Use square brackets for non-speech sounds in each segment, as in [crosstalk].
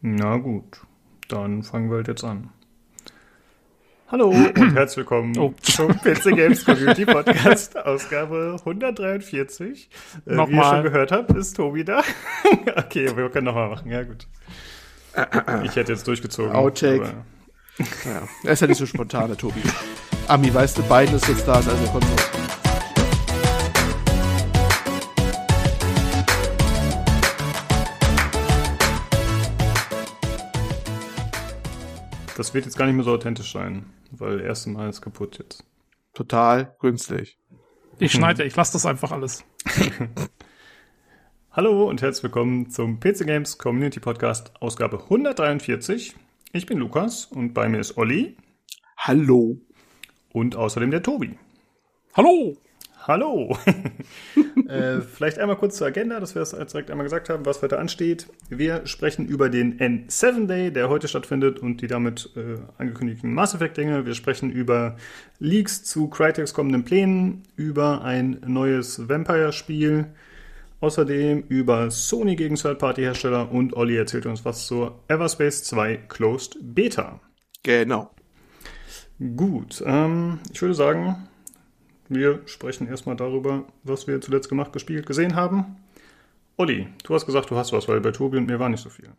Na gut, dann fangen wir halt jetzt an. Hallo und herzlich willkommen oh. zum PC Games Community Podcast, Ausgabe 143. Äh, wie ihr schon gehört habt, ist Tobi da. [laughs] okay, wir können nochmal machen, ja gut. Ich hätte jetzt durchgezogen. Outtake. Ja, er ist ja nicht so spontan, der Tobi. Ami, weißt du, Biden ist jetzt da, also kommt Das wird jetzt gar nicht mehr so authentisch sein, weil erste Mal ist kaputt jetzt. Total günstig. Ich schneide, ich lasse das einfach alles. [laughs] Hallo und herzlich willkommen zum PC Games Community Podcast Ausgabe 143. Ich bin Lukas und bei mir ist Olli. Hallo. Und außerdem der Tobi. Hallo. Hallo. [laughs] äh, vielleicht einmal kurz zur Agenda, dass wir es direkt einmal gesagt haben, was heute ansteht. Wir sprechen über den N7 Day, der heute stattfindet und die damit äh, angekündigten Mass Effect Dinge. Wir sprechen über Leaks zu Crytek's kommenden Plänen, über ein neues Vampire-Spiel, außerdem über Sony gegen Third-Party-Hersteller und Olli erzählt uns was zur Everspace 2 Closed Beta. Genau. Gut, ähm, ich würde sagen, wir sprechen erstmal darüber, was wir zuletzt gemacht, gespielt, gesehen haben. Olli, du hast gesagt, du hast was, weil bei Tobi und mir war nicht so viel.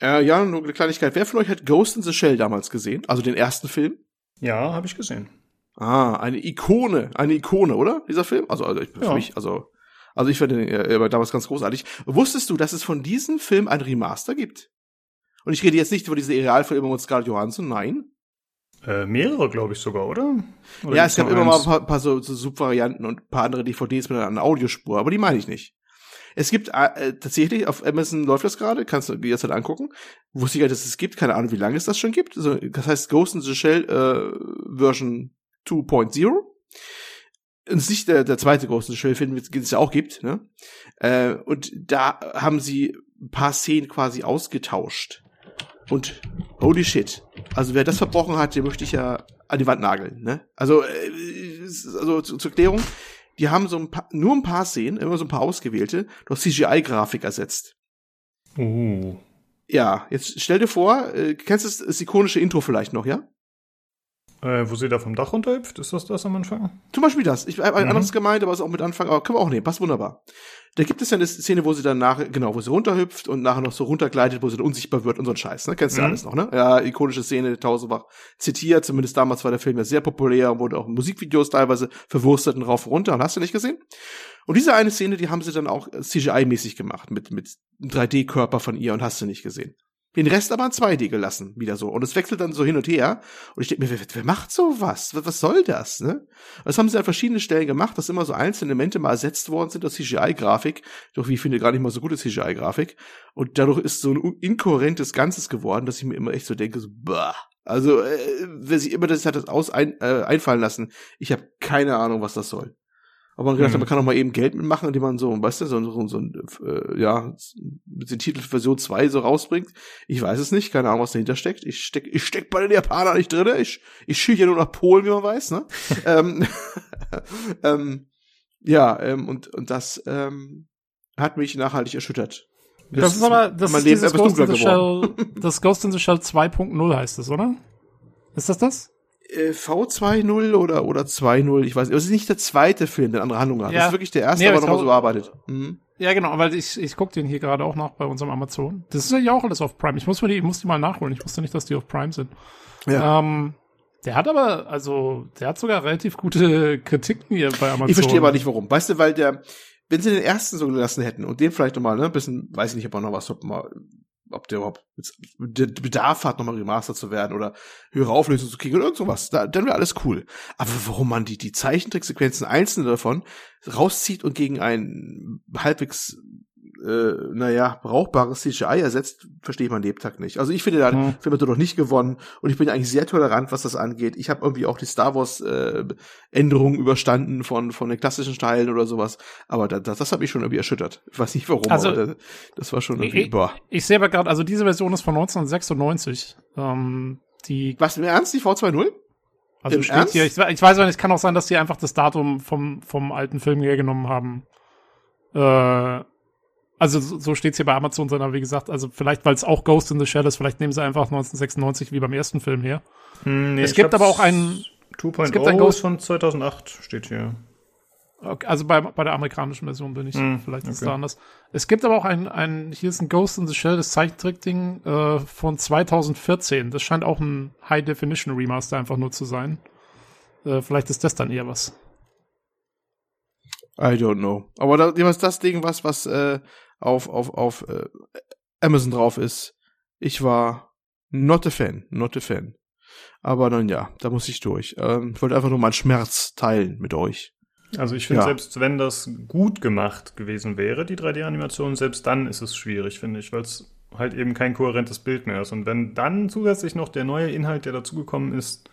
Äh, ja, nur eine Kleinigkeit. Wer von euch hat Ghost in the Shell damals gesehen? Also den ersten Film? Ja, habe ich gesehen. Ah, eine Ikone, eine Ikone, oder? Dieser Film? Also, also ich, für ja. mich, also, also ich finde den äh, damals ganz großartig. Wusstest du, dass es von diesem Film ein Remaster gibt? Und ich rede jetzt nicht über diese Realfilme mit Scarlett Johansson, nein. Äh, mehrere, glaube ich sogar, oder? oder ja, es gab immer eins? mal ein paar, paar so, so Subvarianten und ein paar andere DVDs mit einer Audiospur, aber die meine ich nicht. Es gibt äh, tatsächlich, auf Amazon läuft das gerade, kannst du dir jetzt halt angucken. Wusste ich ja, dass es gibt, keine Ahnung, wie lange es das schon gibt. Also, das heißt Ghost in the Shell äh, Version 2.0. Und es nicht der, der zweite Ghost in the Shell Film, den es ja auch gibt. Ne? Äh, und da haben sie ein paar Szenen quasi ausgetauscht. Und holy shit. Also wer das verbrochen hat, den möchte ich ja an die Wand nageln. Ne? Also, äh, also zu, zur Klärung, die haben so ein paar, nur ein paar Szenen, immer so ein paar ausgewählte, durch CGI-Grafik ersetzt. Uh. Ja, jetzt stell dir vor, äh, kennst du das, das ikonische Intro vielleicht noch, ja? Äh, wo sie da vom Dach runterhüpft, ist das das am Anfang? Zum Beispiel das. Ich habe ein mhm. anderes gemeint, aber es ist auch mit Anfang, aber können wir auch nehmen, passt wunderbar. Da gibt es ja eine Szene, wo sie dann nachher, genau, wo sie runterhüpft und nachher noch so runtergleitet, wo sie dann unsichtbar wird und so ein Scheiß, ne? Kennst du mhm. alles noch, ne? Ja, ikonische Szene, tausendfach zitiert, zumindest damals war der Film ja sehr populär, wurde auch Musikvideos teilweise verwurstet und rauf und runter, und hast du nicht gesehen? Und diese eine Szene, die haben sie dann auch CGI-mäßig gemacht, mit, mit 3D-Körper von ihr und hast du nicht gesehen. Den Rest aber in 2D gelassen, wieder so. Und es wechselt dann so hin und her. Und ich denke mir, wer, wer macht sowas? Was, was soll das, ne? Das haben sie an verschiedenen Stellen gemacht, dass immer so einzelne Elemente mal ersetzt worden sind durch CGI-Grafik. Doch wie ich finde, gar nicht mal so gute CGI-Grafik. Und dadurch ist so ein inkohärentes Ganzes geworden, dass ich mir immer echt so denke, so, bah. Also, äh, wer sich immer das hat das aus ein, äh, einfallen lassen, ich habe keine Ahnung, was das soll. Aber man gedacht, mhm. man kann auch mal eben Geld mitmachen, indem man so, weißt du, so, so, so äh, ja, mit dem Titel Version 2 so rausbringt. Ich weiß es nicht, keine Ahnung, was dahinter steckt. Ich steck, ich steck bei den Japanern nicht drin. Ich, ich schiele ja nur nach Polen, wie man weiß, ne? [laughs] ähm, [laughs] ähm, ja, ähm, und, und das ähm, hat mich nachhaltig erschüttert. Das, das ist aber, das ist dieses Ghost in the Shell, das Ghost in the Shell [laughs] 2.0 heißt es, oder? Ist das das? Äh, V2.0 oder, oder 2.0, ich weiß nicht. Es ist nicht der zweite Film, der andere Handlung hat. Ja. Das ist wirklich der erste, nee, aber nochmal so arbeitet. Mhm. Ja, genau, weil ich, ich gucke den hier gerade auch nach bei unserem Amazon. Das ist ja auch alles auf Prime. Ich muss mir die, ich muss die mal nachholen. Ich wusste nicht, dass die auf Prime sind. Ja. Ähm, der hat aber, also, der hat sogar relativ gute Kritiken hier bei Amazon. Ich verstehe aber nicht warum. Weißt du, weil der, wenn sie den ersten so gelassen hätten und den vielleicht nochmal, ne, ein bisschen, weiß ich nicht, ob er noch was, ob mal ob der überhaupt Bedarf hat, nochmal remastert zu werden oder höhere Auflösung zu kriegen oder irgend sowas. Da, dann wäre alles cool. Aber warum man die, die Zeichentricksequenzen einzelne davon rauszieht und gegen ein halbwegs äh, naja, brauchbares CGI ersetzt, verstehe ich meinen Lebtag nicht. Also ich finde, der hm. Film hat doch nicht gewonnen und ich bin eigentlich sehr tolerant, was das angeht. Ich habe irgendwie auch die Star Wars äh, Änderungen überstanden von von den klassischen Teilen oder sowas, aber das, das, das hat mich schon irgendwie erschüttert. Ich weiß nicht warum, also, aber das, das war schon irgendwie, ich, boah. Ich sehe aber gerade, also diese Version ist von 1996. Ähm, die Was, im Ernst, die V2.0? Also Im steht Ernst? hier, ich, ich weiß nicht, es kann auch sein, dass die einfach das Datum vom, vom alten Film hergenommen haben. Äh, also so steht's hier bei Amazon, sondern wie gesagt, also vielleicht, weil es auch Ghost in the Shell ist, vielleicht nehmen sie einfach 1996 wie beim ersten Film her. Hm, nee, es gibt aber auch einen. 2.0 gibt ein Ghost von 2008, steht hier. Okay, also bei, bei der amerikanischen Version bin ich, hm, vielleicht ist es da anders. Es gibt aber auch ein, ein, hier ist ein Ghost in the Shell, das Zeichentrick-Ding äh, von 2014. Das scheint auch ein High-Definition-Remaster einfach nur zu sein. Äh, vielleicht ist das dann eher was. I don't know. Aber da, was das Ding, was, was äh, auf, auf, auf äh, Amazon drauf ist, ich war not a fan, not a fan. Aber dann ja, da muss ich durch. Ähm, ich wollte einfach nur meinen Schmerz teilen mit euch. Also ich finde, ja. selbst wenn das gut gemacht gewesen wäre, die 3D-Animation, selbst dann ist es schwierig, finde ich, weil es halt eben kein kohärentes Bild mehr ist. Und wenn dann zusätzlich noch der neue Inhalt, der dazugekommen ist,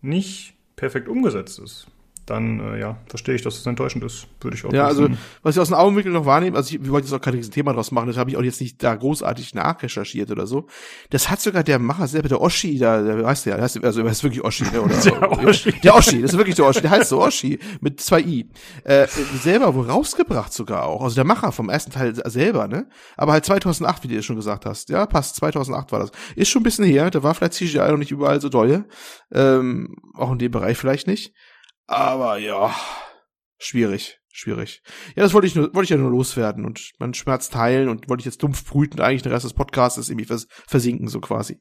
nicht perfekt umgesetzt ist, dann äh, ja, verstehe ich, dass es enttäuschend ist. Würde ich auch Ja, wissen. also was ich aus dem Augenwinkel noch wahrnehme, also ich, wir wollten jetzt auch kein Thema draus machen, das habe ich auch jetzt nicht da großartig nachrecherchiert oder so. Das hat sogar der Macher selber, der Oschi, da, der heißt der, heißt, also er ist wirklich Oschi, ne? Oder, [laughs] der Oschi. Der Oschi, das ist wirklich der Oschi, der heißt so Oschi mit zwei I. Äh, selber wohl rausgebracht sogar auch. Also der Macher vom ersten Teil selber, ne? Aber halt 2008, wie du schon gesagt hast. Ja, passt, 2008 war das. Ist schon ein bisschen her, da war vielleicht CGI noch nicht überall so doll. Ähm, auch in dem Bereich vielleicht nicht. Aber ja, schwierig, schwierig. Ja, das wollte ich nur, wollte ich ja nur loswerden und meinen Schmerz teilen und wollte ich jetzt dumpf brüten und eigentlich den Rest des Podcasts irgendwie vers versinken, so quasi.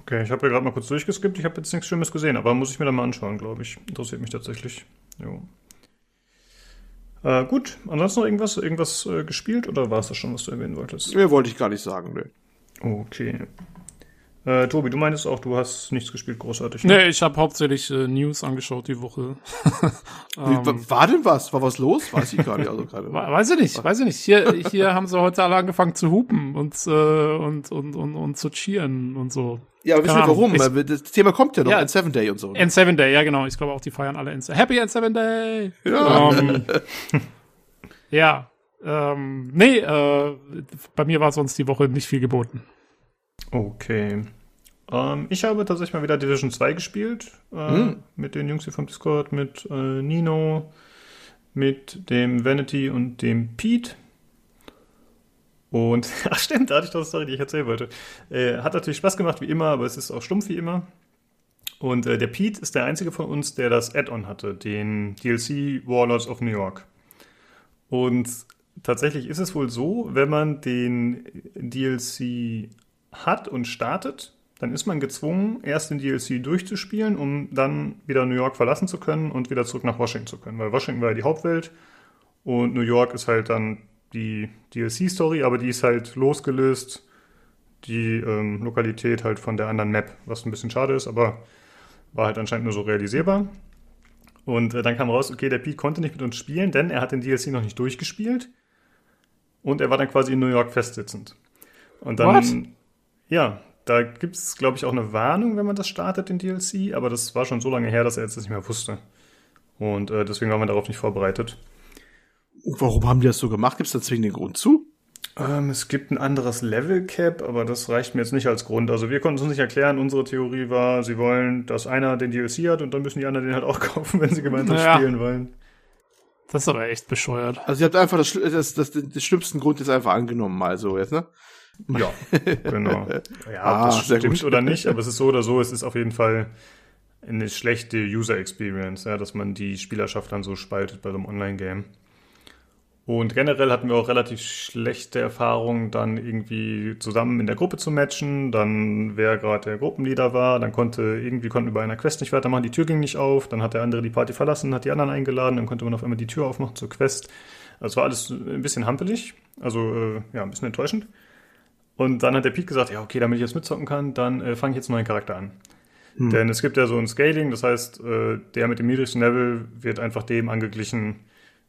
Okay, ich habe ja gerade mal kurz durchgeskippt. Ich habe jetzt nichts Schlimmes gesehen, aber muss ich mir dann mal anschauen, glaube ich. Interessiert mich tatsächlich. Jo. Äh, gut, ansonsten noch irgendwas, irgendwas äh, gespielt oder war es das schon, was du erwähnen wolltest? Mehr wollte ich gar nicht sagen, ne. Okay. Äh, Tobi, du meintest auch, du hast nichts gespielt, großartig. Ne? Nee, ich habe hauptsächlich äh, News angeschaut die Woche. [laughs] ähm, war denn was? War was los? Weiß ich gar nicht. Also grade. [laughs] Weiß ich nicht, weiß ich nicht. Hier, hier haben sie heute alle angefangen zu hupen und, äh, und, und, und, und zu cheeren und so. Ja, aber wissen wir warum? Ich, das Thema kommt ja noch, ja, N7 Day und so. Ne? N7 Day, ja genau. Ich glaube auch, die feiern alle N7 Happy N7 Day! Ja. Ähm, [laughs] ja. Ähm, nee, äh, bei mir war sonst die Woche nicht viel geboten. Okay. Ähm, ich habe tatsächlich mal wieder Division 2 gespielt. Äh, mhm. Mit den Jungs hier vom Discord, mit äh, Nino, mit dem Vanity und dem Pete. Und, [laughs] ach stimmt, da hatte ich doch eine Story, die ich erzählen wollte. Äh, hat natürlich Spaß gemacht, wie immer, aber es ist auch stumpf wie immer. Und äh, der Pete ist der einzige von uns, der das Add-on hatte, den DLC Warlords of New York. Und tatsächlich ist es wohl so, wenn man den DLC hat und startet, dann ist man gezwungen, erst den DLC durchzuspielen, um dann wieder New York verlassen zu können und wieder zurück nach Washington zu können. Weil Washington war ja die Hauptwelt und New York ist halt dann die DLC-Story, aber die ist halt losgelöst, die ähm, Lokalität halt von der anderen Map, was ein bisschen schade ist, aber war halt anscheinend nur so realisierbar. Und äh, dann kam raus, okay, der Pete konnte nicht mit uns spielen, denn er hat den DLC noch nicht durchgespielt und er war dann quasi in New York festsitzend. Und dann, What? ja, da gibt es, glaube ich, auch eine Warnung, wenn man das startet, den DLC, aber das war schon so lange her, dass er jetzt das nicht mehr wusste. Und äh, deswegen waren wir darauf nicht vorbereitet. Warum haben die das so gemacht? Gibt es da zwingend den Grund zu? Ähm, es gibt ein anderes Level Cap, aber das reicht mir jetzt nicht als Grund. Also wir konnten es uns nicht erklären. Unsere Theorie war, sie wollen, dass einer den DLC hat und dann müssen die anderen den halt auch [laughs] kaufen, wenn sie gemeinsam naja. spielen wollen. Das ist aber echt bescheuert. Also ihr habt einfach das, das, das, das schlimmsten Grund jetzt einfach angenommen, mal so jetzt, ne? Ja, [laughs] genau. Ja, ah, ob das stimmt oder nicht, aber es ist so oder so, es ist auf jeden Fall eine schlechte User Experience, ja, dass man die Spielerschaft dann so spaltet bei so einem Online-Game. Und generell hatten wir auch relativ schlechte Erfahrungen, dann irgendwie zusammen in der Gruppe zu matchen. Dann, wer gerade der Gruppenleader war, dann konnte irgendwie konnten wir bei einer Quest nicht weitermachen, die Tür ging nicht auf. Dann hat der andere die Party verlassen, hat die anderen eingeladen, dann konnte man auf einmal die Tür aufmachen zur Quest. Das war alles ein bisschen hampelig, also äh, ja, ein bisschen enttäuschend. Und dann hat der Pete gesagt, ja, okay, damit ich jetzt mitzocken kann, dann äh, fange ich jetzt einen neuen Charakter an. Hm. Denn es gibt ja so ein Scaling, das heißt, äh, der mit dem niedrigsten Level wird einfach dem angeglichen,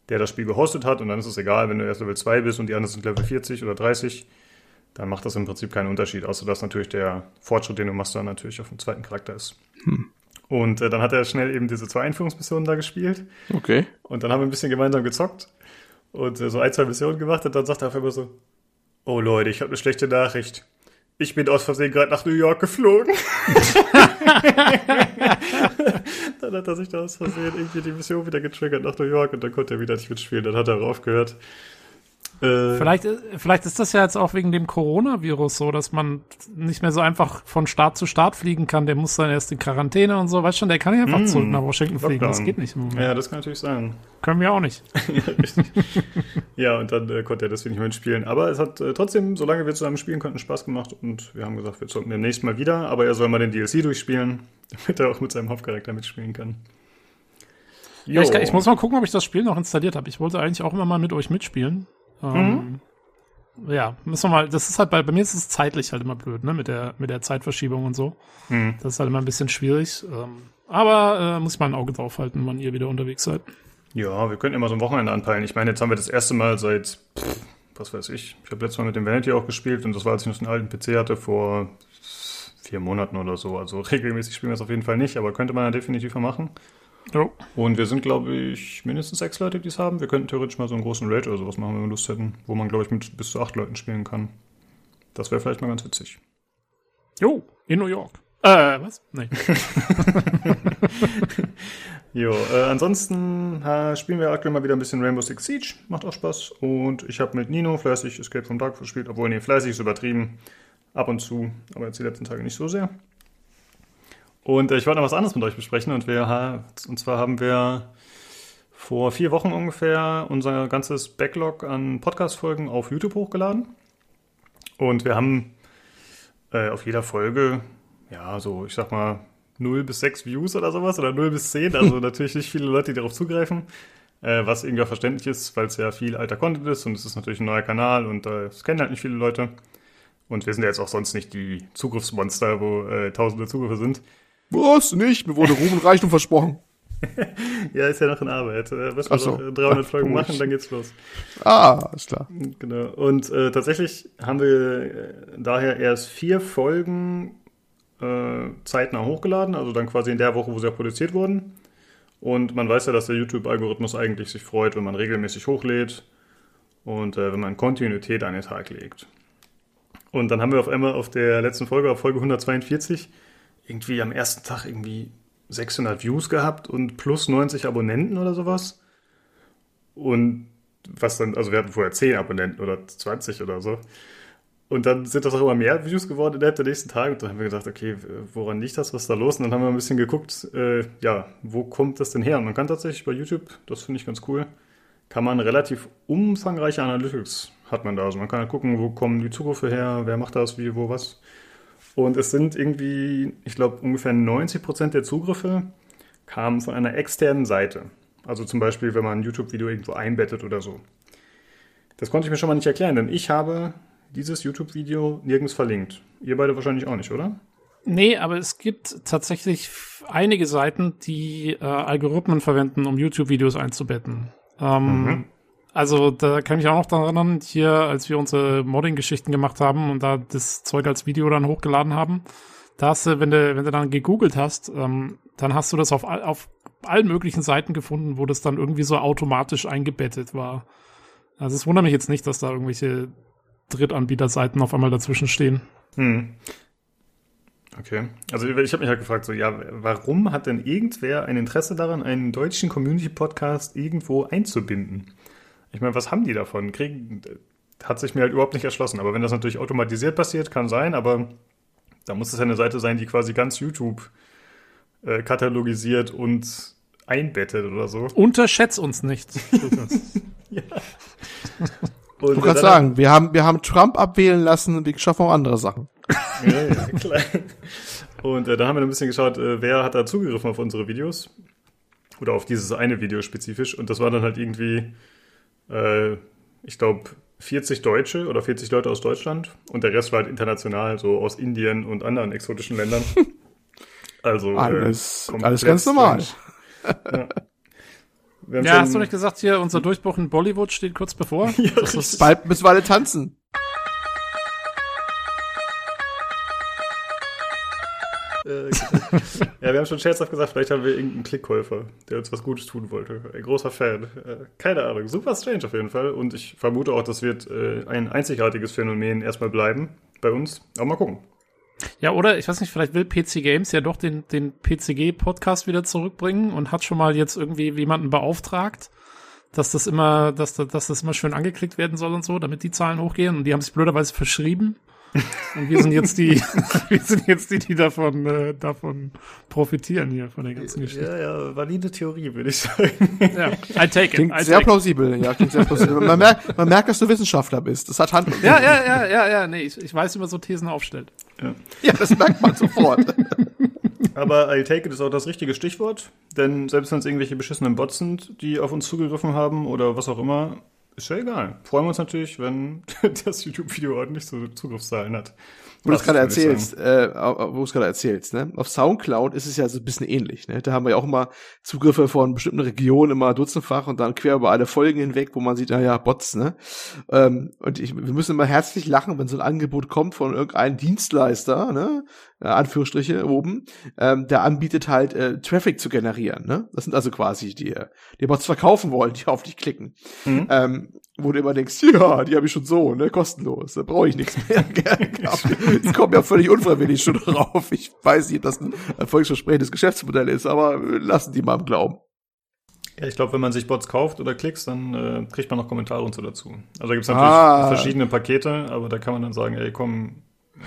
der das Spiel gehostet hat. Und dann ist es egal, wenn du erst Level 2 bist und die anderen sind Level 40 oder 30, dann macht das im Prinzip keinen Unterschied, außer dass natürlich der Fortschritt, den du machst, dann natürlich auf dem zweiten Charakter ist. Hm. Und äh, dann hat er schnell eben diese zwei Einführungsmissionen da gespielt. Okay. Und dann haben wir ein bisschen gemeinsam gezockt und äh, so ein, zwei Missionen gemacht und dann sagt er auf einmal so, Oh Leute, ich habe eine schlechte Nachricht. Ich bin aus Versehen gerade nach New York geflogen. [laughs] [laughs] dann hat er sich da aus Versehen irgendwie die Mission wieder getriggert nach New York und dann konnte er wieder nicht mitspielen. Dann hat er aufgehört. Äh, vielleicht, vielleicht ist das ja jetzt auch wegen dem Coronavirus so, dass man nicht mehr so einfach von Start zu Start fliegen kann. Der muss dann erst in Quarantäne und so. Weißt schon, der kann nicht einfach mm, zurück nach Washington Lockdown. fliegen. Das geht nicht im Moment. Ja, das kann natürlich sein. Können wir auch nicht. [laughs] ja, richtig. [laughs] ja, und dann äh, konnte er deswegen nicht mehr spielen. Aber es hat äh, trotzdem, solange wir zusammen spielen konnten, Spaß gemacht. Und wir haben gesagt, wir zocken demnächst mal wieder. Aber er soll mal den DLC durchspielen, [laughs] damit er auch mit seinem Hauptcharakter mitspielen kann. Ja, ich, kann, ich, muss mal gucken, ob ich das Spiel noch installiert habe. Ich wollte eigentlich auch immer mal mit euch mitspielen. Ähm, mhm. Ja, müssen wir mal, das ist halt bei, bei mir ist es zeitlich halt immer blöd, ne, mit der, mit der Zeitverschiebung und so. Mhm. Das ist halt immer ein bisschen schwierig. Ähm, aber äh, muss ich mal ein Auge drauf halten, wann ihr wieder unterwegs seid. Ja, wir könnten immer so ein Wochenende anpeilen. Ich meine, jetzt haben wir das erste Mal seit, pff, was weiß ich, ich habe letztes Mal mit dem Vanity auch gespielt und das war, als ich noch einen alten PC hatte, vor vier Monaten oder so. Also [laughs] regelmäßig spielen wir es auf jeden Fall nicht, aber könnte man ja definitiv mal machen. Jo. Und wir sind, glaube ich, mindestens sechs Leute, die es haben. Wir könnten theoretisch mal so einen großen Raid oder sowas machen, wenn wir Lust hätten, wo man, glaube ich, mit bis zu acht Leuten spielen kann. Das wäre vielleicht mal ganz witzig. Jo, in New York. Äh, was? Nee. [laughs] [laughs] jo, äh, ansonsten äh, spielen wir aktuell mal wieder ein bisschen Rainbow Six Siege. Macht auch Spaß. Und ich habe mit Nino fleißig Escape from Dark gespielt, obwohl, nee, fleißig ist übertrieben. Ab und zu, aber jetzt die letzten Tage nicht so sehr. Und äh, ich wollte noch was anderes mit euch besprechen. Und, wir, und zwar haben wir vor vier Wochen ungefähr unser ganzes Backlog an Podcast-Folgen auf YouTube hochgeladen. Und wir haben äh, auf jeder Folge, ja, so, ich sag mal, 0 bis 6 Views oder sowas oder 0 bis 10. Also [laughs] natürlich nicht viele Leute, die darauf zugreifen. Äh, was irgendwie auch verständlich ist, weil es ja viel alter Content ist und es ist natürlich ein neuer Kanal und äh, es kennen halt nicht viele Leute. Und wir sind ja jetzt auch sonst nicht die Zugriffsmonster, wo äh, tausende Zugriffe sind. Was? Nicht? Mir wurde Ruhm und Reichtum versprochen. [laughs] ja, ist ja noch in Arbeit. Äh, müssen wir so. noch 300 Ach, Folgen machen, dann geht's los. Ah, ist klar. Genau. Und äh, tatsächlich haben wir äh, daher erst vier Folgen äh, zeitnah hochgeladen, also dann quasi in der Woche, wo sie ja produziert wurden. Und man weiß ja, dass der YouTube-Algorithmus eigentlich sich freut, wenn man regelmäßig hochlädt und äh, wenn man Kontinuität an den Tag legt. Und dann haben wir auf einmal auf der letzten Folge, auf Folge 142, irgendwie am ersten Tag irgendwie 600 Views gehabt und plus 90 Abonnenten oder sowas. Und was dann, also wir hatten vorher 10 Abonnenten oder 20 oder so. Und dann sind das auch immer mehr Views geworden innerhalb der nächsten Tage. Und dann haben wir gedacht, okay, woran liegt das? Was ist da los? Und dann haben wir ein bisschen geguckt, äh, ja, wo kommt das denn her? Und man kann tatsächlich bei YouTube, das finde ich ganz cool, kann man relativ umfangreiche Analytics hat man da. Also man kann halt gucken, wo kommen die Zugriffe her, wer macht das, wie, wo, was. Und es sind irgendwie, ich glaube, ungefähr 90 Prozent der Zugriffe kamen von einer externen Seite. Also zum Beispiel, wenn man ein YouTube-Video irgendwo einbettet oder so. Das konnte ich mir schon mal nicht erklären, denn ich habe dieses YouTube-Video nirgends verlinkt. Ihr beide wahrscheinlich auch nicht, oder? Nee, aber es gibt tatsächlich einige Seiten, die äh, Algorithmen verwenden, um YouTube-Videos einzubetten. Ähm, mhm. Also da kann ich auch noch daran erinnern, hier, als wir unsere Modding-Geschichten gemacht haben und da das Zeug als Video dann hochgeladen haben, da hast du, wenn du, wenn du dann gegoogelt hast, ähm, dann hast du das auf, auf allen möglichen Seiten gefunden, wo das dann irgendwie so automatisch eingebettet war. Also es wundert mich jetzt nicht, dass da irgendwelche Drittanbieterseiten auf einmal dazwischen stehen. Hm. Okay. Also ich habe mich halt gefragt, so ja, warum hat denn irgendwer ein Interesse daran, einen deutschen Community-Podcast irgendwo einzubinden? Ich meine, was haben die davon? Kriegen, hat sich mir halt überhaupt nicht erschlossen. Aber wenn das natürlich automatisiert passiert, kann sein, aber da muss es ja eine Seite sein, die quasi ganz YouTube äh, katalogisiert und einbettet oder so. Unterschätz uns nicht. [laughs] ja. Und ich wollte sagen, wir haben, wir haben Trump abwählen lassen und wir schaffen auch andere Sachen. ja, ja, klar. Und äh, da haben wir ein bisschen geschaut, äh, wer hat da zugegriffen auf unsere Videos. Oder auf dieses eine Video spezifisch. Und das war dann halt irgendwie äh, ich glaube, 40 Deutsche oder 40 Leute aus Deutschland und der Rest war halt international, so aus Indien und anderen exotischen Ländern. [laughs] Also alles, äh, alles ganz normal. ja. ja hast du nicht gesagt, hier unser Durchbruch in Bollywood steht kurz bevor? [laughs] ja, das ist Bald müssen wir alle tanzen. Äh, [laughs] ja, wir haben schon scherzhaft gesagt, vielleicht haben wir irgendeinen Klickkäufer, der uns was Gutes tun wollte. Ein großer Fan. Äh, keine Ahnung. Super strange auf jeden Fall. Und ich vermute auch, das wird äh, ein einzigartiges Phänomen erstmal bleiben bei uns. Aber mal gucken. Ja, oder ich weiß nicht, vielleicht will PC Games ja doch den, den PCG-Podcast wieder zurückbringen und hat schon mal jetzt irgendwie jemanden beauftragt, dass das immer, dass, dass das immer schön angeklickt werden soll und so, damit die Zahlen hochgehen. Und die haben sich blöderweise verschrieben. Und wir sind jetzt die, [laughs] [laughs] wir sind jetzt die, die davon, äh, davon profitieren hier von der ganzen Geschichte. Ja, ja, valide Theorie, würde ich sagen. Ja, I take it. Klingt I sehr take it. plausibel, ja, klingt sehr plausibel. Man merkt, man merkt, dass du Wissenschaftler bist. Das hat Hand. Ja, ja, ja, ja, ja, nee, ich, ich weiß, wie man so Thesen aufstellt. Ja, das merkt man sofort. [laughs] Aber I take it ist auch das richtige Stichwort, denn selbst wenn es irgendwelche beschissenen Bots sind, die auf uns zugegriffen haben oder was auch immer, ist ja egal. Freuen wir uns natürlich, wenn [laughs] das YouTube-Video ordentlich so Zugriffszahlen hat. Wo du es gerade erzählst, äh, wo du es gerade erzählst, ne? Auf Soundcloud ist es ja so ein bisschen ähnlich, ne? Da haben wir ja auch immer Zugriffe von bestimmten Regionen immer dutzendfach und dann quer über alle Folgen hinweg, wo man sieht, naja, Bots, ne? Ähm, und ich, wir müssen immer herzlich lachen, wenn so ein Angebot kommt von irgendeinem Dienstleister, ne? Äh, Anführungsstriche oben, ähm, der anbietet halt äh, Traffic zu generieren, ne? Das sind also quasi die, die Bots verkaufen wollen, die auf dich klicken. Mhm. Ähm, wo du immer denkst, ja, die habe ich schon so, ne, kostenlos, da brauche ich nichts mehr. [laughs] die kommen ja völlig unfreiwillig schon drauf. Ich weiß nicht, ob das ein erfolgsversprechendes Geschäftsmodell ist, aber äh, lassen die mal im Glauben. Ja, ich glaube, wenn man sich Bots kauft oder klicks, dann äh, kriegt man noch Kommentare und so dazu. Also da gibt's natürlich Ah. verschiedene Pakete, aber da kann man dann sagen, ey, komm,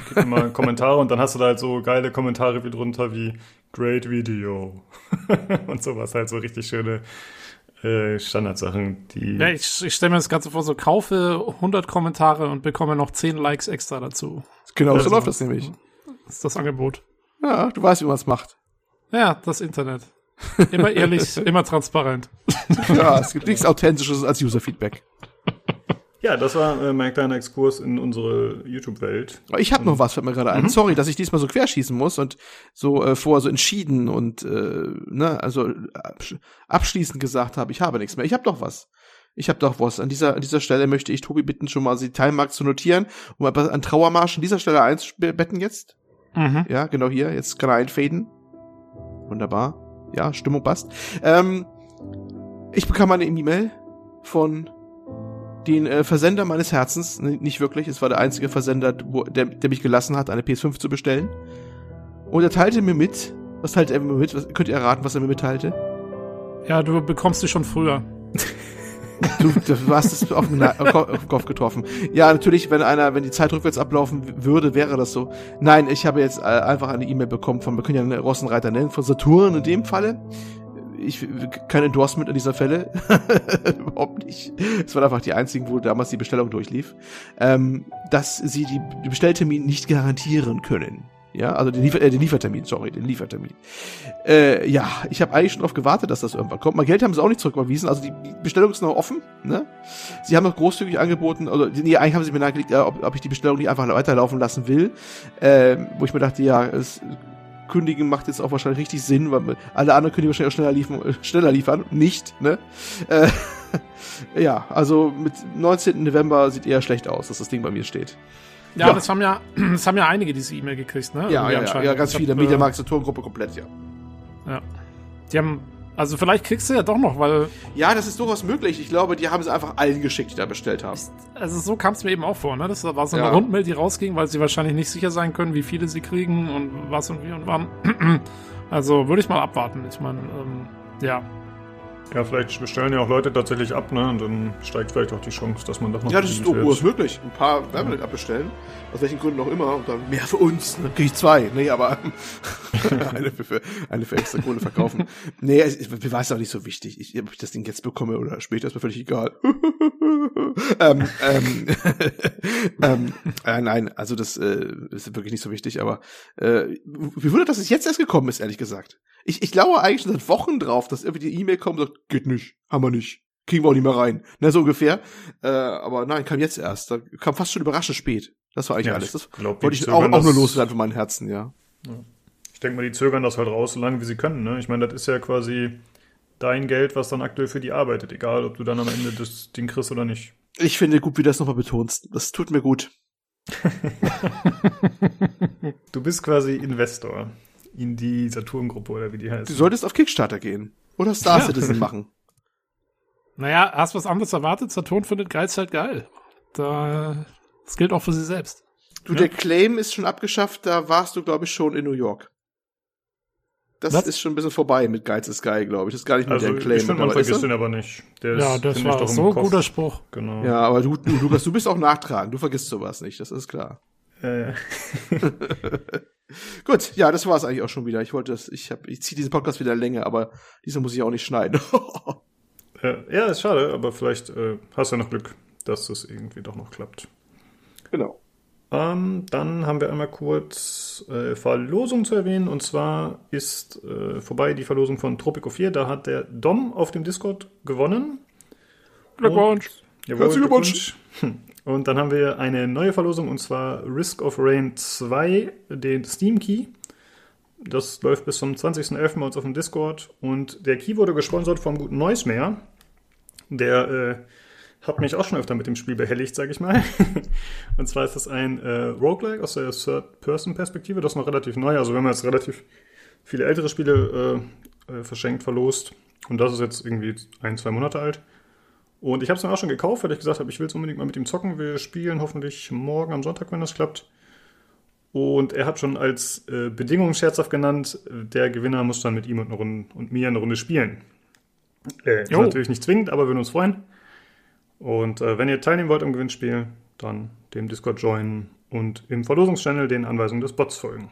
gib mir mal Kommentare und dann hast du da halt so geile Kommentare wie drunter wie Great Video [laughs] und sowas, halt so richtig schöne äh, Standardsachen, die Ja, ich, ich stelle mir das Ganze vor, so kaufe 100 Kommentare und bekomme noch 10 Likes extra dazu. Genau, so Also- läuft das nämlich. Das ist das Angebot. Ja, du weißt, wie man es macht. Ja, das Internet. Immer ehrlich, [laughs] immer transparent. Ja, es gibt nichts Authentisches als User-Feedback. Ja, das war äh, mein kleiner Exkurs in unsere YouTube-Welt. Aber Ich habe noch was, fällt mir gerade Mhm. ein. Sorry, dass ich diesmal so querschießen muss und so äh, vorher so entschieden und äh, ne, also absch abschließend gesagt habe, ich habe nichts mehr. Ich habe doch was. Ich habe doch was. An dieser, an dieser Stelle möchte ich Tobi bitten, schon mal die Teilmarkt zu notieren, um an Trauermarsch an dieser Stelle einzubetten jetzt. Mhm. Ja, genau hier. Jetzt kann er einfaden. Wunderbar. Ja, Stimmung passt. Ähm, ich bekam eine E-Mail von den äh, Versender meines Herzens. Nicht wirklich. Es war der einzige Versender, wo, der, der mich gelassen hat, eine PS5 zu bestellen. Und er teilte mir mit. Was teilte er mir mit? Was, könnt ihr erraten, was er mir mitteilte? Ja, du bekommst sie schon früher. [laughs] Du, du hast es auf den, auf den Kopf getroffen. Ja, natürlich, wenn einer, wenn die Zeit rückwärts ablaufen würde, wäre das so. Nein, ich habe jetzt äh, einfach eine E-Mail bekommen von, wir können ja einen Rossenreiter nennen, von Saturn in dem Falle. Ich, kein Endorsement in dieser Fälle. [laughs] Überhaupt nicht. Es waren einfach die einzigen, wo damals die Bestellung durchlief. Ähm, dass sie die, die Bestelltermin nicht garantieren können. Ja, also den, Liefer äh, den Liefertermin, sorry, den Liefertermin. Äh, ja, ich habe eigentlich schon darauf gewartet, dass das irgendwann kommt. Mein Geld haben sie auch nicht zurücküberwiesen, also die Bestellung ist noch offen. Ne? Sie haben noch großzügig angeboten, also nee, eigentlich haben sie mir nahegelegt, äh, ob, ob ich die Bestellung nicht einfach weiterlaufen lassen will. Äh, wo ich mir dachte, ja, es, kündigen macht jetzt auch wahrscheinlich richtig Sinn, weil alle anderen können die wahrscheinlich auch schneller, liefern, äh, schneller liefern. Nicht, ne? Äh, [laughs] ja, also mit 19. November sieht eher schlecht aus, dass das Ding bei mir steht. Ja, Ja. das haben ja, [clears throat] das haben ja einige diese E-Mail gekriegt, ne? Ja, ja, ja, ganz Ich hab, viele. äh, Mediamarkt Saturn-Gruppe komplett, ja. Ja. Die haben, also vielleicht kriegst du ja doch noch, weil, Ja, das ist durchaus möglich. Ich glaube, die haben sie einfach allen geschickt, die da bestellt haben. also so kam es mir eben auch vor, ne? Das war so eine Ja. Rundmail, die rausging, weil sie wahrscheinlich nicht sicher sein können, wie viele sie kriegen und was und wie und wann. [clears throat] Also würde ich mal abwarten. Ich meine, ähm, ja. Ja, vielleicht bestellen ja auch Leute tatsächlich ab, ne? Und dann steigt vielleicht auch die Chance, dass man doch noch Ja, das ist durchaus möglich. Ein paar werden nicht abbestellen. Aus welchen Gründen auch immer. Und dann mehr für uns. Dann krieg ich zwei. Nee, aber [laughs] eine, für, für, eine für extra Kohle verkaufen. nee, es, mir war es auch nicht so wichtig. Ich, ob ich das Ding jetzt bekomme oder später, ist mir völlig egal. [laughs] ähm, ähm, [laughs] ähm, äh, nein, also das äh, ist wirklich nicht so wichtig, aber äh, wie wundert, dass es jetzt erst gekommen ist, ehrlich gesagt. Ich, ich glaube eigentlich schon seit Wochen drauf, dass irgendwie die E-Mail kommt und sagt, geht nicht, haben wir nicht. Kriegen wir auch nicht mehr rein. Ne, so ungefähr. Äh, aber nein, kam jetzt erst. Da kam fast schon überraschend spät. Das war eigentlich Ja, alles. Das ich glaub, wollte ich auch, auch nur loswerden von meinem Herzen, ja. Ich denke mal, die zögern das halt raus, solange wie sie können, ne? Ich meine, das ist ja quasi dein Geld, was dann aktuell für die arbeitet, egal ob du dann am Ende das Ding kriegst oder nicht. Ich finde gut, wie du das nochmal betonst. Das tut mir gut. [laughs] Du bist quasi Investor in die Saturn-Gruppe oder wie die heißt. Du solltest auf Kickstarter gehen. Oder Star Ja. Citizen [laughs] machen. Naja, hast was anderes erwartet? Saturn findet Geiz halt geil. Da, das gilt auch für sie selbst. Du, Ja. der Claim ist schon abgeschafft, da warst du, glaube ich, schon in New York. das Was? ist schon ein bisschen vorbei mit Geiz is Sky, glaube ich. Das ist gar nicht mehr also, der Claim. Ich finde, man vergisst den aber nicht. Der ja, ist, das war so ein guter Spruch. Genau. Ja, aber du, du, Lukas, du bist auch nachtragend. Du vergisst sowas nicht, das ist klar. [laughs] Gut, ja, das war es eigentlich auch schon wieder. Ich wollte das, ich hab, ich ziehe diesen Podcast wieder länger, aber diese muss ich auch nicht schneiden. [laughs] ja, ist schade, aber vielleicht äh, hast du ja noch Glück, dass das irgendwie doch noch klappt. Genau. Ähm, dann haben wir einmal kurz äh, Verlosung zu erwähnen. Und zwar ist äh, vorbei die Verlosung von Tropico 4. Da hat der Dom auf dem Discord gewonnen. Glückwunsch. Herzlichen Glückwunsch. Und dann haben wir eine neue Verlosung und zwar Risk of Rain 2, den Steam Key. Das läuft bis zum 20.11. bei uns auf dem Discord. Und der Key wurde gesponsert vom guten Neusmeer. Der äh, hat mich auch schon öfter mit dem Spiel behelligt, sag ich mal. [laughs] und zwar ist das ein äh, Roguelike aus der Third-Person-Perspektive. Das ist noch relativ neu. Also wir haben jetzt relativ viele ältere Spiele äh, äh, verschenkt, verlost. Und das ist jetzt irgendwie ein, zwei Monate alt. Und ich habe es mir auch schon gekauft, weil ich gesagt habe, ich will es unbedingt mal mit ihm zocken. Wir spielen hoffentlich morgen am Sonntag, wenn das klappt. Und er hat schon als äh, Bedingung scherzhaft genannt, der Gewinner muss dann mit ihm und, Runde, und mir eine Runde spielen. Äh, ist natürlich nicht zwingend, aber wir würden uns freuen. Und äh, wenn ihr teilnehmen wollt am Gewinnspiel, dann dem Discord joinen und im Verlosungschannel den Anweisungen des Bots folgen.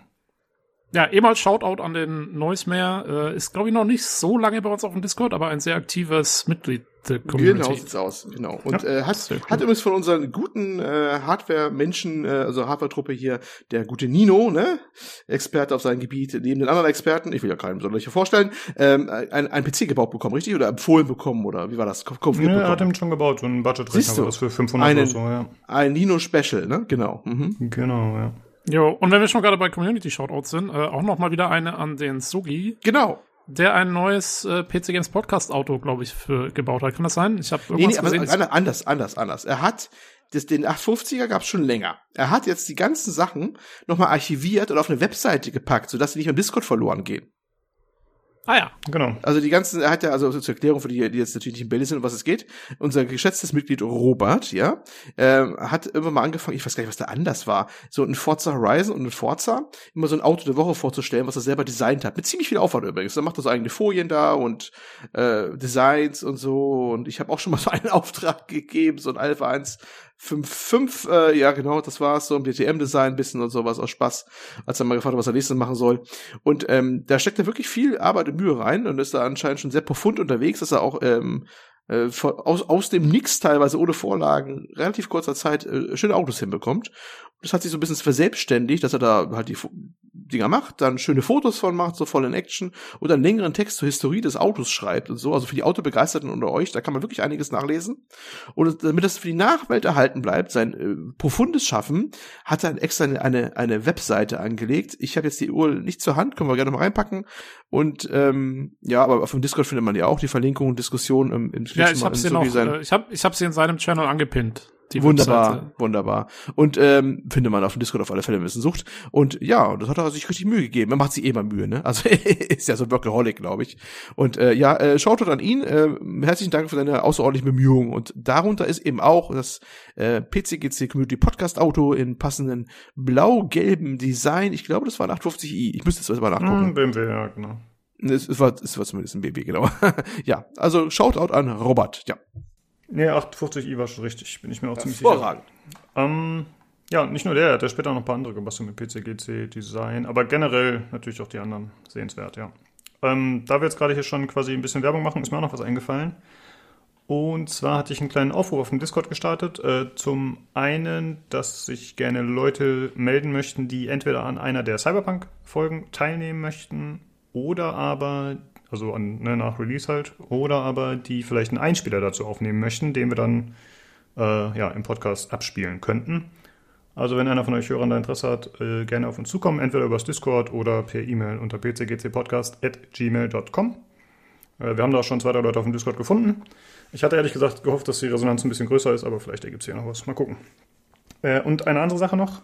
Ja, ehemals Shoutout an den Neusmeer. Äh, ist, glaube ich, noch nicht so lange bei uns auf dem Discord, aber ein sehr aktives Mitglied der Community. Genau, sieht's aus, genau. Und ja, äh, hat, cool. hat übrigens von unseren guten äh, Hardware-Menschen, äh, also Hardware-Truppe hier, der gute Nino, ne, Experte auf seinem Gebiet, neben den anderen Experten, ich will ja keinen besonders hier vorstellen, ähm, ein, ein PC gebaut bekommen, richtig? Oder empfohlen bekommen, oder wie war das? Konfiguriert ja, er hat ihn schon gebaut, so ein Budget-Rechner war das für 500 einen, oder so, ja. Ein Nino Special, ne, genau. Mhm. Genau, ja. Jo, und wenn wir schon gerade bei Community Shoutouts sind, äh, auch noch mal wieder eine an den Sugi. Genau der ein neues äh, PC Games Podcast Auto, glaube ich, für gebaut hat. Kann das sein? Ich habe irgendwas nee, nee, gesehen. Aber, anders, anders, anders. Er hat das, den 850er gab es schon länger. Er hat jetzt die ganzen Sachen nochmal archiviert und auf eine Webseite gepackt, sodass sie nicht im Discord verloren gehen. Ah ja. Genau. Also die ganzen, er hat ja, also zur Erklärung für die, die jetzt natürlich nicht im Bild sind, um was es geht. Unser geschätztes Mitglied Robert, ja, ähm, hat irgendwann mal angefangen, ich weiß gar nicht, was da anders war, so ein Forza Horizon und ein Forza, immer so ein Auto der Woche vorzustellen, was er selber designt hat. Mit ziemlich viel Aufwand übrigens. Er macht das eigene Folien da und äh, Designs und so. Und ich habe auch schon mal so einen [laughs] Auftrag gegeben, so ein Alpha 1 5, äh, ja genau, das war's, so im DTM-Design bisschen und sowas aus Spaß, als er mal gefragt hat, was er nächstes machen soll. Und ähm, da steckt er wirklich viel Arbeit und Mühe rein und ist da anscheinend schon sehr profund unterwegs, dass er auch ähm, äh, aus, aus dem Nix teilweise ohne Vorlagen relativ kurzer Zeit äh, schöne Autos hinbekommt das hat sich so ein bisschen verselbstständigt, dass er da halt die Dinger macht, dann schöne Fotos von macht, so voll in Action und einen längeren Text zur Historie des Autos schreibt und so. Also für die Autobegeisterten unter euch, da kann man wirklich einiges nachlesen. Und damit das für die Nachwelt erhalten bleibt, sein äh, profundes Schaffen, hat er extra eine, eine, eine Webseite angelegt. Ich habe jetzt die Uhr nicht zur Hand, können wir gerne mal reinpacken. Und ähm, ja, aber auf dem Discord findet man ja auch die Verlinkungen, Diskussionen im, im Ja, ich habe sie noch, äh, ich habe ich hab sie in seinem Channel angepinnt. Die wunderbar, Webseite. wunderbar. Und ähm, findet man auf dem Discord auf alle Fälle ein bisschen sucht. Und ja, das hat er sich richtig Mühe gegeben. Er macht sich eh mal Mühe, ne? Also [laughs] ist ja so ein Workaholic, glaube ich. Und äh, ja, äh, schaut an ihn. Äh, herzlichen Dank für seine außerordentliche Bemühungen. Und darunter ist eben auch das äh, PCGC Community Podcast Auto in passenden blau-gelben Design. Ich glaube, das war ein 850i. Ich müsste jetzt mal nachgucken. Mm, BMW, ja, genau. Es, es, war, es war zumindest ein BMW, genau. [laughs] ja, also Shoutout an Robert, ja. Nee, 850i war schon richtig, bin ich mir auch ziemlich sicher. Ähm, ja, nicht nur der, der hat später noch ein paar andere gebastelt mit PCGC, Design, aber generell natürlich auch die anderen sehenswert, ja. Ähm, da wir jetzt gerade hier schon quasi ein bisschen Werbung machen, ist mir auch noch was eingefallen. Und zwar hatte ich einen kleinen Aufruf auf dem Discord gestartet. Äh, zum einen, dass sich gerne Leute melden möchten, die entweder an einer der Cyberpunk-Folgen teilnehmen möchten oder aber also an, ne, nach Release halt, oder aber die vielleicht einen Einspieler dazu aufnehmen möchten, den wir dann äh, ja, im Podcast abspielen könnten. Also wenn einer von euch Hörern da Interesse hat, äh, gerne auf uns zukommen, entweder übers Discord oder per E-Mail unter pcgcpodcast.gmail.com. Äh, wir haben da auch schon zwei, drei Leute auf dem Discord gefunden. Ich hatte ehrlich gesagt gehofft, dass die Resonanz ein bisschen größer ist, aber vielleicht ergibt es hier noch was. Mal gucken. Äh, und eine andere Sache noch.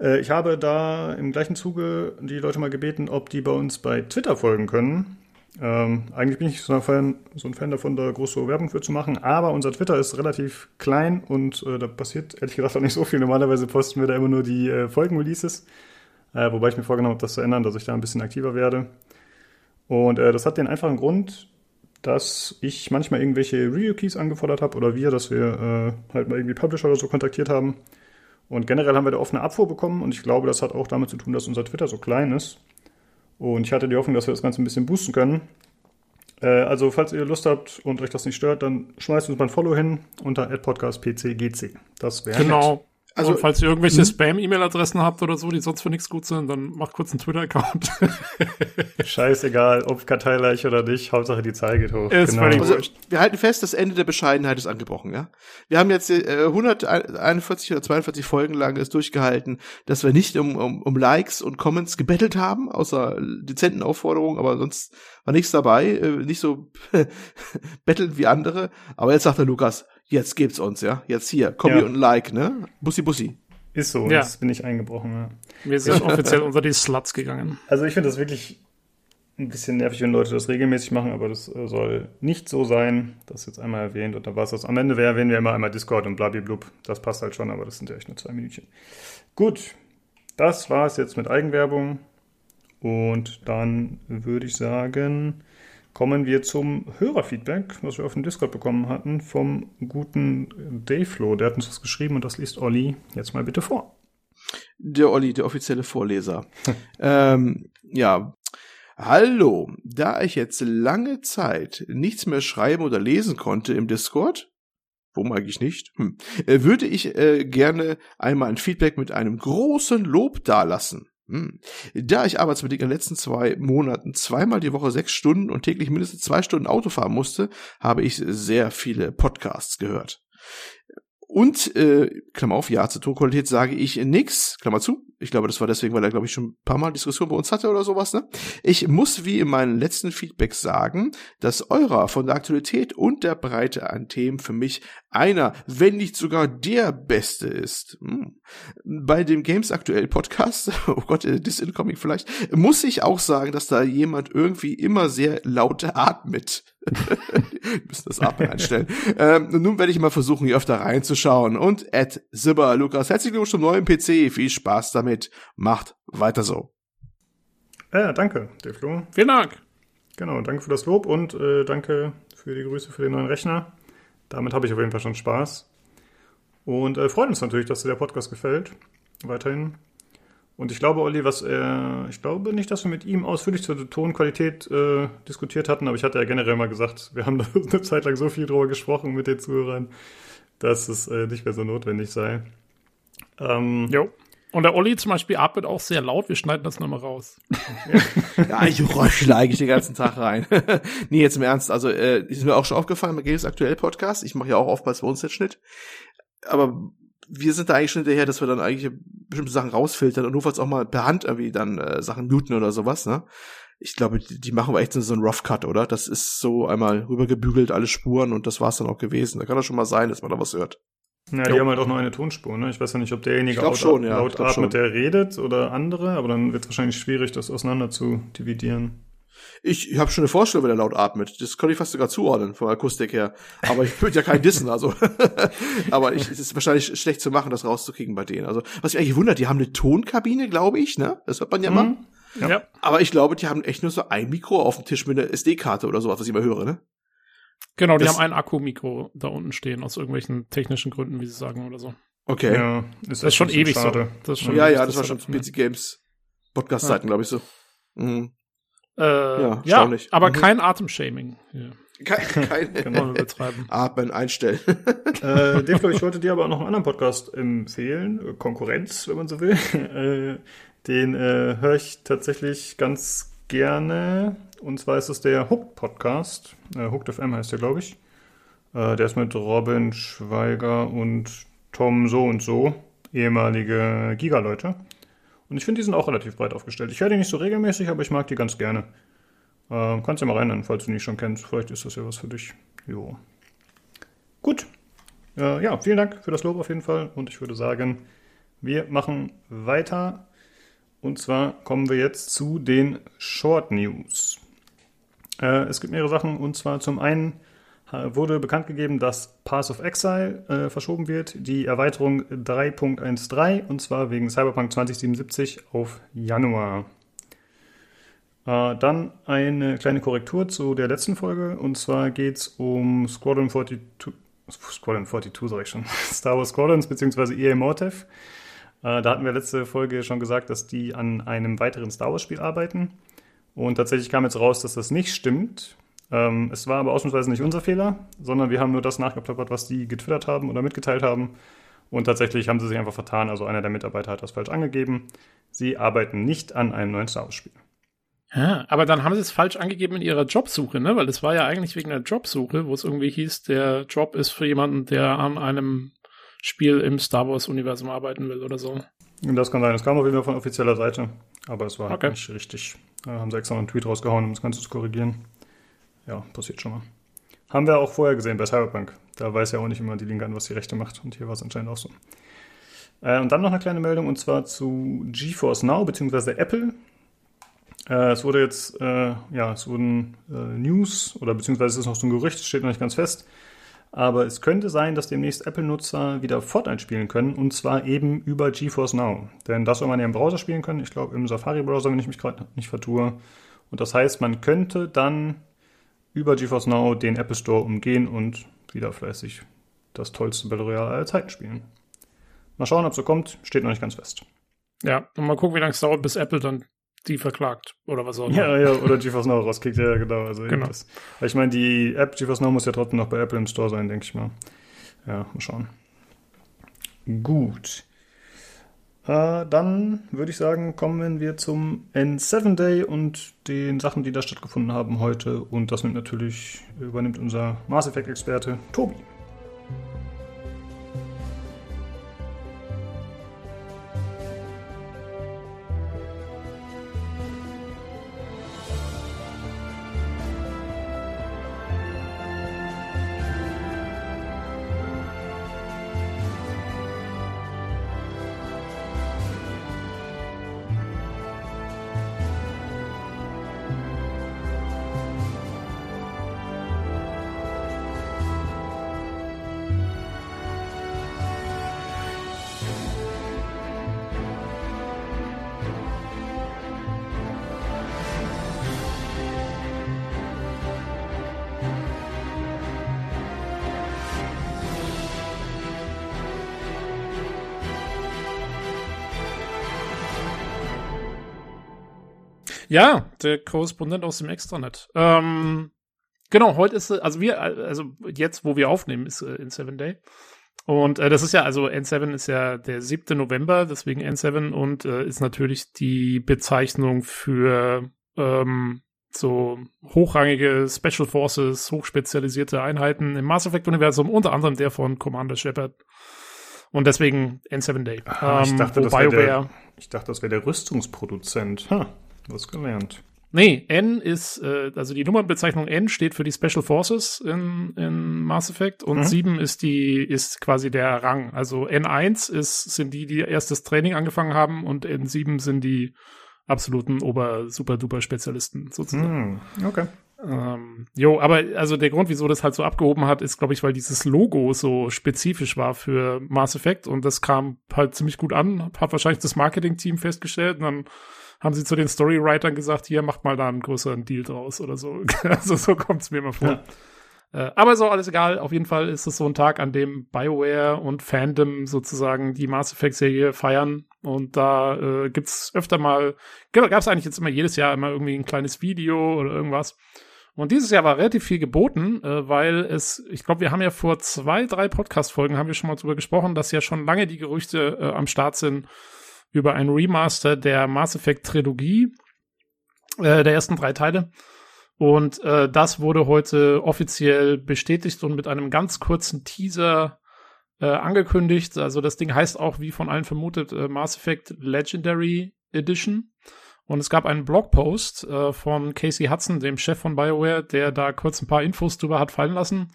Äh, ich habe da im gleichen Zuge die Leute mal gebeten, ob die bei uns bei Twitter folgen können. Ähm, eigentlich bin ich so ein, Fan, so ein Fan davon, da große Werbung für zu machen, aber unser Twitter ist relativ klein und äh, da passiert ehrlich gesagt auch nicht so viel. Normalerweise posten wir da immer nur die äh, Folgen-Releases. Äh, wobei ich mir vorgenommen habe, das zu ändern, dass ich da ein bisschen aktiver werde. Und äh, das hat den einfachen Grund, dass ich manchmal irgendwelche Review-Keys angefordert habe oder wir, dass wir äh, halt mal irgendwie Publisher oder so kontaktiert haben. Und generell haben wir da offene Abfuhr bekommen und ich glaube, das hat auch damit zu tun, dass unser Twitter so klein ist. Und ich hatte die Hoffnung, dass wir das Ganze ein bisschen boosten können. Äh, also, falls ihr Lust habt und euch das nicht stört, dann schmeißt uns mal ein Follow hin unter podcastpcgc. Das wäre Genau. Nett. Also, und falls ihr irgendwelche hm? Spam-E-Mail-Adressen habt oder so, die sonst für nichts gut sind, dann macht kurz einen Twitter-Account. [laughs] [laughs] Scheißegal, ob Karteileich oder nicht, Hauptsache die Zahl geht hoch. Ist genau. also, wir halten fest, das Ende der Bescheidenheit ist angebrochen, ja. Wir haben jetzt äh, 141 oder 42 Folgen lang es durchgehalten, dass wir nicht um, um, um Likes und Comments gebettelt haben, außer dezenten Aufforderungen, aber sonst war nichts dabei, äh, nicht so [laughs] betteln wie andere. Aber jetzt sagt der Lukas, jetzt gibt's uns, ja. Jetzt hier, Kommi ja. und Like, ne? Bussi Bussi. Ist so, ja. jetzt bin ich eingebrochen, ja. Wir sind offiziell unter die Sluts gegangen. Also ich finde das wirklich ein bisschen nervig, wenn Leute das regelmäßig machen, aber das äh, soll nicht so sein. Das ist jetzt einmal erwähnt und da war es das. Am Ende erwähnen wir immer einmal Discord und blablablub. Das passt halt schon, aber das sind ja echt nur zwei Minütchen. Gut, das war es jetzt mit Eigenwerbung. Und dann würde ich sagen, kommen wir zum Hörerfeedback, was wir auf dem Discord bekommen hatten, vom guten Dayflow. Der hat uns was geschrieben und das liest Olli jetzt mal bitte vor. Der Olli, der offizielle Vorleser. [laughs] ähm, ja. Hallo, da ich jetzt lange Zeit nichts mehr schreiben oder lesen konnte im Discord, Warum eigentlich nicht? Hm. Äh, würde ich äh, gerne einmal ein Feedback mit einem großen Lob dalassen. Hm. Da ich arbeitsbedingt in den letzten zwei Monaten zweimal die Woche sechs Stunden und täglich mindestens zwei Stunden Auto fahren musste, habe ich sehr viele Podcasts gehört. Und, äh, Klammer auf, ja, zur Tonqualität sage ich nix, Klammer zu. Ich glaube, das war deswegen, weil er, glaube ich, schon ein paar Mal Diskussion bei uns hatte oder sowas, ne? Ich muss wie in meinen letzten Feedbacks sagen, dass eurer von der Aktualität und der Breite an Themen für mich einer, wenn nicht sogar der beste ist. Hm. Bei dem Games Aktuell Podcast, [laughs] oh Gott, äh, das Incoming vielleicht, muss ich auch sagen, dass da jemand irgendwie immer sehr laut atmet. [laughs] Wir [laughs] müssen das Atmen einstellen. ähm, nun werde ich mal versuchen, hier öfter reinzuschauen. Und Ed Sibber, Lukas, herzlich willkommen zum neuen PC. Viel Spaß damit. Macht weiter so. Ja, danke, der Flo. Vielen Dank. Genau, danke für das Lob und äh, danke für die Grüße für den neuen Rechner. Damit habe ich auf jeden Fall schon Spaß. Und äh, freut uns natürlich, dass dir der Podcast gefällt. Weiterhin. Und ich glaube, Olli, was er, ich glaube nicht, dass wir mit ihm ausführlich zur Tonqualität äh, diskutiert hatten, aber ich hatte ja generell mal gesagt, wir haben [laughs] da eine Zeit lang so viel drüber gesprochen mit den Zuhörern, dass es äh, nicht mehr so notwendig sei. Ähm, jo. Und der Olli zum Beispiel atmet auch sehr laut, wir schneiden das nochmal raus. [laughs] ja, ich röchle eigentlich den ganzen Tag rein. [laughs] nee, jetzt im Ernst, also äh, ist mir auch schon aufgefallen bei Games Aktuell Podcast, ich mache ja auch oftmals bei uns den Schnitt, aber wir sind da eigentlich schon hinterher, dass wir dann eigentlich bestimmte Sachen rausfiltern und notfalls auch mal per Hand irgendwie dann äh, Sachen muten oder sowas, ne? Ich glaube, die, die machen wir echt so einen Rough Cut, oder? Das ist so einmal rübergebügelt, alle Spuren und das war's dann auch gewesen. Da kann doch schon mal sein, dass man da was hört. Ja, die jo. haben halt auch nur eine Tonspur, ne? Ich weiß ja nicht, ob derjenige laut, schon, ja. laut atmet, der redet oder andere, aber dann wird es wahrscheinlich schwierig, das auseinander zu dividieren. Ich, ich habe schon eine Vorstellung, wenn er laut atmet. Das könnte ich fast sogar zuordnen, von der Akustik her. Aber ich würde ja keinen dissen, also. [laughs] aber ich, es ist wahrscheinlich schlecht zu machen, das rauszukriegen bei denen. Also, was mich eigentlich wundert, die haben eine Tonkabine, glaube ich, ne? Das hört man ja mhm. mal. Ja. ja. Aber ich glaube, die haben echt nur so ein Mikro auf dem Tisch mit einer SD-Karte oder sowas, was ich immer höre, ne? Genau, die das, haben ein Akku-Mikro da unten stehen, aus irgendwelchen technischen Gründen, wie sie sagen oder so. Okay. Ja, ist das ist schon ewig schade. so. Das ist schon ja, ja, das, das war schon PC Games Podcast-Zeiten, ja. glaube ich so. Mhm. Äh, ja, ja, aber mhm. kein Atemshaming. Ja. Kein, kein [laughs] genau, betreiben. [laughs] Atmen einstellen. äh, Dave, ich wollte dir aber auch noch einen anderen Podcast empfehlen. Konkurrenz, wenn man so will. [laughs] Äh, den äh, höre ich tatsächlich ganz gerne. Und zwar ist es der Hooked Podcast. Äh, Hooked FM heißt der, glaube ich. Äh, der ist mit Robin Schweiger und Tom So und So, ehemalige Giga-Leute. Und ich finde, die sind auch relativ breit aufgestellt. Ich höre die nicht so regelmäßig, aber ich mag die ganz gerne. Äh, kannst ja mal reinhören, falls du die schon kennst. Vielleicht ist das ja was für dich. Jo. Gut. Äh, ja, vielen Dank für das Lob auf jeden Fall. Und ich würde sagen, wir machen weiter. Und zwar kommen wir jetzt zu den Short News. Äh, es gibt mehrere Sachen. Und zwar zum einen wurde bekannt gegeben, dass Path of Exile äh, verschoben wird, die Erweiterung 3.13 und zwar wegen Cyberpunk 2077 auf Januar. Äh, dann eine kleine Korrektur zu der letzten Folge und zwar geht es um Squadron 42, Squadron 42 sag ich schon, [laughs] Star Wars Squadrons bzw. EA Mortev. Äh, da hatten wir letzte Folge schon gesagt, dass die an einem weiteren Star Wars Spiel arbeiten und tatsächlich kam jetzt raus, dass das nicht stimmt. Ähm, es war aber ausnahmsweise nicht unser Fehler, sondern wir haben nur das nachgeplappert, was die getwittert haben oder mitgeteilt haben. Und tatsächlich haben sie sich einfach vertan. Also einer der Mitarbeiter hat das falsch angegeben. Sie arbeiten nicht an einem neuen Star Wars-Spiel. Ja, aber dann haben sie es falsch angegeben in ihrer Jobsuche, ne? Weil es war ja eigentlich wegen der Jobsuche, wo es irgendwie hieß, der Job ist für jemanden, der an einem Spiel im Star Wars-Universum arbeiten will oder so. Das kann sein. Es kam auf jeden Fall von offizieller Seite, aber es war okay. nicht richtig. Da haben sie extra einen Tweet rausgehauen, um das Ganze zu korrigieren ja, passiert schon mal. Haben wir auch vorher gesehen bei Cyberpunk. Da weiß ja auch nicht immer die Linke an, was die Rechte macht. Und hier war es anscheinend auch so. Äh, und dann noch eine kleine Meldung und zwar zu GeForce Now bzw. Apple. Äh, es wurde jetzt, äh, ja, es wurden äh, News oder beziehungsweise es ist noch so ein Gerücht, steht noch nicht ganz fest. Aber es könnte sein, dass demnächst Apple-Nutzer wieder Fortnite spielen können und zwar eben über GeForce Now. Denn das soll man ja im Browser spielen können. Ich glaube im Safari-Browser, wenn ich mich gerade nicht vertue. Und das heißt, man könnte dann über GeForce Now den Apple Store umgehen und wieder fleißig das tollste Battle Royale aller Zeiten spielen. Mal schauen, ob es so kommt, steht noch nicht ganz fest. Ja, und mal gucken, wie lange es dauert, bis Apple dann die verklagt oder was auch immer. Ja, ja, oder GeForce Now rauskickt, ja, genau. Also genau. Das. Ich meine, die App GeForce Now muss ja trotzdem noch bei Apple im Store sein, denke ich mal. Ja, mal schauen. Gut. Äh, dann würde ich sagen, kommen wir zum N7 Day und den Sachen, die da stattgefunden haben heute. Und das nimmt natürlich, übernimmt unser Mass Effect Experte Tobi. Ja, der Korrespondent aus dem Extranet. Ähm, genau, heute ist, also wir, also jetzt, wo wir aufnehmen, ist äh, in Seven Day. Und äh, das ist ja, also N7 ist ja der 7. November, deswegen N7 und äh, ist natürlich die Bezeichnung für ähm, so hochrangige Special Forces, hochspezialisierte Einheiten im Mass Effect-Universum, unter anderem der von Commander Shepard. Und deswegen N7 Day. Ah, ich, dachte, das der, ich dachte, das wäre der Rüstungsproduzent. Ha. Was gelernt. Nee, N ist, äh, also die Nummernbezeichnung N steht für die Special Forces in, in Mass Effect und mhm. 7 ist die, ist quasi der Rang. Also N1 ist, sind die, die erstes Training angefangen haben und N7 sind die absoluten Ober-Super-Duper-Spezialisten sozusagen. Mhm. Okay. Ähm, jo, aber also der Grund, wieso das halt so abgehoben hat, ist, glaube ich, weil dieses Logo so spezifisch war für Mass Effect und das kam halt ziemlich gut an, hat wahrscheinlich das Marketing-Team festgestellt und dann haben sie zu den Storywritern gesagt, hier macht mal da einen größeren Deal draus oder so. [laughs] also so kommt es mir immer vor. Ja. Äh, aber so, alles egal. Auf jeden Fall ist es so ein Tag, an dem BioWare und Fandom sozusagen die Mass Effect-Serie feiern. Und da äh, gibt's öfter mal, gab es eigentlich jetzt immer jedes Jahr immer irgendwie ein kleines Video oder irgendwas. Und dieses Jahr war relativ viel geboten, äh, weil es, ich glaube, wir haben ja vor zwei, drei Podcast-Folgen haben wir schon mal drüber gesprochen, dass ja schon lange die Gerüchte äh, am Start sind, über ein Remaster der Mass Effect Trilogie, äh, der ersten drei Teile. Und äh, das wurde heute offiziell bestätigt und mit einem ganz kurzen Teaser äh, angekündigt. Also das Ding heißt auch, wie von allen vermutet, äh, Mass Effect Legendary Edition. Und es gab einen Blogpost äh, von Casey Hudson, dem Chef von BioWare, der da kurz ein paar Infos drüber hat fallen lassen.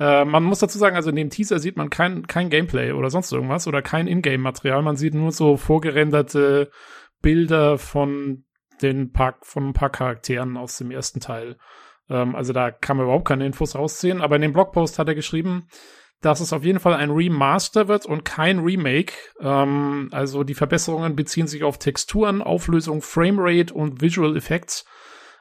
Äh, man muss dazu sagen, also in dem Teaser sieht man kein, kein Gameplay oder sonst irgendwas oder kein Ingame-Material. Man sieht nur so vorgerenderte Bilder von den paar, von ein paar Charakteren aus dem ersten Teil. Ähm, also da kann man überhaupt keine Infos rausziehen. Aber in dem Blogpost hat er geschrieben, dass es auf jeden Fall ein Remaster wird und kein Remake. Ähm, also die Verbesserungen beziehen sich auf Texturen, Auflösung, Framerate und Visual Effects.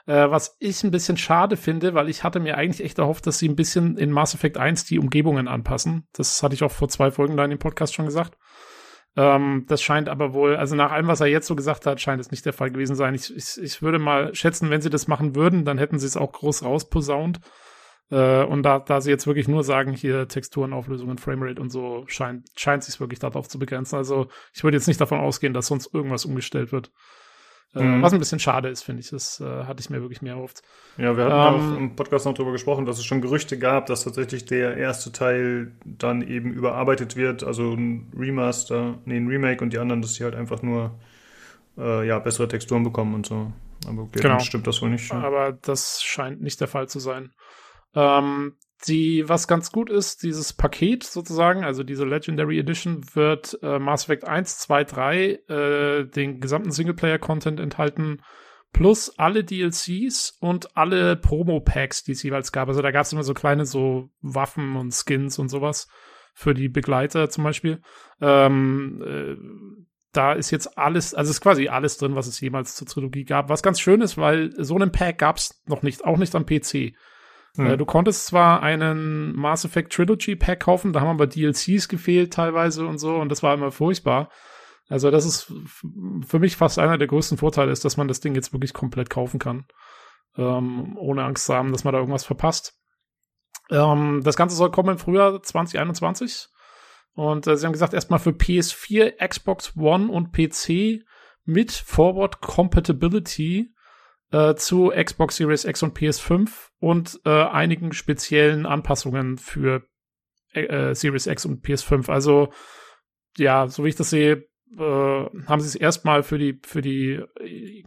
Äh, was ich ein bisschen schade finde, weil ich hatte mir eigentlich echt erhofft, dass sie ein bisschen in Mass Effect 1 die Umgebungen anpassen. Das hatte ich auch vor zwei Folgen da in dem Podcast schon gesagt. Ähm, das scheint aber wohl, also nach allem, was er jetzt so gesagt hat, scheint es nicht der Fall gewesen sein. Ich, ich, ich würde mal schätzen, wenn sie das machen würden, dann hätten sie es auch groß rausposaunt. Äh, und da, da sie jetzt wirklich nur sagen, hier Texturen, Auflösungen, Framerate und so, scheint, scheint sich wirklich darauf zu begrenzen. Also ich würde jetzt nicht davon ausgehen, dass sonst irgendwas umgestellt wird. Äh, mhm. Was ein bisschen schade ist, finde ich. Das äh, hatte ich mir wirklich mehr erhofft. Ja, wir hatten ähm, auch im Podcast noch darüber gesprochen, dass es schon Gerüchte gab, dass tatsächlich der erste Teil dann eben überarbeitet wird, also ein Remaster, nee, ein Remake und die anderen, dass sie halt einfach nur äh, ja, bessere Texturen bekommen und so. Aber okay, genau. stimmt das wohl nicht. Ja. Aber das scheint nicht der Fall zu sein. Ähm, die, was ganz gut ist, dieses Paket sozusagen, also diese Legendary Edition, wird äh, Mass Effect 1, 2, 3, äh, den gesamten Singleplayer-Content enthalten, plus alle DLCs und alle Promo-Packs, die es jeweils gab. Also da gab es immer so kleine so Waffen und Skins und sowas für die Begleiter zum Beispiel. Ähm, äh, da ist jetzt alles, also ist quasi alles drin, was es jemals zur Trilogie gab. Was ganz schön ist, weil so einen Pack gab es noch nicht, auch nicht am PC. Hm. du konntest zwar einen Mass Effect Trilogy Pack kaufen, da haben aber DLCs gefehlt teilweise und so und das war immer furchtbar. Also das ist für mich fast einer der größten Vorteile ist, dass man das Ding jetzt wirklich komplett kaufen kann. Ähm, ohne Angst zu haben, dass man da irgendwas verpasst. Ähm, das Ganze soll kommen im Frühjahr 2021. Und äh, sie haben gesagt, erstmal für PS4, Xbox One und PC mit Forward Compatibility äh, zu Xbox Series X und PS5 und äh, einigen speziellen Anpassungen für äh, äh Series X und PS5. Also ja, so wie ich das sehe, äh, haben sie es erstmal für die für die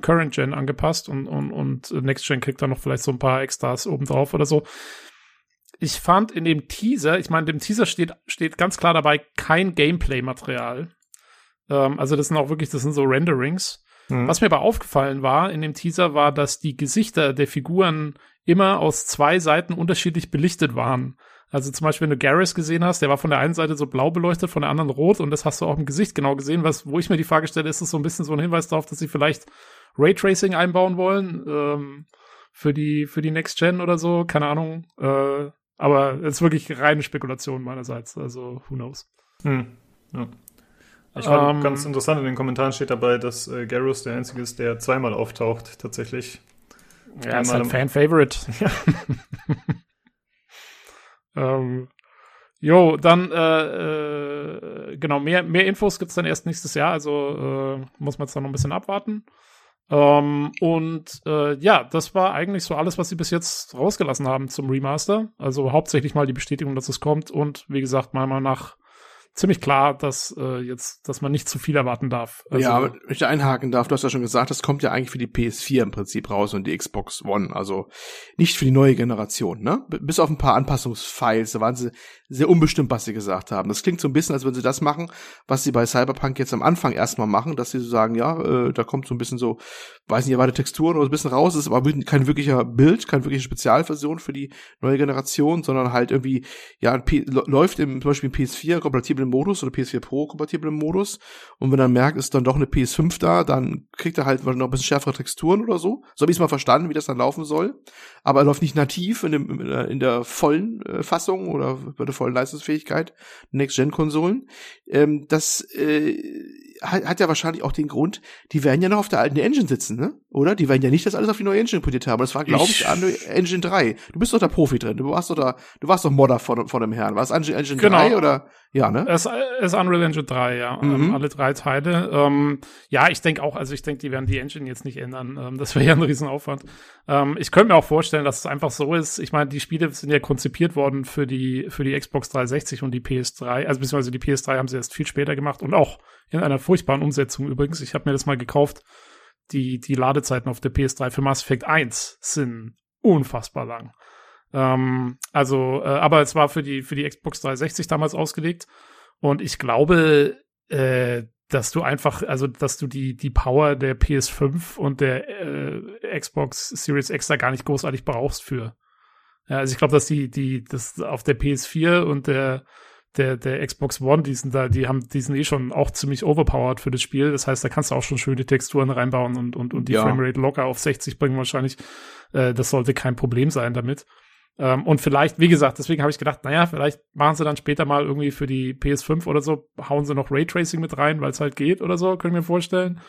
Current Gen angepasst und und und Next Gen kriegt dann noch vielleicht so ein paar Extras obendrauf oder so. Ich fand in dem Teaser, ich meine, dem Teaser steht steht ganz klar dabei kein Gameplay-Material. Ähm, also das sind auch wirklich, das sind so Renderings. Mhm. Was mir aber aufgefallen war in dem Teaser war, dass die Gesichter der Figuren immer aus zwei Seiten unterschiedlich belichtet waren. Also zum Beispiel, wenn du Garrus gesehen hast, der war von der einen Seite so blau beleuchtet, von der anderen rot und das hast du auch im Gesicht genau gesehen, was, wo ich mir die Frage stelle, ist das so ein bisschen so ein Hinweis darauf, dass sie vielleicht Raytracing einbauen wollen, ähm, für die, für die Next Gen oder so, keine Ahnung, äh, aber es ist wirklich reine Spekulation meinerseits, also who knows. Hm. Ja. Ich fand ähm, ganz interessant, in den Kommentaren steht dabei, dass äh, Garrus der Einzige ist, der zweimal auftaucht, tatsächlich. Ja, ist halt Fan-Favorite. [laughs] [laughs] ähm, jo, dann, äh, äh, genau, mehr, mehr Infos gibt's dann erst nächstes Jahr, also äh, muss man jetzt noch ein bisschen abwarten. Ähm, und äh, ja, das war eigentlich so alles, was sie bis jetzt rausgelassen haben zum Remaster. Also hauptsächlich mal die Bestätigung, dass es kommt und wie gesagt, mal mal nach ziemlich klar, dass äh, jetzt, dass man nicht zu viel erwarten darf. Also, ja, aber ich da einhaken darf, du hast ja schon gesagt, das kommt ja eigentlich für die PS4 im Prinzip raus und die Xbox One, also nicht für die neue Generation, ne? Bis auf ein paar Anpassungsfiles, da waren sie sehr unbestimmt, was sie gesagt haben. Das klingt so ein bisschen, als würden sie das machen, was sie bei Cyberpunk jetzt am Anfang erstmal machen, dass sie so sagen, ja, äh, da kommt so ein bisschen so, weiß nicht, erwartet Texturen oder so ein bisschen raus, ist aber kein wirklicher Bild, keine wirkliche Spezialversion für die neue Generation, sondern halt irgendwie, ja, läuft im, zum Beispiel im PS4 kompatiblen Modus oder PS4 Pro kompatiblen Modus und wenn er merkt, ist dann doch eine PS5 da, dann kriegt er halt noch ein bisschen schärfere Texturen oder so. So habe ich es mal verstanden, wie das dann laufen soll. Aber er läuft nicht nativ in, dem, in der vollen äh, Fassung oder bei der vollen Leistungsfähigkeit Next-Gen-Konsolen. Ähm, das äh, hat, hat ja wahrscheinlich auch den Grund, die werden ja noch auf der alten Engine sitzen, ne? Oder? Die werden ja nicht das alles auf die neue Engine importiert haben. Das war, glaube ich, ich Engine 3. Du bist doch der Profi drin. Du warst doch da, du warst doch Modder von, von dem Herrn. War es Engine, Engine genau. 3 oder? Ja, ne? Es ist Unreal Engine 3, ja. Mhm. Ähm, alle drei Teile. Ähm, ja, ich denke auch, also ich denke, die werden die Engine jetzt nicht ändern. Ähm, das wäre ja ein Riesenaufwand. Ähm, ich könnte mir auch vorstellen, dass es einfach so ist. Ich meine, die Spiele sind ja konzipiert worden für die, für die Xbox 360 und die PS3. Also beziehungsweise die PS3 haben sie erst viel später gemacht und auch in einer furchtbaren Umsetzung übrigens. Ich habe mir das mal gekauft. Die, die Ladezeiten auf der PS3 für Mass Effect 1 sind unfassbar lang. Ähm, also, äh, aber es war für die, für die Xbox 360 damals ausgelegt. Und ich glaube, äh, dass du einfach, also dass du die, die Power der PS5 und der äh, Xbox Series X da gar nicht großartig brauchst für. Ja, also ich glaube, dass die, die, das auf der PS4 und der, der, der Xbox One, die sind da, die haben, die sind eh schon auch ziemlich overpowered für das Spiel. Das heißt, da kannst du auch schon schöne Texturen reinbauen und, und, und die ja. Framerate locker auf 60 bringen wahrscheinlich. Äh, das sollte kein Problem sein damit. Ähm, und vielleicht, wie gesagt, deswegen habe ich gedacht, naja, vielleicht machen sie dann später mal irgendwie für die PS5 oder so, hauen sie noch Raytracing mit rein, weil es halt geht oder so, können wir vorstellen.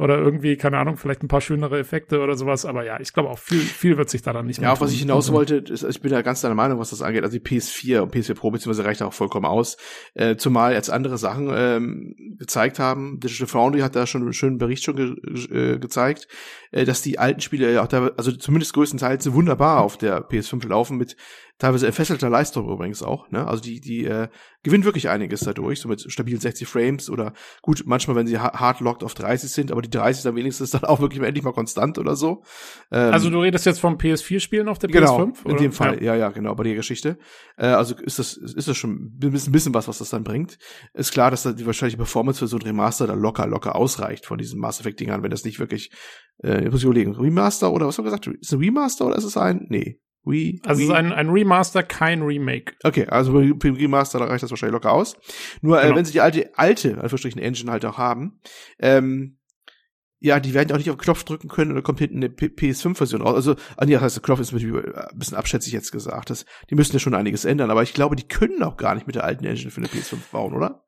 Oder irgendwie, keine Ahnung, vielleicht ein paar schönere Effekte oder sowas. Aber ja, ich glaube auch viel, viel wird sich da dann nicht mehr. Ja, auch was ich hinaus wollte, ist, ich bin da ganz deiner Meinung, was das angeht. Also die PS4 und PS4 Pro beziehungsweise reicht auch vollkommen aus. Äh, zumal jetzt andere Sachen ähm, gezeigt haben. Digital Foundry hat da schon einen schönen Bericht schon ge äh, gezeigt, äh, dass die alten Spiele ja auch da, also zumindest größtenteils wunderbar auf der PS5 laufen mit teilweise entfesselter Leistung übrigens auch. Ne? Also die, die äh, gewinnt wirklich einiges dadurch, so mit stabilen 60 Frames oder gut, manchmal, wenn sie hard locked auf 30 sind, aber die 30 dann wenigstens [laughs] dann auch wirklich endlich mal konstant oder so. Ähm, also du redest jetzt vom PS4-Spielen auf der genau, PS5? Oder? In dem Fall, ja, ja, ja genau, bei der Geschichte. Äh, also ist das, ist das schon ein bisschen, was, was das dann bringt. Ist klar, dass da die wahrscheinlich Performance für so ein Remaster da locker, locker ausreicht von diesen Mass Effect-Dingern, wenn das nicht wirklich, äh, muss ich überlegen, Remaster oder was haben wir gesagt? Ist es ein Remaster oder ist es ein? Nee. Re, also es ist ein, ein Remaster, kein Remake. Okay, also für den Remaster da reicht das wahrscheinlich locker aus. Nur äh, genau. äh, wenn sie die alte, alte, Anführungsstrichen Engine halt auch haben, ähm, ja, die werden auch nicht auf den Knopf drücken können oder kommt hinten eine PS5-Version raus. Also, ah, nee, das heißt, der Knopf ist ein bisschen abschätzig jetzt gesagt. Das, die müssen ja schon einiges ändern, aber ich glaube, die können auch gar nicht mit der alten Engine für eine PS5 bauen, oder?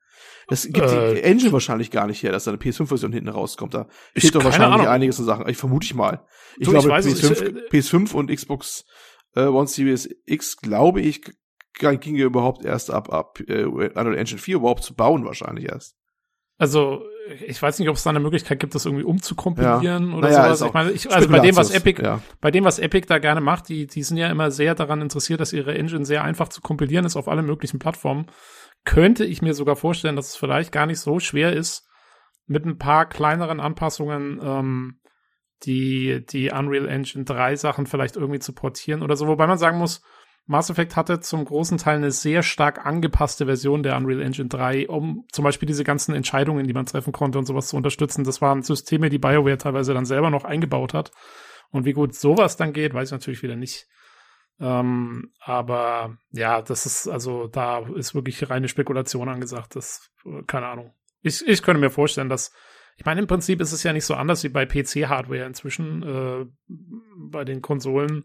Das gibt äh, die Engine wahrscheinlich gar nicht her, dass da eine PS5-Version hinten rauskommt. Da fehlt doch wahrscheinlich Ahnung. einiges zu sagen. Ich vermute ich mal. Ich du, glaube, ich PS5, ich, äh, PS5 und Xbox äh, One Series X, glaube ich, ging ja überhaupt erst ab, ab äh, Unreal Engine 4 überhaupt zu bauen, wahrscheinlich erst. Also, ich weiß nicht, ob es da eine Möglichkeit gibt, das irgendwie umzukompilieren ja. oder naja, sowas. Ich meine, ich, also bei dem, was Epic, ja. bei dem, was Epic da gerne macht, die, die sind ja immer sehr daran interessiert, dass ihre Engine sehr einfach zu kompilieren ist auf alle möglichen Plattformen. Könnte ich mir sogar vorstellen, dass es vielleicht gar nicht so schwer ist, mit ein paar kleineren Anpassungen ähm, die, die Unreal Engine 3 Sachen vielleicht irgendwie zu portieren oder so. Wobei man sagen muss, Mass Effect hatte zum großen Teil eine sehr stark angepasste Version der Unreal Engine 3, um zum Beispiel diese ganzen Entscheidungen, die man treffen konnte und sowas zu unterstützen. Das waren Systeme, die BioWare teilweise dann selber noch eingebaut hat. Und wie gut sowas dann geht, weiß ich natürlich wieder nicht. Ähm, aber ja, das ist, also da ist wirklich reine Spekulation angesagt. Das, keine Ahnung. Ich, ich könnte mir vorstellen, dass ich meine, im Prinzip ist es ja nicht so anders wie bei PC-Hardware inzwischen, äh, bei den Konsolen.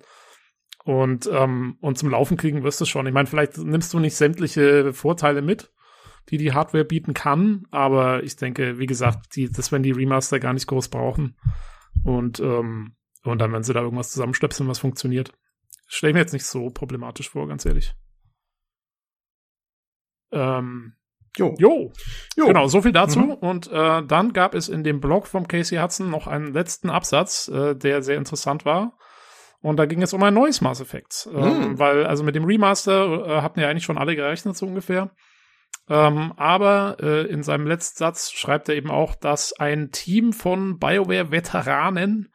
Und, ähm, und zum Laufen kriegen wirst du schon. Ich meine, vielleicht nimmst du nicht sämtliche Vorteile mit, die die Hardware bieten kann, aber ich denke, wie gesagt, die, das werden die Remaster gar nicht groß brauchen. Und, ähm, und dann werden sie da irgendwas zusammenstöpseln, was funktioniert. Stelle ich mir jetzt nicht so problematisch vor, ganz ehrlich. Ähm, Jo. jo. Jo. Genau, so viel dazu. Mhm. Und äh, dann gab es in dem Blog vom Casey Hudson noch einen letzten Absatz, äh, der sehr interessant war. Und da ging es um ein neues Mass Effect. Ähm, mhm. Weil, also mit dem Remaster äh, hatten ja eigentlich schon alle gerechnet, so ungefähr. Ähm, aber äh, in seinem letzten Satz schreibt er eben auch, dass ein Team von BioWare-Veteranen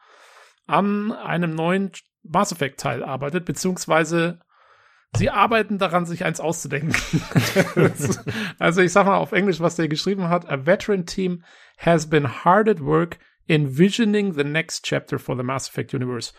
an einem neuen Mass Effect-Teil arbeitet, beziehungsweise Sie arbeiten daran, sich eins auszudenken. [laughs] also ich sag mal auf Englisch, was der geschrieben hat. A veteran team has been hard at work envisioning the next chapter for the Mass Effect universe.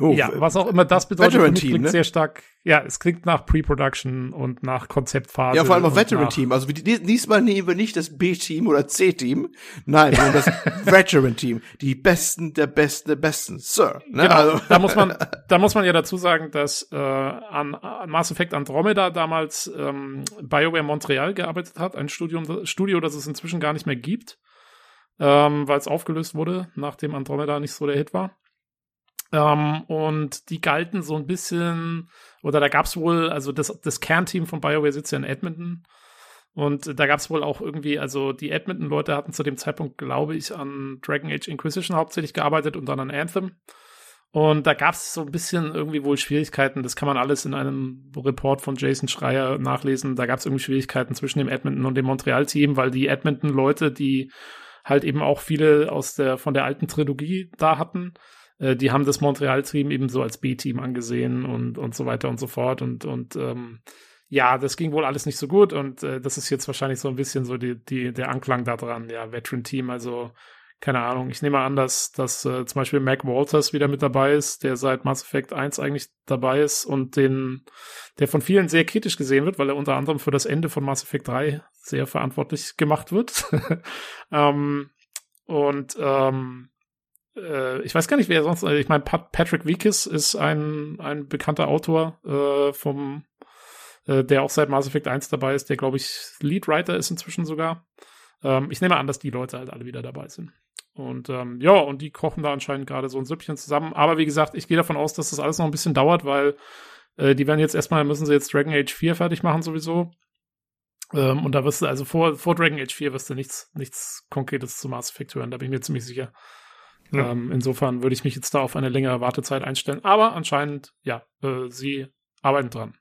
Oh, ja, was auch immer das bedeutet, Veteran Team, klingt ne? sehr stark. Ja, es klingt nach Pre-Production und nach Konzeptphase. Ja, vor allem auch Veteran Team. Also diesmal nehmen wir nicht das B-Team oder C-Team. Nein, sondern das [laughs] Veteran Team. Die Besten der Besten der Besten, Sir. Ne? Genau, also. da muss man, da muss man ja dazu sagen, dass äh, an, an Mass Effect Andromeda damals ähm, BioWare Montreal gearbeitet hat, ein Studium, Studio, das es inzwischen gar nicht mehr gibt, ähm, weil es aufgelöst wurde, nachdem Andromeda nicht so der Hit war. Ähm, und die galten so ein bisschen, oder da gab es wohl, also das, das Kernteam von BioWare sitzt ja in Edmonton. Und da gab es wohl auch irgendwie, also die Edmonton-Leute hatten zu dem Zeitpunkt, glaube ich, an Dragon Age Inquisition hauptsächlich gearbeitet und dann an Anthem. Und da gab es so ein bisschen irgendwie wohl Schwierigkeiten. Das kann man alles in einem Report von Jason Schreier nachlesen. Da gab es irgendwie Schwierigkeiten zwischen dem Edmonton und dem Montreal-Team, weil die Edmonton-Leute, die halt eben auch viele aus der von der alten Trilogie da hatten, äh, die haben das Montreal-Team eben so als B-Team angesehen und, und so weiter und so fort. Und, und ähm, ja, das ging wohl alles nicht so gut und äh, das ist jetzt wahrscheinlich so ein bisschen so die, die, der Anklang daran, ja, Veteran-Team, also keine Ahnung, ich nehme an, dass, dass äh, zum Beispiel Mac Walters wieder mit dabei ist, der seit Mass Effect 1 eigentlich dabei ist und den, der von vielen sehr kritisch gesehen wird, weil er unter anderem für das Ende von Mass Effect 3 sehr verantwortlich gemacht wird. [laughs] ähm, und ähm, äh, ich weiß gar nicht, wer sonst, also ich meine, Patrick Wiekes ist ein, ein bekannter Autor äh, vom äh, der auch seit Mass Effect 1 dabei ist, der, glaube ich, Leadwriter ist inzwischen sogar. Ähm, ich nehme an, dass die Leute halt alle wieder dabei sind. Und ähm, ja, und die kochen da anscheinend gerade so ein Süppchen zusammen. Aber wie gesagt, ich gehe davon aus, dass das alles noch ein bisschen dauert, weil äh, die werden jetzt erstmal, müssen sie jetzt Dragon Age 4 fertig machen sowieso. Ähm, und da wirst du, also vor, vor Dragon Age 4 wirst du nichts, nichts Konkretes zu Mass Effect hören, da bin ich mir ziemlich sicher. Ja. Ähm, insofern würde ich mich jetzt da auf eine längere Wartezeit einstellen. Aber anscheinend, ja, äh, sie arbeiten dran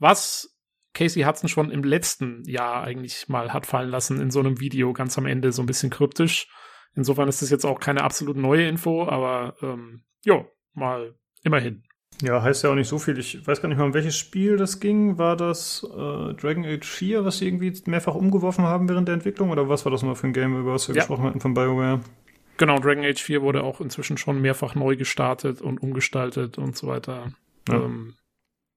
was Casey Hudson schon im letzten Jahr eigentlich mal hat fallen lassen in so einem Video ganz am Ende so ein bisschen kryptisch. Insofern ist das jetzt auch keine absolut neue Info, aber ähm, ja, mal immerhin. Ja, heißt ja auch nicht so viel. Ich weiß gar nicht mal, um welches Spiel das ging. War das äh, Dragon Age 4, was sie irgendwie mehrfach umgeworfen haben während der Entwicklung? Oder was war das mal für ein Game, über was wir ja. gesprochen hatten von BioWare? Genau, Dragon Age 4 wurde auch inzwischen schon mehrfach neu gestartet und umgestaltet und so weiter. Ja. Ähm,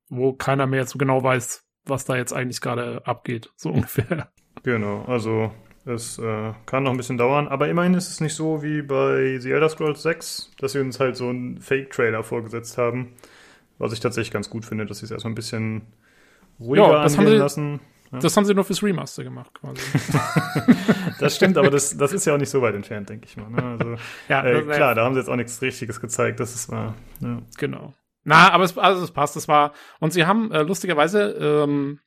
wo keiner mehr so genau weiß, was da jetzt eigentlich gerade abgeht, so [laughs] ungefähr. Genau, also es äh, kann noch ein bisschen dauern, aber immerhin ist es nicht so wie bei The Elder Scrolls 6, dass sie uns halt so einen Fake-Trailer vorgesetzt haben, was ich tatsächlich ganz gut finde, dass sie es erstmal ein bisschen ruhiger ja, angehen lassen. Das haben sie nur fürs Remaster gemacht, quasi. [laughs] das stimmt, aber das, das ist ja auch nicht so weit entfernt, denke ich mal. Ne? Also, [laughs] ja, äh, klar, da haben sie jetzt auch nichts Richtiges gezeigt, das ist mal. Ja. Genau. Na, aber es, also es passt, es war. Und sie haben äh, lustigerweise ähm,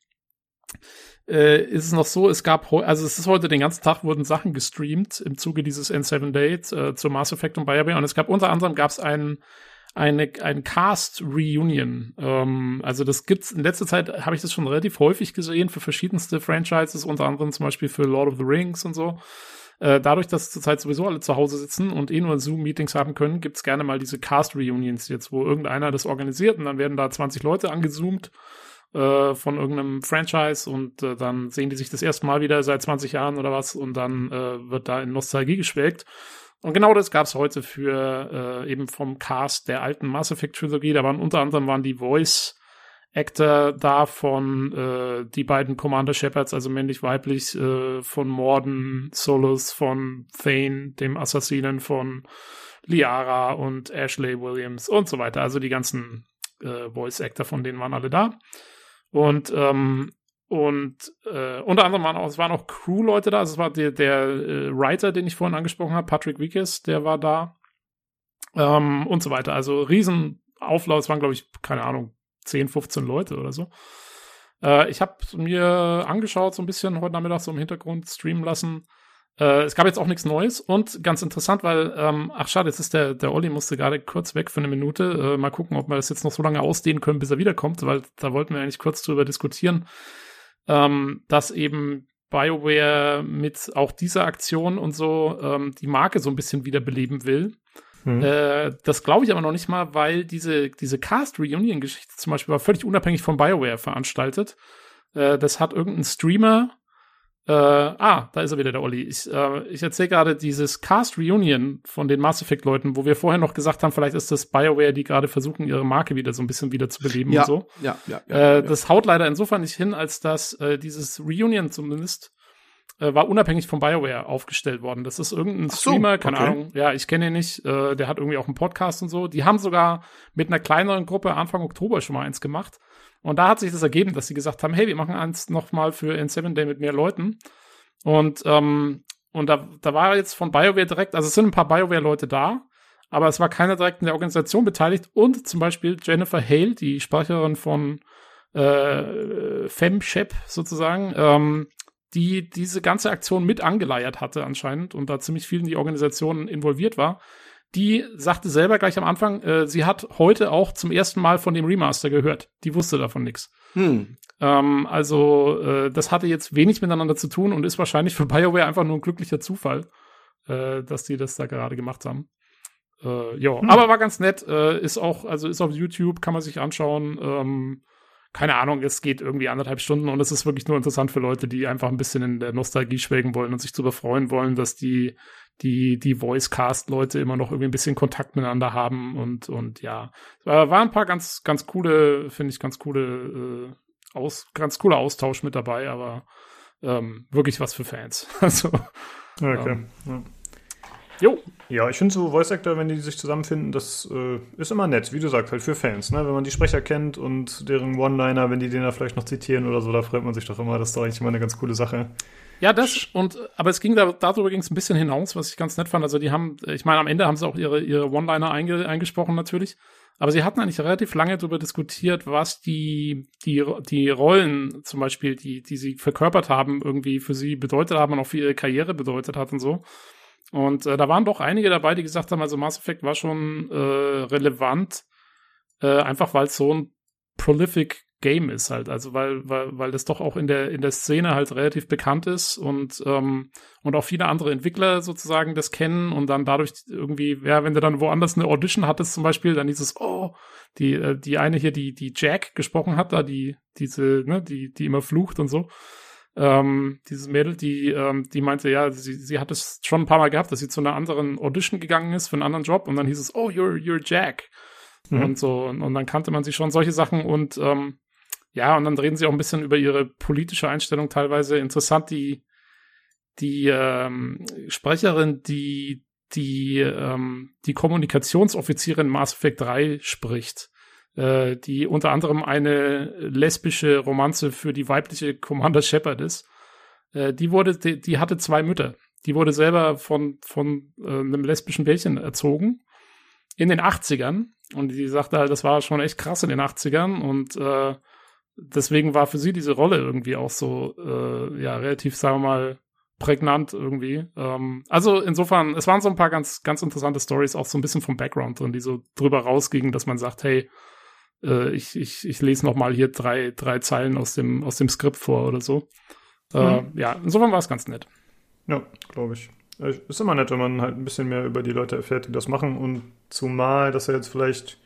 äh, ist es noch so, es gab also es ist heute den ganzen Tag wurden Sachen gestreamt im Zuge dieses N7 Dates äh, zu Mass Effect und BioWare und es gab unter anderem gab es ein eine ein Cast Reunion. Ähm, also das gibt's in letzter Zeit habe ich das schon relativ häufig gesehen für verschiedenste Franchises, unter anderem zum Beispiel für Lord of the Rings und so. Äh, dadurch, dass zurzeit sowieso alle zu Hause sitzen und eh nur Zoom-Meetings haben können, gibt's gerne mal diese Cast-Reunions jetzt, wo irgendeiner das organisiert und dann werden da 20 Leute angezoomt äh, von irgendeinem Franchise und äh, dann sehen die sich das erste Mal wieder seit 20 Jahren oder was und dann äh, wird da in Nostalgie geschwelgt. Und genau das gab's heute für äh, eben vom Cast der alten Mass Effect Trilogie. Da waren unter anderem waren die Voice Actor davon, äh, die beiden Commander Shepards, also männlich-weiblich, äh, von Morden, Solus, von Thane, dem Assassinen von Liara und Ashley Williams und so weiter. Also die ganzen äh, Voice Actor von denen waren alle da. Und ähm, und äh, unter anderem waren auch, es waren auch Crew-Leute da. Also es war der, der äh, Writer, den ich vorhin angesprochen habe, Patrick Wickes, der war da. Ähm, und so weiter. Also riesen Auflauf, es waren, glaube ich, keine Ahnung, 10, 15 Leute oder so. Äh, ich habe mir angeschaut, so ein bisschen heute Nachmittag so im Hintergrund streamen lassen. Äh, es gab jetzt auch nichts Neues und ganz interessant, weil, ähm, ach schade, jetzt ist der, der Olli musste gerade kurz weg für eine Minute. Äh, mal gucken, ob wir das jetzt noch so lange ausdehnen können, bis er wiederkommt, weil da wollten wir eigentlich kurz drüber diskutieren, ähm, dass eben BioWare mit auch dieser Aktion und so ähm, die Marke so ein bisschen wiederbeleben will. Mhm. Äh, das glaube ich aber noch nicht mal, weil diese, diese Cast-Reunion-Geschichte zum Beispiel war völlig unabhängig von BioWare veranstaltet. Äh, das hat irgendein Streamer äh, ah, da ist er wieder, der Olli. Ich, äh, ich erzähle gerade dieses Cast Reunion von den Mass Effect Leuten, wo wir vorher noch gesagt haben, vielleicht ist das BioWare, die gerade versuchen, ihre Marke wieder so ein bisschen wieder zu beleben ja, und so. Ja, ja, ja, äh, ja. Das haut leider insofern nicht hin, als dass äh, dieses Reunion zumindest äh, war unabhängig von BioWare aufgestellt worden. Das ist irgendein so, Streamer, keine okay. Ahnung, ja, ich kenne ihn nicht, äh, der hat irgendwie auch einen Podcast und so. Die haben sogar mit einer kleineren Gruppe Anfang Oktober schon mal eins gemacht. Und da hat sich das ergeben, dass sie gesagt haben, hey, wir machen eins nochmal für N7 Day mit mehr Leuten. Und, ähm, und da, da war jetzt von BioWare direkt, also es sind ein paar BioWare-Leute da, aber es war keiner direkt in der Organisation beteiligt und zum Beispiel Jennifer Hale, die Sprecherin von äh, FemShep sozusagen, ähm, die diese ganze Aktion mit angeleiert hatte anscheinend und da ziemlich viel in die Organisation involviert war, die sagte selber gleich am Anfang, äh, sie hat heute auch zum ersten Mal von dem Remaster gehört. Die wusste davon nichts. Hm. Ähm, also äh, das hatte jetzt wenig miteinander zu tun und ist wahrscheinlich für BioWare einfach nur ein glücklicher Zufall, äh, dass die das da gerade gemacht haben. Äh, ja, hm. aber war ganz nett. Äh, ist auch, also ist auf YouTube, kann man sich anschauen. Ähm, keine Ahnung, es geht irgendwie anderthalb Stunden und es ist wirklich nur interessant für Leute, die einfach ein bisschen in der Nostalgie schwelgen wollen und sich darüber freuen wollen, dass die, die, die Voice-Cast-Leute immer noch irgendwie ein bisschen Kontakt miteinander haben und, und ja. War ein paar ganz, ganz coole, finde ich, ganz coole, äh, aus, ganz cooler Austausch mit dabei, aber ähm, wirklich was für Fans. [laughs] also. Okay. Ähm, ja. Jo. Ja, ich finde so Voice Actor, wenn die sich zusammenfinden, das äh, ist immer nett, wie du sagst, halt für Fans, ne? Wenn man die Sprecher kennt und deren One-Liner, wenn die den da vielleicht noch zitieren oder so, da freut man sich doch immer. Das ist doch eigentlich immer eine ganz coole Sache. Ja, das und aber es ging da darüber ging es ein bisschen hinaus, was ich ganz nett fand. Also die haben, ich meine, am Ende haben sie auch ihre ihre One-Liner einge, eingesprochen natürlich, aber sie hatten eigentlich relativ lange darüber diskutiert, was die die die Rollen zum Beispiel, die die sie verkörpert haben, irgendwie für sie bedeutet haben und auch für ihre Karriere bedeutet hat und so. Und äh, da waren doch einige dabei, die gesagt haben, also Mass Effect war schon äh, relevant, äh, einfach weil es so ein prolific Game ist halt, also weil, weil, weil das doch auch in der, in der Szene halt relativ bekannt ist und, ähm, und auch viele andere Entwickler sozusagen das kennen und dann dadurch irgendwie, ja, wenn du dann woanders eine Audition hattest zum Beispiel, dann hieß es, oh, die, äh, die eine hier, die, die Jack gesprochen hat, da die, diese, ne, die, die immer flucht und so, ähm, dieses Mädel, die, ähm, die meinte, ja, sie, sie hat es schon ein paar Mal gehabt, dass sie zu einer anderen Audition gegangen ist für einen anderen Job und dann hieß es, oh, you're, you're Jack. Mhm. Und so, und, und, dann kannte man sie schon solche Sachen und ähm, ja, und dann reden sie auch ein bisschen über ihre politische Einstellung teilweise. Interessant, die, die ähm, Sprecherin, die die, ähm, die Kommunikationsoffizierin Mass Effect 3 spricht äh, die unter anderem eine lesbische Romanze für die weibliche Commander Shepard ist. Äh, die wurde, die, die, hatte zwei Mütter. Die wurde selber von, von äh, einem lesbischen Bärchen erzogen in den 80ern. Und die sagte halt, das war schon echt krass in den 80ern und äh, deswegen war für sie diese Rolle irgendwie auch so, äh, ja, relativ, sagen wir mal, prägnant irgendwie. Ähm, also insofern, es waren so ein paar ganz, ganz interessante Stories, auch so ein bisschen vom Background drin, die so drüber rausgingen, dass man sagt, hey, äh, ich, ich, ich lese noch mal hier drei, drei Zeilen aus dem, aus dem Skript vor oder so. Äh, mhm. Ja, insofern war es ganz nett. Ja, glaube ich. Ist immer nett, wenn man halt ein bisschen mehr über die Leute erfährt, die das machen und zumal, dass er jetzt vielleicht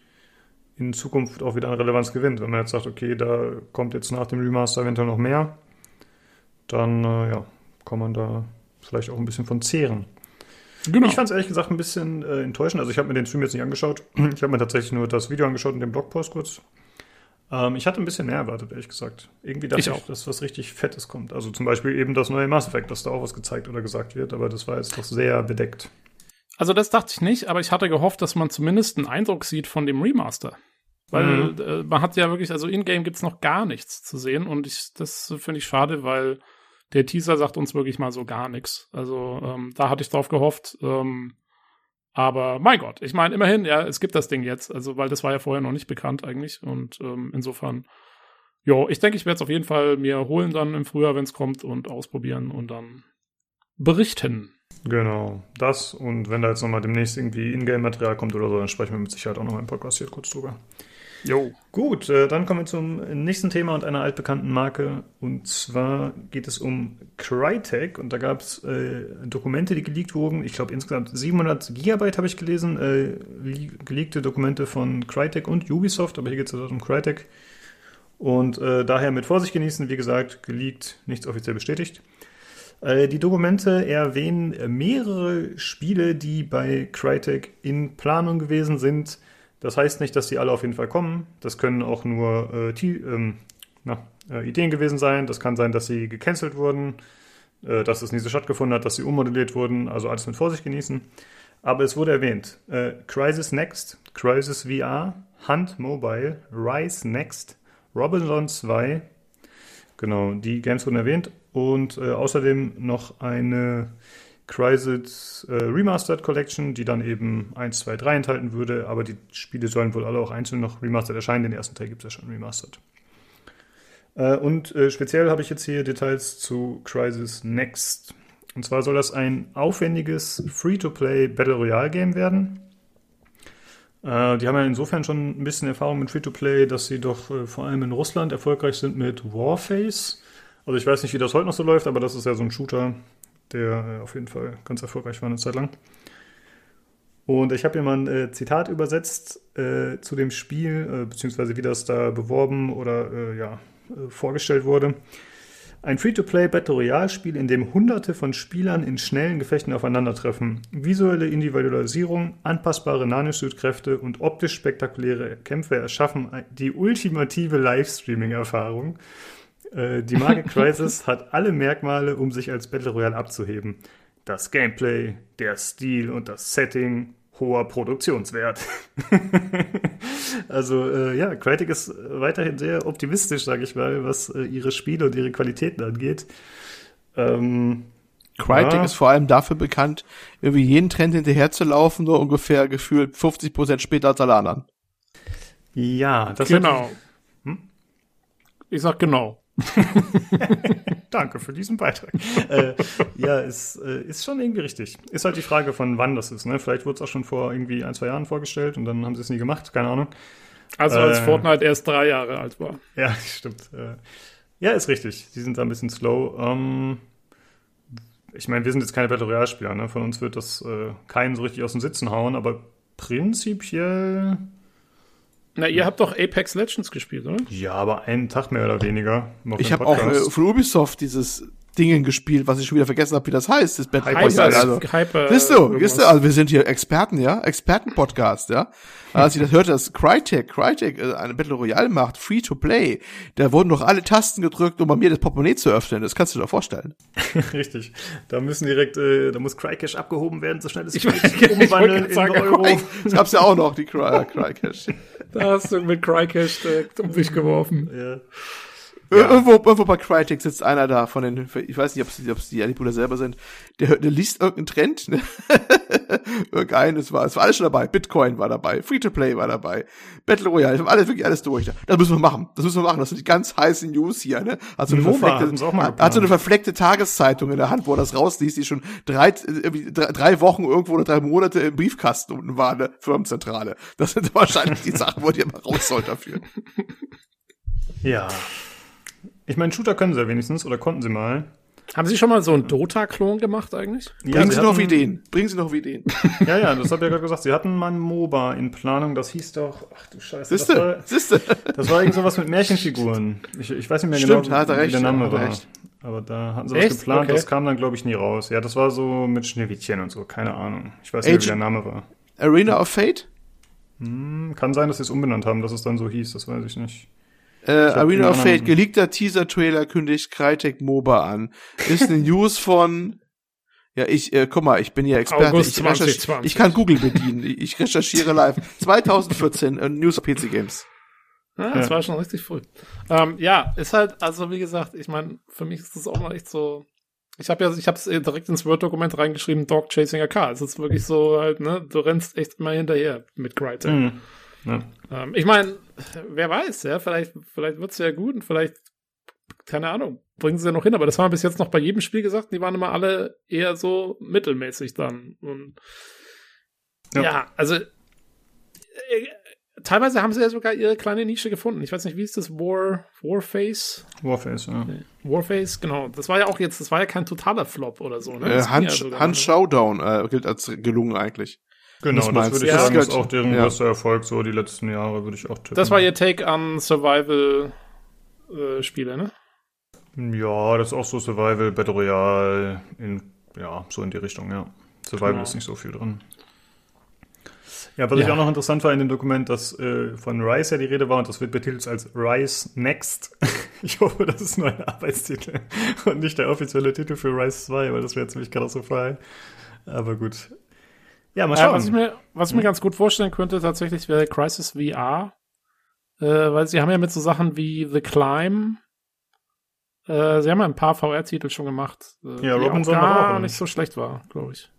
in Zukunft auch wieder an Relevanz gewinnt. Wenn man jetzt sagt, okay, da kommt jetzt nach dem Remaster eventuell noch mehr, dann äh, ja, kann man da vielleicht auch ein bisschen von zehren. Genau. Ich fand es ehrlich gesagt ein bisschen äh, enttäuschend. Also ich habe mir den Stream jetzt nicht angeschaut. [clears throat] Ich habe mir tatsächlich nur das Video angeschaut und den Blogpost kurz. Ähm, ich hatte ein bisschen mehr erwartet, ehrlich gesagt. Irgendwie dachte ich, ich, dass was richtig Fettes kommt. Also zum Beispiel eben das neue Mass Effect, dass da auch was gezeigt oder gesagt wird, aber das war jetzt doch sehr bedeckt. Also das dachte ich nicht, aber ich hatte gehofft, dass man zumindest einen Eindruck sieht von dem Remaster. Weil mhm. äh, man hat ja wirklich, also in-game gibt es noch gar nichts zu sehen und ich, das finde ich schade, weil der Teaser sagt uns wirklich mal so gar nichts. Also ähm, da hatte ich drauf gehofft. Ähm, aber mein Gott, ich meine, immerhin, ja, es gibt das Ding jetzt, also weil das war ja vorher noch nicht bekannt eigentlich. Und ähm, insofern, jo, ich denke, ich werde es auf jeden Fall mir holen dann im Frühjahr, wenn es kommt, und ausprobieren und dann berichten. Genau, das und wenn da jetzt nochmal demnächst irgendwie Ingame-Material kommt oder so, dann sprechen wir mit Sicherheit auch nochmal im Podcast hier kurz drüber. Jo. Gut, äh, dann kommen wir zum nächsten Thema und einer altbekannten Marke. Und zwar geht es um Crytek. Und da gab es äh, Dokumente, die geleakt wurden. Ich glaube insgesamt 700 Gigabyte habe ich gelesen. Äh, geleakte Dokumente von Crytek und Ubisoft. Aber hier geht es also um Crytek. Und äh, daher mit Vorsicht genießen. Wie gesagt, geleakt, nichts offiziell bestätigt. Äh, die Dokumente erwähnen mehrere Spiele, die bei Crytek in Planung gewesen sind das heißt nicht, dass die alle auf jeden Fall kommen. Das können auch nur äh, ähm, na, äh, Ideen gewesen sein. Das kann sein, dass sie gecancelt wurden, äh, dass es nie so stattgefunden hat, dass sie ummodelliert wurden. Also alles mit Vorsicht genießen. Aber es wurde erwähnt. Äh, Crisis Next, Crisis VR, Hunt Mobile, Rise Next, Robinson 2. Genau, die Games wurden erwähnt. Und äh, außerdem noch eine Crysis äh, Remastered Collection, die dann eben 1, 2, 3 enthalten würde, aber die Spiele sollen wohl alle auch einzeln noch remastered erscheinen. Den ersten Teil gibt es ja schon remastered. Äh, und äh, speziell habe ich jetzt hier Details zu Crysis Next. Und zwar soll das ein aufwendiges Free-to-Play Battle Royale Game werden. Äh, die haben ja insofern schon ein bisschen Erfahrung mit Free-to-Play, dass sie doch äh, vor allem in Russland erfolgreich sind mit Warface. Also ich weiß nicht, wie das heute noch so läuft, aber das ist ja so ein Shooter, der äh, auf jeden Fall ganz erfolgreich war eine Zeit lang. Und ich habe hier mal ein äh, Zitat übersetzt äh, zu dem Spiel, äh, beziehungsweise wie das da beworben oder äh, ja, äh, vorgestellt wurde. Ein Free-to-Play Battle Royale-Spiel, in dem hunderte von Spielern in schnellen Gefechten aufeinandertreffen. Visuelle Individualisierung, anpassbare Nanoshoot-Kräfte und optisch spektakuläre Kämpfe erschaffen die ultimative Livestreaming-Erfahrung. Äh, die Marke Crisis [laughs] hat alle Merkmale, um sich als Battle Royale abzuheben. Das Gameplay, der Stil und das Setting, hoher Produktionswert. [laughs] also äh, ja, Crytek ist weiterhin sehr optimistisch, sage ich mal, was äh, ihre Spiele und ihre Qualitäten angeht. Ähm, Crytek ja. ist vor allem dafür bekannt, irgendwie jeden Trend hinterherzulaufen, nur ungefähr gefühlt 50 Prozent später als alle anderen. Ja, das genau. Hm? Ich sag genau. [laughs] Danke für diesen Beitrag. äh, ja, ist, äh, ist schon irgendwie richtig. Ist halt die Frage von wann das ist. Ne? Vielleicht wurde es auch schon vor irgendwie ein, zwei Jahren vorgestellt und dann haben sie es nie gemacht, keine Ahnung. Also als äh, Fortnite erst drei Jahre alt war. Ja, [laughs] stimmt. Äh, ja, ist richtig. Sie sind da ein bisschen slow. Ähm, ich meine, wir sind jetzt keine Battle Royale-Spieler. Ne? Von uns wird das äh, keinen so richtig aus dem Sitzen hauen, aber prinzipiell na, ihr habt doch Apex Legends gespielt, oder? Ja, aber einen Tag mehr oder weniger. Ich habe auch äh, von Ubisoft dieses Dingen gespielt, was ich schon wieder vergessen habe, wie das heißt. Das Battle Royale. Also, Hyper, siehst du, siehst du, also wir sind hier Experten, ja, Experten-Podcast, ja. Als ich das hörte, dass Crytek, Crytek äh, eine Battle Royale macht, free to play, da wurden doch alle Tasten gedrückt, um bei mir das Portemonnaie zu öffnen. Das kannst du dir doch vorstellen. [laughs] Richtig. Da müssen direkt, äh, da muss Crycash abgehoben werden, so schnell es geht. Umwandeln in sagen, Euro. [laughs] Das gab's ja auch noch, die Cry [laughs] Crycash. da hast du mit Crycash direkt um dich geworfen. Ja. Ja. Irgendwo, irgendwo bei Crytek sitzt einer da von den, ich weiß nicht, ob es, die Alipuler selber sind, der, der liest irgendeinen Trend, ne? [laughs] Irgendein, es war, es war alles schon dabei. Bitcoin war dabei, Free-to-Play war dabei, Battle Royale, alles, wirklich alles durch. Das müssen wir machen, das müssen wir machen, das sind die ganz heißen News hier, ne? Hat so eine, verfleckte, hat so eine verfleckte Tageszeitung in der Hand, wo er das rausliest, die schon drei, drei, drei Wochen irgendwo oder drei Monate im Briefkasten unten war, ne? Firmenzentrale. Das sind [laughs] wahrscheinlich die Sachen, wo die immer raus soll dafür. Ja. Ich meine, Shooter können sie ja wenigstens oder konnten sie mal. Haben Sie schon mal so einen Dota-Klon gemacht eigentlich? Ja, Bringen Sie, Sie noch Ideen. Bringen Sie noch Ideen. [laughs] ja, ja, das habe ich ja gerade gesagt. Sie hatten mal ein MOBA in Planung. Das hieß doch, ach du Scheiße. Siehste, das war, Siehste. Das war irgend sowas mit Märchenfiguren. Ich, ich weiß nicht mehr Stimmt, genau, wie, wie der Name war. Recht. Aber da hatten sie Echt? was geplant. Okay. Das kam dann, glaube ich, nie raus. Ja, das war so mit Schneewittchen und so. Keine Ahnung. Ich weiß nicht, wie der Name war. Arena of Fate? Hm, kann sein, dass sie es umbenannt haben, dass es dann so hieß. Das weiß ich nicht. Äh, Arena of Fate, geleakter Teaser-Trailer kündigt Crytek MOBA an. Ist eine [laughs] News von, ja, ich, äh, guck mal, ich bin ja Experte. August ich, 2020. ich kann Google bedienen. ich recherchiere live. [laughs] 2014, äh, News of PC Games. Ja, das ja. war schon richtig früh. Ähm, ja, ist halt, also wie gesagt, ich meine, für mich ist das auch mal echt so. Ich habe ja, ich habe es direkt ins Word-Dokument reingeschrieben, Dog Chasing a Car. Es ist wirklich so halt, ne, du rennst echt immer hinterher mit Crytek. Mhm. Ja. Ähm, ich meine, wer weiß, ja, vielleicht, vielleicht wird's ja gut und vielleicht, keine Ahnung, bringen sie ja noch hin, aber das haben wir bis jetzt noch bei jedem Spiel gesagt, die waren immer alle eher so mittelmäßig dann. Und ja, ja also äh, teilweise haben sie ja sogar ihre kleine Nische gefunden. Ich weiß nicht, wie ist das? War, Warface? Warface, ja. Warface, genau. Das war ja auch jetzt, das war ja kein totaler Flop oder so, ne? Äh, Hand, ja Hand Showdown äh, gilt als gelungen eigentlich. Genau, das würde ich sagen, ist auch deren ja. größter Erfolg, so die letzten Jahre, würde ich auch tippen. Das war ihr Take an Survival-Spiele, äh, ne? Ja, das ist auch so Survival, Battle Royale, in, ja, so in die Richtung, ja. Survival genau. ist nicht so viel drin. Ja, was ja. ich auch noch interessant war in dem Dokument, dass äh, von Rise ja die Rede war und das wird betitelt als Rise Next. [laughs] ich hoffe, das ist nur ein Arbeitstitel [laughs] und nicht der offizielle Titel für Rise 2, weil das wäre ziemlich katastrophal. Aber gut, ja, mal schauen. Äh, was ich mir, was ich mir hm. ganz gut vorstellen könnte, tatsächlich wäre Crisis VR. Äh, weil sie haben ja mit so Sachen wie The Climb, äh, sie haben ja ein paar VR-Titel schon gemacht. Äh, ja, Robinson auch gar auch, nicht so schlecht war, glaube ich.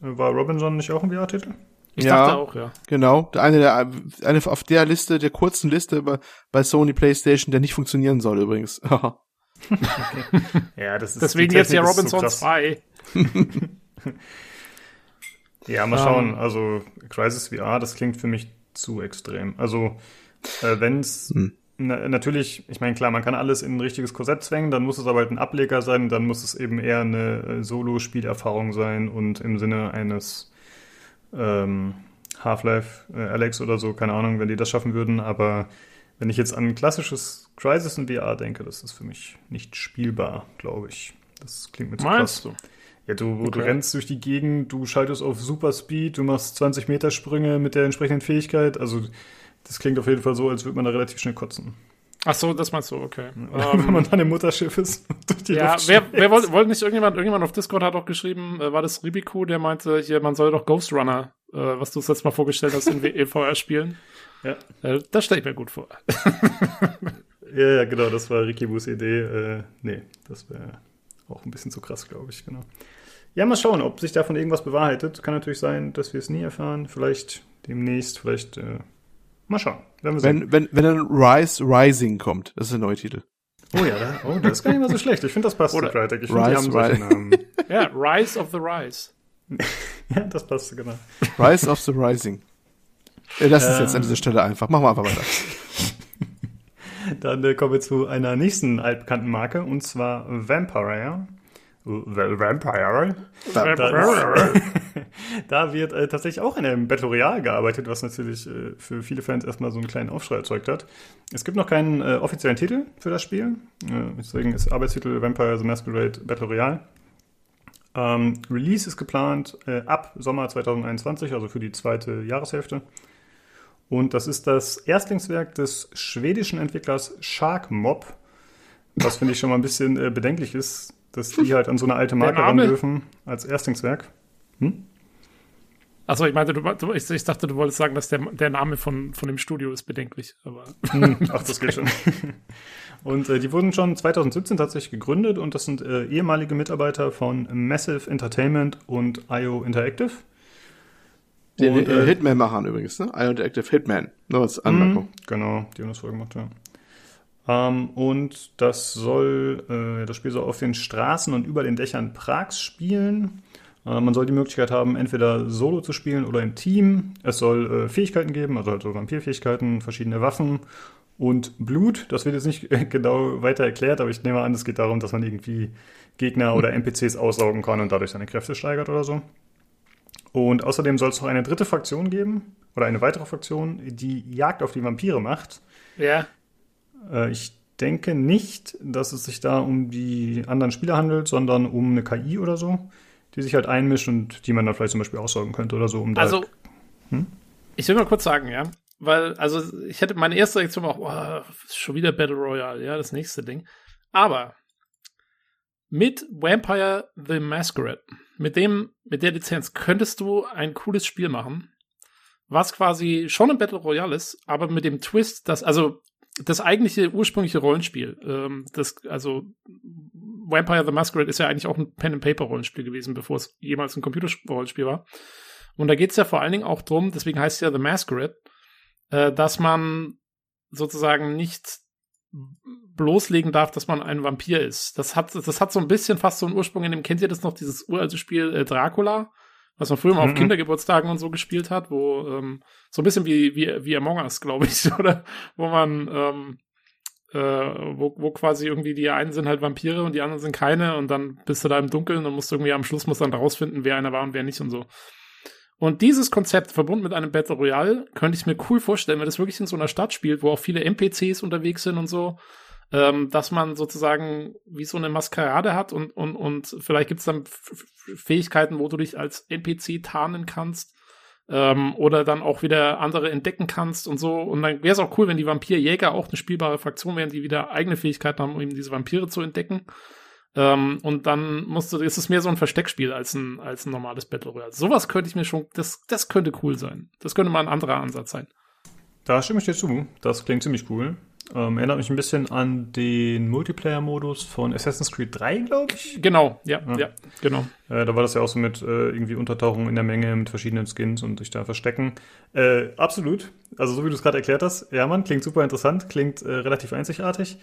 Äh, war Robinson nicht auch ein VR-Titel? Ich ja, dachte auch, ja. Genau. Eine der, eine auf der Liste, der kurzen Liste bei, bei Sony PlayStation, der nicht funktionieren soll übrigens. okay. [laughs] Ja, das ist Deswegen jetzt ja Robinson 2. [laughs] Ja, mal schauen. Um, ähm. also Crisis VR, das klingt für mich zu extrem. Also äh, wenn es hm. na, natürlich, ich meine klar, man kann alles in ein richtiges Korsett zwängen, dann muss es aber halt ein Ableger sein, dann muss es eben eher eine äh, Solo-Spielerfahrung sein und im Sinne eines ähm, Half-Life, äh, Alex oder so, keine Ahnung, wenn die das schaffen würden, aber wenn ich jetzt an ein klassisches Crisis in VR denke, das ist für mich nicht spielbar, glaube ich. Das klingt mir zu Meinst krass. du? Ja, du, okay. du rennst durch die Gegend, du schaltest auf Super Speed, du machst 20 Meter Sprünge mit der entsprechenden Fähigkeit. Also, das klingt auf jeden Fall so, als würde man da relativ schnell kotzen. Ach so, das meinst du, okay. [laughs] Wenn man dann im Mutterschiff ist. [laughs] Durch die ja, wer, wer wollte, wollte nicht irgendjemand, irgendjemand auf Discord hat auch geschrieben, äh, war das Ribiku, der meinte, hier, man soll doch Ghost Runner, äh, was du uns jetzt mal vorgestellt hast, in EVR [laughs] spielen. Ja. Äh, das stelle ich mir gut vor. ja, ja, genau, das war Rikibus Idee. Äh, nee, das wäre auch ein bisschen zu krass, glaube ich, genau. Ja, mal schauen, ob sich davon irgendwas bewahrheitet. Kann natürlich sein, dass wir es nie erfahren. Vielleicht demnächst, vielleicht äh, mal schauen. Wenn, wenn, wenn, wenn dann Rise Rising kommt, das ist der neue Titel. Oh ja, da, oh, das ist gar nicht mal so schlecht. Ich finde, das passt Oder zu Crytek. Ich finde, die haben solche Namen. [laughs] ja, Rise of the Rise. [laughs] ja, das passt, genau. Rise of the Rising. Das ist jetzt an dieser Stelle einfach. Machen wir einfach weiter. [laughs] Dann äh, kommen wir zu einer nächsten altbekannten Marke, und zwar Vampire. Vampire. Da, da wird äh, tatsächlich auch in einem Battle Royale gearbeitet, was natürlich äh, für viele Fans erstmal so einen kleinen Aufschrei erzeugt hat. Es gibt noch keinen äh, offiziellen Titel für das Spiel. Äh, deswegen ist Arbeitstitel Vampire the Masquerade Battle Royale. Ähm, Release ist geplant äh, ab Sommer 2021, also für die zweite Jahreshälfte. Und das ist das Erstlingswerk des schwedischen Entwicklers Shark Mob. Was finde ich schon mal ein bisschen äh, bedenklich ist, dass die halt an so eine alte Marke ran dürfen als Erstlingswerk. Hm? Achso, ich meinte, du, du, ich, ich, dachte, du wolltest sagen, dass der, der Name von, von dem Studio ist bedenklich. Aber hm, [laughs] Ach, das geht schon. [laughs] Und äh, die wurden schon 2017 tatsächlich gegründet und das sind äh, ehemalige Mitarbeiter von Massive Entertainment und IO Interactive. Die und, äh, Hitman-Machern übrigens, ne? IO Interactive Hitman. Nur als Anmerkung. Mh, genau, die haben das vorher gemacht, ja. Ähm, und das soll, äh, das Spiel soll auf den Straßen und über den Dächern Prags spielen. Äh, man soll die Möglichkeit haben, entweder solo zu spielen oder im Team. Es soll äh, Fähigkeiten geben, also halt so Vampirfähigkeiten, verschiedene Waffen und Blut. Das wird jetzt nicht [laughs] genau weiter erklärt, aber ich nehme an, es geht darum, dass man irgendwie Gegner oder NPCs aussaugen kann und dadurch seine Kräfte steigert oder so. Und außerdem soll es noch eine dritte Fraktion geben, oder eine weitere Fraktion, die Jagd auf die Vampire macht. Ja. Äh, ich denke nicht, dass es sich da um die anderen Spieler handelt, sondern um eine KI oder so, die sich halt einmischt und die man dann vielleicht zum Beispiel aussaugen könnte oder so. Um also, halt, hm? ich will mal kurz sagen, ja, weil, also ich hätte meine erste Reaktion auch, oh, schon wieder Battle Royale, ja, das nächste Ding. Aber mit Vampire the Masquerade, mit dem, mit der Lizenz könntest du ein cooles Spiel machen, was quasi schon ein Battle Royale ist, aber mit dem Twist, dass, also das eigentliche ursprüngliche Rollenspiel, ähm, das, also Vampire the Masquerade ist ja eigentlich auch ein Pen-and-Paper-Rollenspiel gewesen, bevor es jemals ein Computerrollenspiel war. Und da geht es ja vor allen Dingen auch drum, deswegen heißt es ja The Masquerade, äh, dass man sozusagen nicht bloßlegen darf, dass man ein Vampir ist. Das hat, das hat so ein bisschen fast so einen Ursprung in dem, kennt ihr das noch, dieses uralte Spiel äh, Dracula? Was man früher mal mhm. auf Kindergeburtstagen und so gespielt hat, wo ähm, so ein bisschen wie, wie, wie Among Us, glaube ich, [laughs] oder wo man ähm, äh, wo, wo quasi irgendwie die einen sind halt Vampire und die anderen sind keine und dann bist du da im Dunkeln und musst irgendwie am Schluss musst dann rausfinden, wer einer war und wer nicht und so. Und dieses Konzept verbunden mit einem Battle Royale könnte ich mir cool vorstellen, wenn das wirklich in so einer Stadt spielt, wo auch viele NPCs unterwegs sind und so ähm, dass man sozusagen wie so eine Maskerade hat und, und, und vielleicht gibt es dann Fähigkeiten, wo du dich als NPC tarnen kannst ähm, oder dann auch wieder andere entdecken kannst und so. Und dann wäre es auch cool, wenn die Vampirjäger auch eine spielbare Fraktion wären, die wieder eigene Fähigkeiten haben, um eben diese Vampire zu entdecken. Ähm, und dann musst du, ist es mehr so ein Versteckspiel als ein, als ein normales Battle Royale. Sowas könnte ich mir schon, das, das könnte cool sein. Das könnte mal ein anderer Ansatz sein. Da stimme ich dir zu. Das klingt ziemlich cool. Ähm, erinnert mich ein bisschen an den Multiplayer-Modus von Assassin's Creed 3, glaube ich. Genau, ja, ja, ja genau. Äh, da war das ja auch so mit äh, irgendwie Untertauchen in der Menge mit verschiedenen Skins und sich da verstecken. Äh, absolut. Also so wie du es gerade erklärt hast, ja man, klingt super interessant, klingt äh, relativ einzigartig.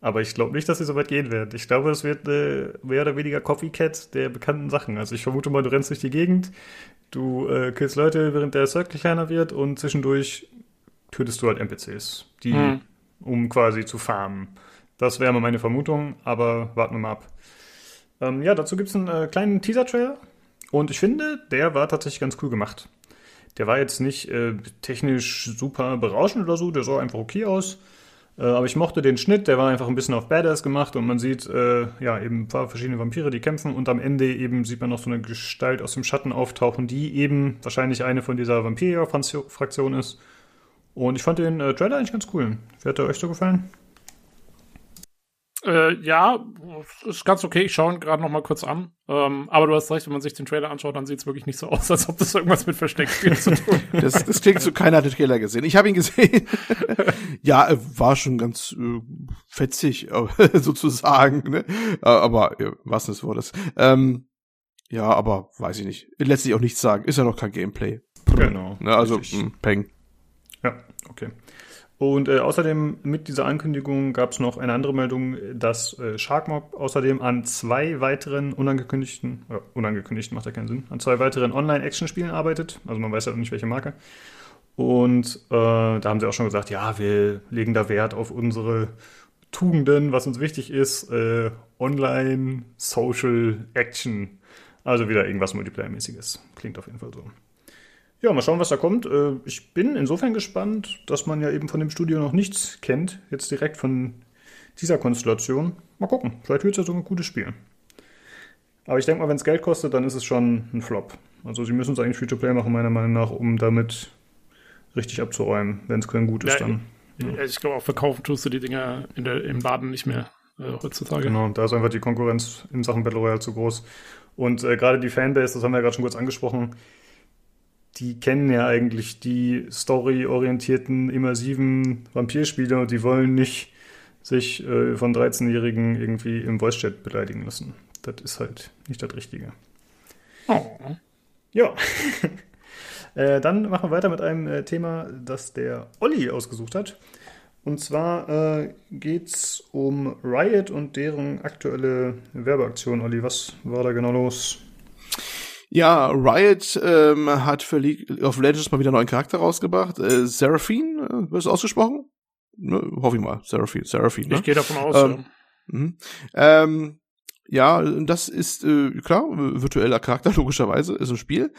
Aber ich glaube nicht, dass sie so weit gehen wird. Ich glaube, es wird äh, mehr oder weniger Copycat der bekannten Sachen. Also ich vermute mal, du rennst durch die Gegend, du äh, killst Leute, während der Circle kleiner wird und zwischendurch tötest du halt NPCs, die hm um quasi zu farmen. Das wäre mal meine Vermutung, aber warten wir mal ab. Ähm, ja, dazu gibt es einen äh, kleinen Teaser-Trailer und ich finde, der war tatsächlich ganz cool gemacht. Der war jetzt nicht äh, technisch super berauschend oder so, der sah einfach okay aus. Äh, aber ich mochte den Schnitt, der war einfach ein bisschen auf Badass gemacht und man sieht äh, ja eben ein paar verschiedene Vampire, die kämpfen und am Ende eben sieht man noch so eine Gestalt aus dem Schatten auftauchen, die eben wahrscheinlich eine von dieser Vampir-Fraktion ist. Und ich fand den äh, Trailer eigentlich ganz cool. Wie hat der euch so gefallen? Äh, ja, ist ganz okay. Ich schaue ihn gerade noch mal kurz an. Ähm, aber du hast recht, wenn man sich den Trailer anschaut, dann sieht es wirklich nicht so aus, [laughs] als ob das irgendwas mit Versteckspielen zu tun hat. Das, das klingt so, keiner hat den Trailer gesehen. Ich habe ihn gesehen. [laughs] ja, war schon ganz äh, fetzig, [laughs] sozusagen. Ne? Äh, aber äh, was ist das Ähm, ja, aber weiß ich nicht. Letztlich auch nichts sagen. Ist ja noch kein Gameplay. Genau. Ne, also, mh, hm, Peng. Okay. Und äh, außerdem mit dieser Ankündigung gab es noch eine andere Meldung, dass äh, Sharkmob außerdem an zwei weiteren unangekündigten, äh, unangekündigt macht ja keinen Sinn, an zwei weiteren Online-Action-Spielen arbeitet. Also man weiß ja noch nicht, welche Marke. Und äh, da haben sie auch schon gesagt, ja, wir legen da Wert auf unsere Tugenden, was uns wichtig ist, äh, Online, Social, Action. Also wieder irgendwas Multiplayer-mäßiges. Klingt auf jeden Fall so. Ja, mal schauen, was da kommt. Äh, ich bin insofern gespannt, dass man ja eben von dem Studio noch nichts kennt, jetzt direkt von dieser Konstellation. Mal gucken, vielleicht wird es ja so ein gutes Spiel. Aber ich denke mal, wenn es Geld kostet, dann ist es schon ein Flop. Also sie müssen es eigentlich Free-to-Play machen, meiner Meinung nach, um damit richtig abzuräumen, wenn es kein gut ist ja, dann. Ja. Ich glaube, auch verkaufen tust du die Dinger in der, im Laden nicht mehr äh, heutzutage. Genau, da ist einfach die Konkurrenz in Sachen Battle Royale zu groß. Und äh, gerade die Fanbase, das haben wir ja gerade schon kurz angesprochen, die kennen ja eigentlich die storyorientierten, immersiven Vampirspiele und die wollen nicht sich äh, von 13-Jährigen irgendwie im Voice-Chat beleidigen lassen. Das ist halt nicht das Richtige. Ja. [laughs] äh, dann machen wir weiter mit einem äh, Thema, das der Olli ausgesucht hat. Und zwar äh, geht es um Riot und deren aktuelle Werbeaktion. Olli, was war da genau los? Ja, Riot ähm, hat für League of Legends mal wieder einen neuen Charakter rausgebracht. Äh, Seraphine, äh, wird es ausgesprochen? Ne, hoffe ich mal. Seraphine, Seraphine. Ne? Ich gehe davon aus, ähm, ja. Mhm. Ähm, ja, das ist äh, klar, virtueller Charakter, [laughs] logischerweise, ist ein Spiel.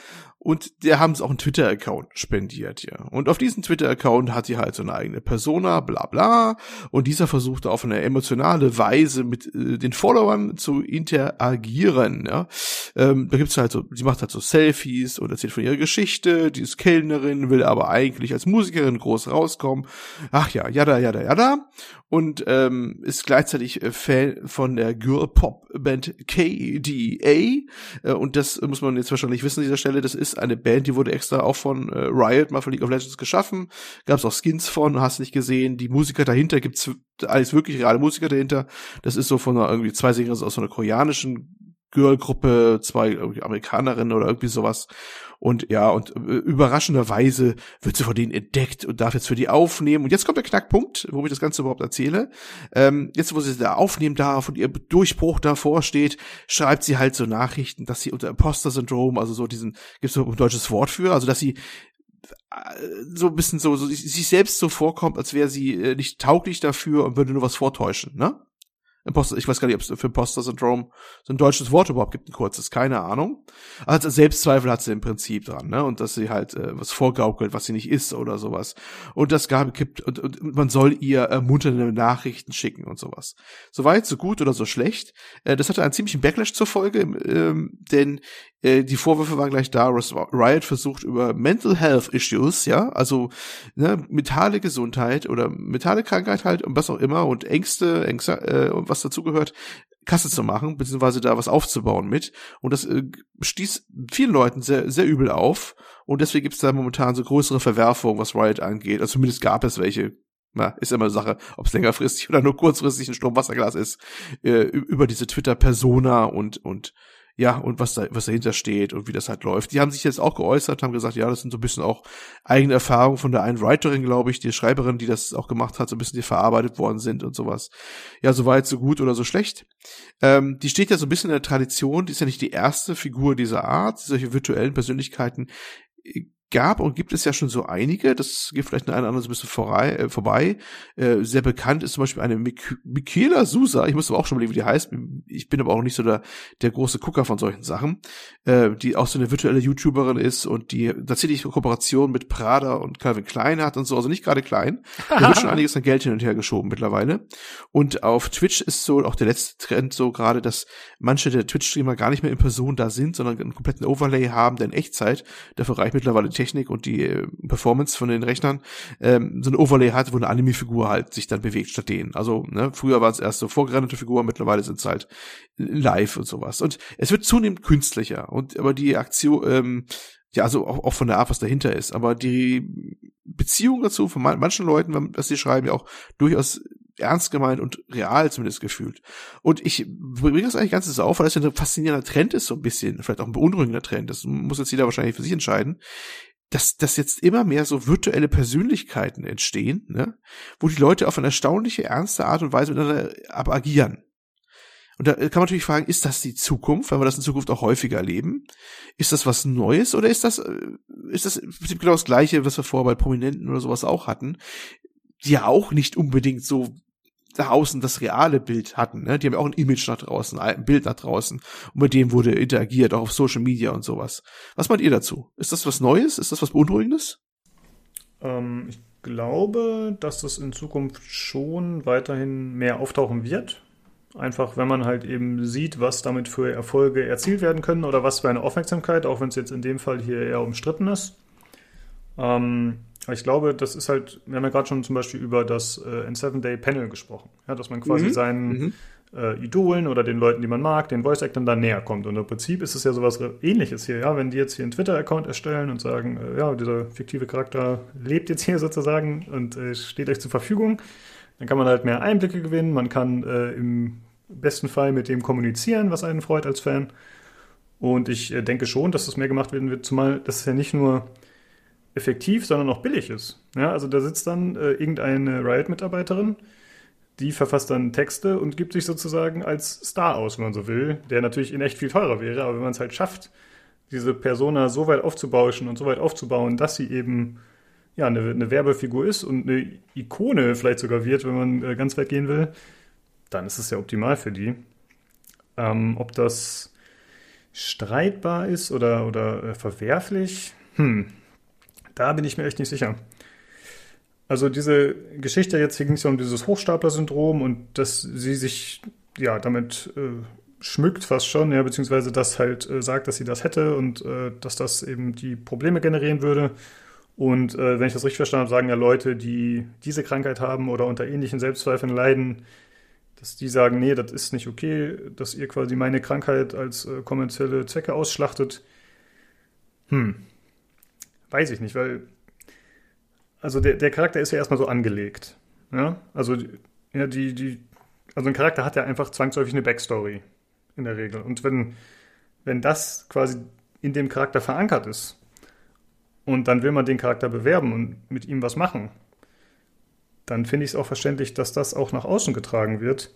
Und der haben es auch einen Twitter-Account spendiert, ja. Und auf diesem Twitter-Account hat sie halt so eine eigene Persona, bla bla. Und dieser versucht auf eine emotionale Weise mit äh, den Followern zu interagieren, ja. Ähm, da gibt's halt so, sie macht halt so Selfies und erzählt von ihrer Geschichte, die ist Kellnerin, will aber eigentlich als Musikerin groß rauskommen. Ach ja, jada, jada, jada. Und ähm, ist gleichzeitig äh, Fan von der Girl-Pop-Band KDA. Äh, und das muss man jetzt wahrscheinlich wissen an dieser Stelle, das ist ist eine Band, die wurde extra auch von äh, Riot mal für League of Legends geschaffen. Gab es auch Skins von, hast nicht gesehen. Die Musiker dahinter gibt's alles wirklich reale Musiker dahinter. Das ist so von einer, irgendwie zwei Sänger aus so einer koreanischen Girl-Gruppe, zwei Amerikanerinnen oder irgendwie sowas. Und ja, und äh, überraschenderweise wird sie von denen entdeckt und darf jetzt für die aufnehmen. Und jetzt kommt der Knackpunkt, wo ich das Ganze überhaupt erzähle. Ähm, jetzt, wo sie da aufnehmen darf und ihr Durchbruch davor steht, schreibt sie halt so Nachrichten, dass sie unter Imposter-Syndrom, also so diesen, gibt's so ein deutsches Wort für, also dass sie äh, so ein bisschen so, so sich selbst so vorkommt, als wäre sie äh, nicht tauglich dafür und würde nur was vortäuschen, ne? Imposter, ich weiß gar nicht, ob es für Imposter-Syndrom so ein deutsches Wort überhaupt gibt, ein kurzes, keine Ahnung. Also Selbstzweifel hat sie im Prinzip dran, ne? Und dass sie halt äh, was vorgaukelt, was sie nicht ist oder sowas. Und das gab, gibt, und, und man soll ihr ermunternde Nachrichten schicken und sowas. So weit, so gut oder so schlecht. Äh, das hatte einen ziemlichen Backlash zur Folge, ähm, denn die Vorwürfe waren gleich da. Riot versucht über Mental Health Issues, ja, also ne, mentale Gesundheit oder mentale Krankheit halt und was auch immer und Ängste, Ängste äh, und was dazugehört, Kasse zu machen, beziehungsweise da was aufzubauen mit. Und das äh, stieß vielen Leuten sehr, sehr übel auf. Und deswegen gibt es da momentan so größere Verwerfungen, was Riot angeht. Also zumindest gab es welche. Na, ist immer eine Sache, ob es längerfristig [laughs] oder nur kurzfristig ein Stromwasserglas ist, äh, über diese Twitter-Persona und, und ja, und was da, was dahinter steht und wie das halt läuft. Die haben sich jetzt auch geäußert, haben gesagt, ja, das sind so ein bisschen auch eigene Erfahrungen von der einen Writerin, glaube ich, die Schreiberin, die das auch gemacht hat, so ein bisschen die verarbeitet worden sind und sowas. Ja, so weit, so gut oder so schlecht. Ähm, die steht ja so ein bisschen in der Tradition, die ist ja nicht die erste Figur dieser Art, solche virtuellen Persönlichkeiten gab und gibt es ja schon so einige. Das geht vielleicht eine oder andere so ein bisschen vorbei. Äh, vorbei. Äh, sehr bekannt ist zum Beispiel eine Mik Michaela Sousa. Ich muss aber auch schon überlegen, wie die heißt. Ich bin aber auch nicht so der, der große Gucker von solchen Sachen. Äh, die auch so eine virtuelle YouTuberin ist und die tatsächlich Kooperation mit Prada und Calvin Klein hat und so. Also nicht gerade klein. [laughs] Da wird schon einiges an Geld hin und her geschoben mittlerweile. Und auf Twitch ist so auch der letzte Trend so gerade, dass manche der Twitch-Streamer gar nicht mehr in Person da sind, sondern einen kompletten Overlay haben, der in Echtzeit, dafür reicht mittlerweile Technik und die äh, Performance von den Rechnern, ähm, so ein Overlay hat, wo eine Anime-Figur halt sich dann bewegt statt denen. Also, ne, früher waren es erst so vorgerenderte Figuren, mittlerweile sind es halt live und sowas. Und es wird zunehmend künstlicher und aber die Aktion, ähm, ja, also auch, auch von der Art, was dahinter ist. Aber die Beziehung dazu von manchen Leuten, was sie schreiben, ja auch durchaus ernst gemeint und real zumindest gefühlt. Und ich bringe das eigentlich ganz so auf, weil das ja ein faszinierender Trend ist, so ein bisschen, vielleicht auch ein beunruhigender Trend. Das muss jetzt jeder wahrscheinlich für sich entscheiden. Dass, dass jetzt immer mehr so virtuelle Persönlichkeiten entstehen, ne? wo die Leute auf eine erstaunliche, ernste Art und Weise miteinander agieren. Und da kann man natürlich fragen, ist das die Zukunft, weil wir das in Zukunft auch häufiger erleben? Ist das was Neues oder ist das, äh, ist das im Prinzip genau das Gleiche, was wir vorher bei Prominenten oder sowas auch hatten, die ja auch nicht unbedingt so draußen das reale Bild hatten. Ne? Die haben ja auch ein Image nach draußen, ein Bild nach draußen. Und mit dem wurde interagiert, auch auf Social Media und sowas. Was meint ihr dazu? Ist das was Neues? Ist das was Beunruhigendes? Ähm, ich glaube, dass das in Zukunft schon weiterhin mehr auftauchen wird. Einfach, wenn man halt eben sieht, was damit für Erfolge erzielt werden können oder was für eine Aufmerksamkeit, auch wenn es jetzt in dem Fall hier eher umstritten ist. Ähm, ich glaube, das ist halt, wir haben ja gerade schon zum Beispiel über das äh, N7-Day-Panel gesprochen, ja, dass man quasi mhm. seinen mhm. Äh, Idolen oder den Leuten, die man mag, den Voice-Actern da näher kommt. Und im Prinzip ist es ja sowas ähnliches hier, ja, wenn die jetzt hier einen Twitter-Account erstellen und sagen, äh, ja, dieser fiktive Charakter lebt jetzt hier sozusagen und äh, steht euch zur Verfügung, dann kann man halt mehr Einblicke gewinnen, man kann äh, im besten Fall mit dem kommunizieren, was einen freut als Fan. Und ich äh, denke schon, dass das mehr gemacht werden wird, zumal das ist ja nicht nur effektiv, sondern auch billig ist. Ja, also da sitzt dann äh, irgendeine Riot-Mitarbeiterin, die verfasst dann Texte und gibt sich sozusagen als Star aus, wenn man so will, der natürlich in echt viel teurer wäre, aber wenn man es halt schafft, diese Persona so weit aufzubauschen und so weit aufzubauen, dass sie eben ja eine, eine Werbefigur ist und eine Ikone vielleicht sogar wird, wenn man äh, ganz weit gehen will, dann ist es ja optimal für die. Ähm, ob das streitbar ist oder, oder äh, verwerflich, hm, da bin ich mir echt nicht sicher. Also diese Geschichte jetzt hier ging es ja um dieses Hochstapler-Syndrom und dass sie sich ja damit äh, schmückt fast schon, ja, beziehungsweise das halt äh, sagt, dass sie das hätte und äh, dass das eben die Probleme generieren würde. Und äh, wenn ich das richtig verstanden habe, sagen ja Leute, die diese Krankheit haben oder unter ähnlichen Selbstzweifeln leiden, dass die sagen, nee, das ist nicht okay, dass ihr quasi meine Krankheit als äh, kommerzielle Zwecke ausschlachtet. Hm, Weiß ich nicht, weil. Also der, der Charakter ist ja erstmal so angelegt. Ja? Also, ja, die, die. Also ein Charakter hat ja einfach zwangsläufig eine Backstory. In der Regel. Und wenn, wenn das quasi in dem Charakter verankert ist, und dann will man den Charakter bewerben und mit ihm was machen, dann finde ich es auch verständlich, dass das auch nach außen getragen wird.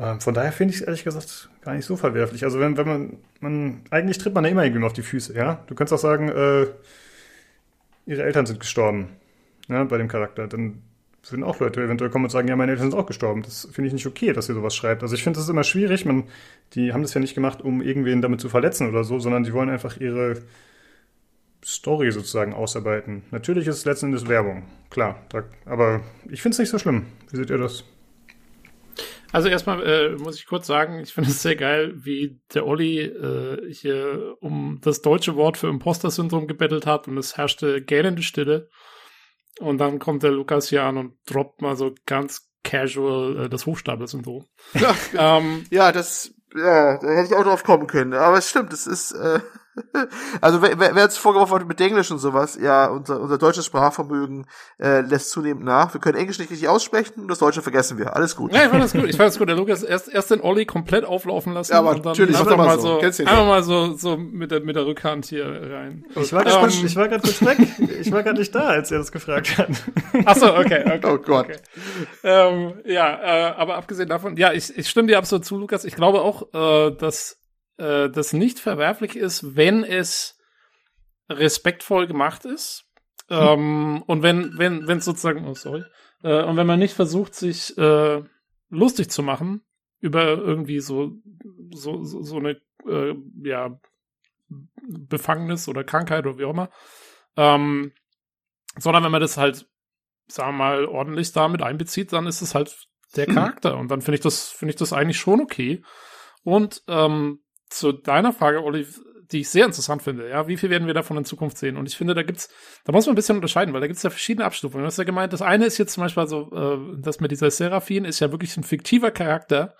Ähm, von daher finde ich es ehrlich gesagt gar nicht so verwerflich. Also wenn, wenn man, man, eigentlich tritt man ja immer irgendwie auf die Füße, ja. Du kannst auch sagen, äh, ihre Eltern sind gestorben, ja, bei dem Charakter. Dann würden auch Leute eventuell kommen und sagen, ja, meine Eltern sind auch gestorben. Das finde ich nicht okay, dass ihr sowas schreibt. Also ich finde das immer schwierig. Man, die haben das ja nicht gemacht, um irgendwen damit zu verletzen oder so, sondern die wollen einfach ihre Story sozusagen ausarbeiten. Natürlich ist es letzten Endes Werbung, klar. Da, aber ich finde es nicht so schlimm. Wie seht ihr das? Also erstmal äh, muss ich kurz sagen, ich finde es sehr geil, wie der Olli äh, hier um das deutsche Wort für Imposter-Syndrom gebettelt hat und es herrschte gähnende Stille. Und dann kommt der Lukas hier an und droppt mal so ganz casual äh, das Hochstapler-Syndrom. Ja, ähm, ja, das ja, da hätte ich auch drauf kommen können. Aber es stimmt, es ist äh, [laughs] also wer, wer jetzt vorgeworfen hat mit Englisch und sowas, ja, unser, unser deutsches Sprachvermögen äh, lässt zunehmend nach. Wir können Englisch nicht richtig aussprechen und das Deutsche vergessen wir. Alles gut. Ja, ich fand das gut. Ich fand das gut. Der Lukas erst, erst den Olli komplett auflaufen lassen. Ja, aber und dann natürlich, einfach mal so, so einfach mal so, so mit der, mit der Rückhand hier rein. Ich war gerade ähm, ich war gerade kurz weg. Ich war gerade nicht da, als er das gefragt hat. Ach so, okay, okay. Oh Gott. Okay. Ähm, ja, äh, aber abgesehen davon, ja, ich, ich stimme dir absolut zu, Lukas. Ich glaube auch, äh, dass äh, das nicht verwerflich ist, wenn es respektvoll gemacht ist. Hm. Ähm, und wenn, wenn, wenn sozusagen, oh sorry, äh, und wenn man nicht versucht, sich äh, lustig zu machen über irgendwie so, so, so, so eine, äh, ja, Befangnis oder Krankheit oder wie auch immer, ähm, sondern wenn man das halt, sagen wir mal, ordentlich damit einbezieht, dann ist es halt der hm. Charakter. Und dann finde ich das, finde ich das eigentlich schon okay. Und ähm, zu deiner Frage, Olive, die ich sehr interessant finde, ja, wie viel werden wir davon in Zukunft sehen? Und ich finde, da gibt's, da muss man ein bisschen unterscheiden, weil da gibt's ja verschiedene Abstufungen. Du hast ja gemeint, das eine ist jetzt zum Beispiel so, äh, das mit dieser Seraphin ist ja wirklich ein fiktiver Charakter,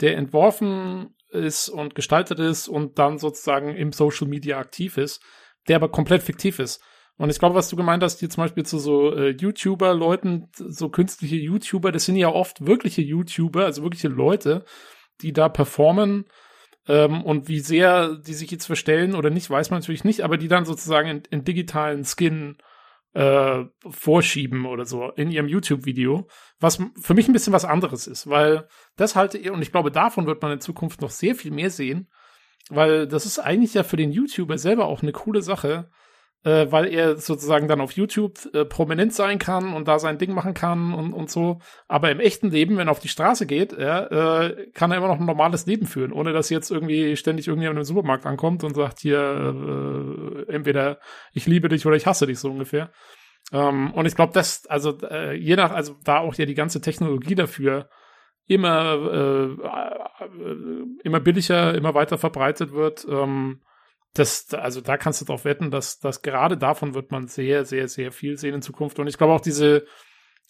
der entworfen ist und gestaltet ist und dann sozusagen im Social Media aktiv ist, der aber komplett fiktiv ist. Und ich glaube, was du gemeint hast, hier zum Beispiel zu so äh, YouTuber-Leuten, so künstliche YouTuber, das sind ja oft wirkliche YouTuber, also wirkliche Leute, die da performen. Ähm, und wie sehr die sich jetzt verstellen oder nicht, weiß man natürlich nicht, aber die dann sozusagen in, in digitalen Skin äh, vorschieben oder so in ihrem YouTube-Video, was für mich ein bisschen was anderes ist, weil das halte ich, und ich glaube, davon wird man in Zukunft noch sehr viel mehr sehen, weil das ist eigentlich ja für den YouTuber selber auch eine coole Sache, äh, weil er sozusagen dann auf YouTube äh, prominent sein kann und da sein Ding machen kann und, und so. Aber im echten Leben, wenn er auf die Straße geht, ja, äh, kann er immer noch ein normales Leben führen, ohne dass jetzt irgendwie ständig irgendjemand im Supermarkt ankommt und sagt hier, äh, entweder ich liebe dich oder ich hasse dich so ungefähr. Ähm, und ich glaube, das, also äh, je nach, also da auch ja die ganze Technologie dafür immer, äh, äh, immer billiger, immer weiter verbreitet wird, ähm, das, also da kannst du drauf wetten, dass, dass gerade davon wird man sehr, sehr, sehr viel sehen in Zukunft. Und ich glaube auch diese,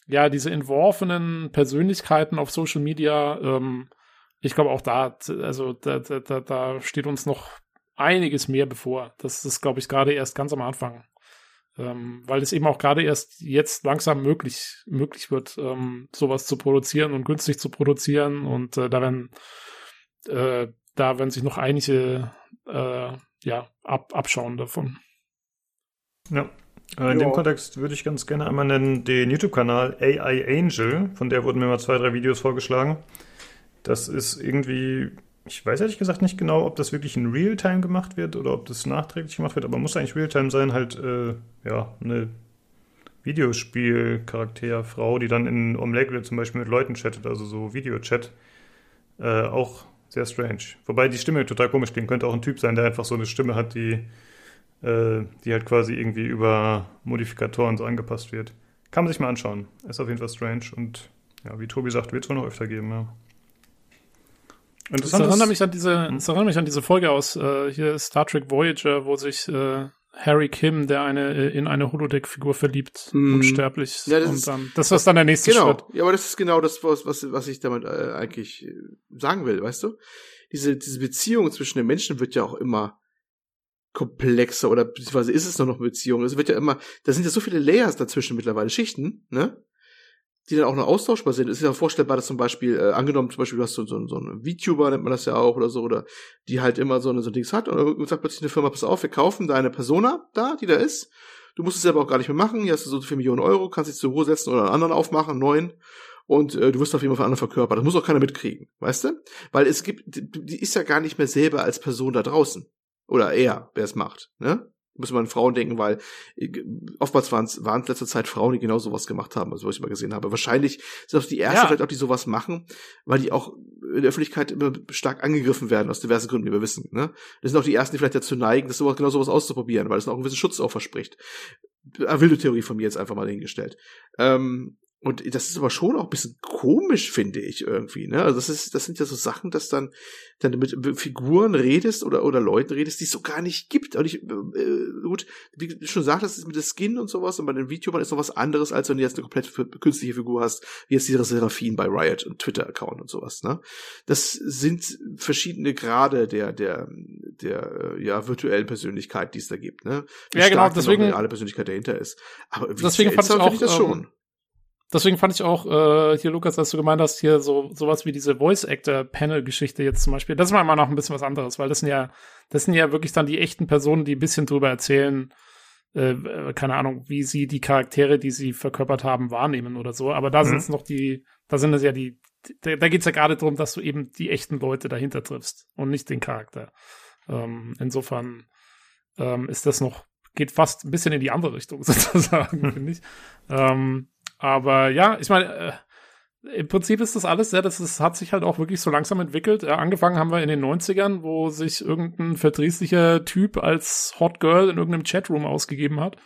ja, diese entworfenen Persönlichkeiten auf Social Media, ähm, ich glaube auch da, also da, da, da steht uns noch einiges mehr bevor. Das ist, glaube ich, gerade erst ganz am Anfang. Ähm, weil es eben auch gerade erst jetzt langsam möglich, möglich wird, ähm, sowas zu produzieren und günstig zu produzieren. Und äh, da werden, äh, da werden sich noch einige äh, ja, ab, abschauen davon. Ja. Äh, in dem Kontext würde ich ganz gerne einmal nennen den YouTube-Kanal AI Angel, von der wurden mir mal zwei, drei Videos vorgeschlagen. Das ist irgendwie, ich weiß ehrlich gesagt nicht genau, ob das wirklich in Realtime gemacht wird oder ob das nachträglich gemacht wird, aber muss eigentlich Realtime sein, halt, äh, ja, eine Videospiel-Charakter-Frau, die dann in Omegle zum Beispiel mit Leuten chattet, also so Videochat. Äh, auch sehr strange. Wobei die Stimme total komisch klingt. Könnte auch ein Typ sein, der einfach so eine Stimme hat, die, äh, die halt quasi irgendwie über Modifikatoren so angepasst wird. Kann man sich mal anschauen. Ist auf jeden Fall strange und ja, wie Tobi sagt, wird es wohl noch öfter geben, ja. Das erinnert, mich an diese, hm? mich an diese Folge aus äh, hier Star Trek Voyager, wo sich äh, Harry Kim, der eine äh, in eine Holodeck-Figur verliebt, mm. unsterblich. Ja, das und ist, dann, das ist dann der nächste genau. Schritt. Ja, aber das ist genau das, was, was, was ich damit äh, eigentlich äh, sagen will, weißt du? Diese, diese Beziehung zwischen den Menschen wird ja auch immer komplexer oder beziehungsweise ist es noch eine Beziehung. Es wird ja immer, da sind ja so viele Layers dazwischen mittlerweile, Schichten, ne? Die dann auch noch austauschbar sind. Es ist ja vorstellbar, dass zum Beispiel, äh, angenommen, zum Beispiel, du hast so, so, so einen VTuber, nennt man das ja auch, oder so, oder die halt immer so eine so Dings hat, und sagt plötzlich eine Firma, pass auf, wir kaufen deine Persona da, die da ist. Du musst es selber auch gar nicht mehr machen, hier hast du so vier Millionen Euro, kannst dich zur Ruhe setzen oder einen anderen aufmachen, einen neuen. Und äh, du wirst auf jeden Fall von anderen verkörpert. Das muss auch keiner mitkriegen, weißt du? Weil es gibt, die ist ja gar nicht mehr selber als Person da draußen. Oder er, wer es macht, ne? Muss man an Frauen denken, weil äh, oftmals waren es waren letzter Zeit Frauen, die genau sowas gemacht haben, also was ich mal gesehen habe. Wahrscheinlich sind auch die ersten ja. vielleicht auch, die sowas machen, weil die auch in der Öffentlichkeit immer stark angegriffen werden, aus diversen Gründen, die wir wissen. Ne? Das sind auch die ersten, die vielleicht dazu neigen, das sowas, genau sowas auszuprobieren, weil es auch einen gewissen Schutz auch verspricht. Eine wilde Theorie von mir jetzt einfach mal hingestellt. Ähm, und das ist aber schon auch ein bisschen komisch, finde ich irgendwie. Ne? Also das ist, das sind ja so Sachen, dass dann, dann mit Figuren redest oder oder Leuten redest, die es so gar nicht gibt. Und ich, äh, gut, wie du schon sagst, das ist mit der Skin und sowas und bei den VTubern ist noch was anderes, als wenn du jetzt eine komplett künstliche Figur hast, wie jetzt diese Seraphin bei Riot und Twitter-Account und sowas. Ne? Das sind verschiedene Grade der der der ja virtuellen Persönlichkeit, die es da gibt. Ne? Wie ja, genau. Deswegen reale Persönlichkeit dahinter ist. Aber wie deswegen fand ich auch, ich das schon. Ähm, Deswegen fand ich auch äh, hier, Lukas, als du gemeint hast, hier so sowas wie diese Voice-Actor-Panel-Geschichte jetzt zum Beispiel, das ist mal noch ein bisschen was anderes, weil das sind ja, das sind ja wirklich dann die echten Personen, die ein bisschen drüber erzählen, äh, keine Ahnung, wie sie die Charaktere, die sie verkörpert haben, wahrnehmen oder so. Aber da mhm. sind es noch die, da sind es ja die, da, da geht es ja gerade darum, dass du eben die echten Leute dahinter triffst und nicht den Charakter. Ähm, insofern ähm, ist das noch geht fast ein bisschen in die andere Richtung [laughs] sozusagen, finde ich. Ähm, aber ja, ich meine, äh, im Prinzip ist das alles, ja, das ist, hat sich halt auch wirklich so langsam entwickelt. Ja, angefangen haben wir in den 90ern, wo sich irgendein verdrießlicher Typ als Hot Girl in irgendeinem Chatroom ausgegeben hat.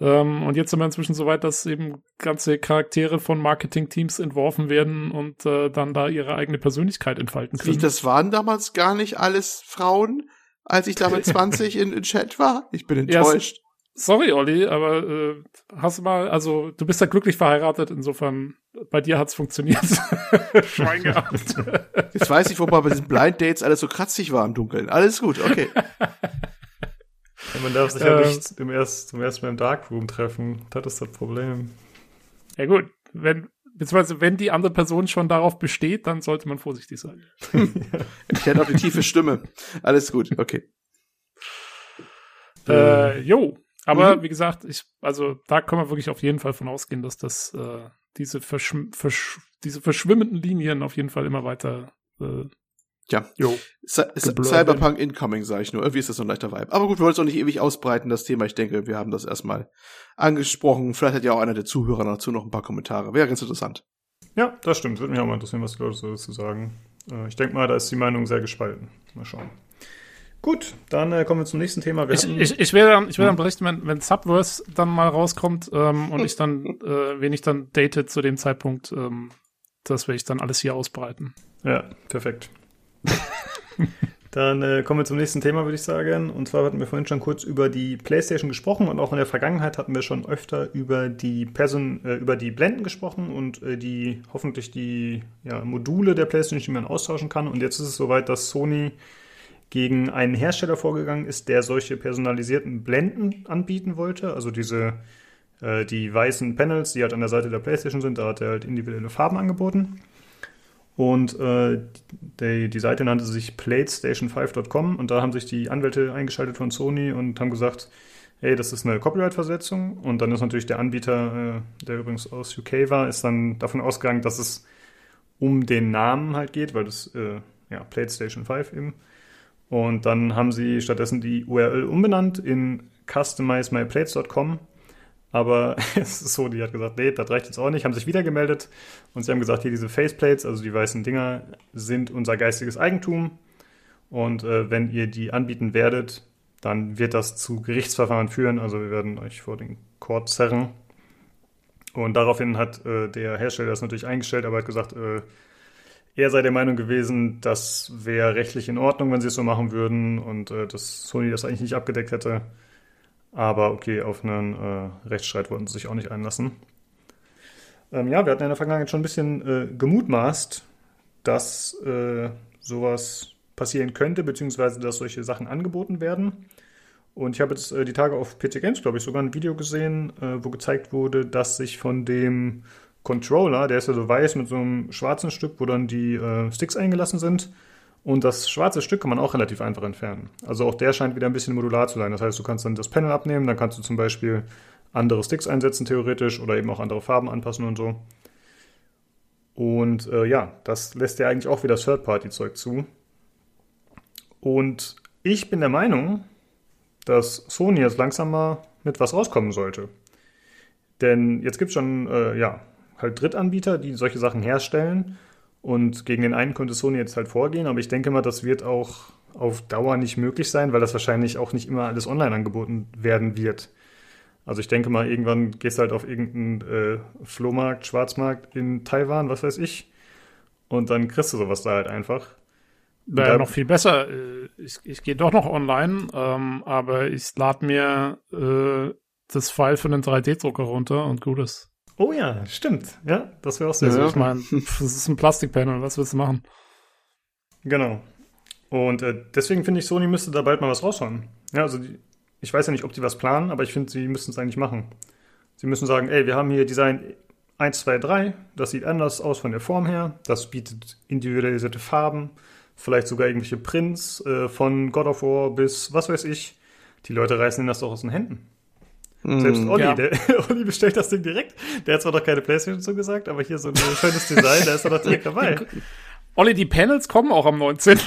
Ähm, und jetzt sind wir inzwischen so weit, dass eben ganze Charaktere von Marketing-Teams entworfen werden und äh, dann da ihre eigene Persönlichkeit entfalten können. Das waren damals gar nicht alles Frauen, als ich da mit 20 in, in Chat war? Ich bin enttäuscht. Sorry, Olli, aber äh, hast du mal, also du bist ja glücklich verheiratet, insofern bei dir hat's funktioniert. [laughs] Schwein gehabt. Jetzt weiß ich, warum bei diesen Blind Dates alles so kratzig war im Dunkeln. Alles gut, okay. Ja, man darf sich ja ähm, nicht im erst, zum ersten Mal im Darkroom treffen. Das ist das Problem. Ja gut, wenn, beziehungsweise wenn die andere Person schon darauf besteht, dann sollte man vorsichtig sein. [laughs] ich hätte auch die tiefe Stimme. Alles gut, okay. Äh, jo, aber mhm. wie gesagt, ich, also da kann man wirklich auf jeden Fall von ausgehen, dass das äh, diese, verschw verschw diese verschwimmenden Linien auf jeden Fall immer weiter äh, ja. Jo. Cyberpunk Incoming, sage ich nur. Irgendwie ist das so ein leichter Vibe. Aber gut, wir wollen es auch nicht ewig ausbreiten, das Thema. Ich denke, wir haben das erstmal angesprochen. Vielleicht hat ja auch einer der Zuhörer dazu noch ein paar Kommentare. Wäre ganz interessant. Ja, das stimmt. Würde mich auch mal interessieren, was die Leute so dazu sagen. Äh, ich denke mal, da ist die Meinung sehr gespalten. Mal schauen. Gut, dann äh, kommen wir zum nächsten Thema. Wir ich, ich, ich werde dann, ich werde dann berichten, wenn, wenn Subverse dann mal rauskommt ähm, und ich dann, [laughs] äh, wen ich dann date zu dem Zeitpunkt, ähm, das werde ich dann alles hier ausbreiten. Ja, perfekt. [laughs] Dann äh, kommen wir zum nächsten Thema, würde ich sagen. Und zwar hatten wir vorhin schon kurz über die PlayStation gesprochen und auch in der Vergangenheit hatten wir schon öfter über die Person, äh, über die Blenden gesprochen und äh, die hoffentlich die ja, Module der PlayStation, die man austauschen kann. Und jetzt ist es soweit, dass Sony gegen einen Hersteller vorgegangen ist, der solche personalisierten Blenden anbieten wollte. Also diese äh, die weißen Panels, die halt an der Seite der PlayStation sind, da hat er halt individuelle Farben angeboten. Und äh, die, die Seite nannte sich platestation5.com und da haben sich die Anwälte eingeschaltet von Sony und haben gesagt, hey, das ist eine Copyright-Versetzung. Und dann ist natürlich der Anbieter, äh, der übrigens aus UK war, ist dann davon ausgegangen, dass es um den Namen halt geht, weil das, äh, ja, PlayStation 5 eben. Und dann haben sie stattdessen die URL umbenannt in customizemyplates.com aber [laughs] es ist so, die hat gesagt, nee, das reicht jetzt auch nicht, haben sich wieder gemeldet und sie haben gesagt, hier diese Faceplates, also die weißen Dinger, sind unser geistiges Eigentum. Und äh, wenn ihr die anbieten werdet, dann wird das zu Gerichtsverfahren führen. Also wir werden euch vor den Court zerren. Und daraufhin hat äh, der Hersteller das natürlich eingestellt, aber hat gesagt, äh, er sei der Meinung gewesen, das wäre rechtlich in Ordnung, wenn sie es so machen würden und äh, dass Sony das eigentlich nicht abgedeckt hätte. Aber okay, auf einen äh, Rechtsstreit wollten sie sich auch nicht einlassen. Ähm, ja, wir hatten in der Vergangenheit schon ein bisschen äh, gemutmaßt, dass äh, sowas passieren könnte, beziehungsweise dass solche Sachen angeboten werden. Und ich habe jetzt äh, die Tage auf PC Games, glaube ich, sogar ein Video gesehen, äh, wo gezeigt wurde, dass sich von dem Controller, der ist ja so weiß mit so einem schwarzen Stück, wo dann die äh, Sticks eingelassen sind, und das schwarze Stück kann man auch relativ einfach entfernen. Also auch der scheint wieder ein bisschen modular zu sein. Das heißt, du kannst dann das Panel abnehmen, dann kannst du zum Beispiel andere Sticks einsetzen theoretisch oder eben auch andere Farben anpassen und so. Und äh, ja, das lässt ja eigentlich auch wieder Third-Party-Zeug zu. Und ich bin der Meinung, dass Sony jetzt langsam mal mit was rauskommen sollte. Denn jetzt gibt es schon, äh, ja, halt Drittanbieter, die solche Sachen herstellen und gegen den einen könnte Sony jetzt halt vorgehen, aber ich denke mal, das wird auch auf Dauer nicht möglich sein, weil das wahrscheinlich auch nicht immer alles online angeboten werden wird. Also ich denke mal, irgendwann gehst du halt auf irgendeinen äh, Flohmarkt, Schwarzmarkt in Taiwan, was weiß ich, und dann kriegst du sowas da halt einfach. Wäre noch viel besser. Äh, ich, ich gehe doch noch online, ähm, aber ich lade mir äh, das File für den 3D-Drucker runter und gut ist. Oh ja, stimmt. Ja, das wäre auch sehr, ja, sehr Ich meine, das ist ein Plastikpanel, was willst du machen? Genau. Und äh, deswegen finde ich, Sony müsste da bald mal was raushauen. Ja, also die, ich weiß ja nicht, ob die was planen, aber ich finde, sie müssten es eigentlich machen. Sie müssen sagen, ey, wir haben hier Design 1, 2, 3, das sieht anders aus von der Form her, das bietet individualisierte Farben, vielleicht sogar irgendwelche Prints äh, von God of War bis was weiß ich. Die Leute reißen ihnen das doch aus den Händen. Selbst mm, Olli, ja. der, [laughs] Olli bestellt das Ding direkt. Der hat zwar noch keine Playstation zugesagt, aber hier so ein schönes Design, da ist er doch direkt [laughs] dabei. Olli, die Panels kommen auch am 19.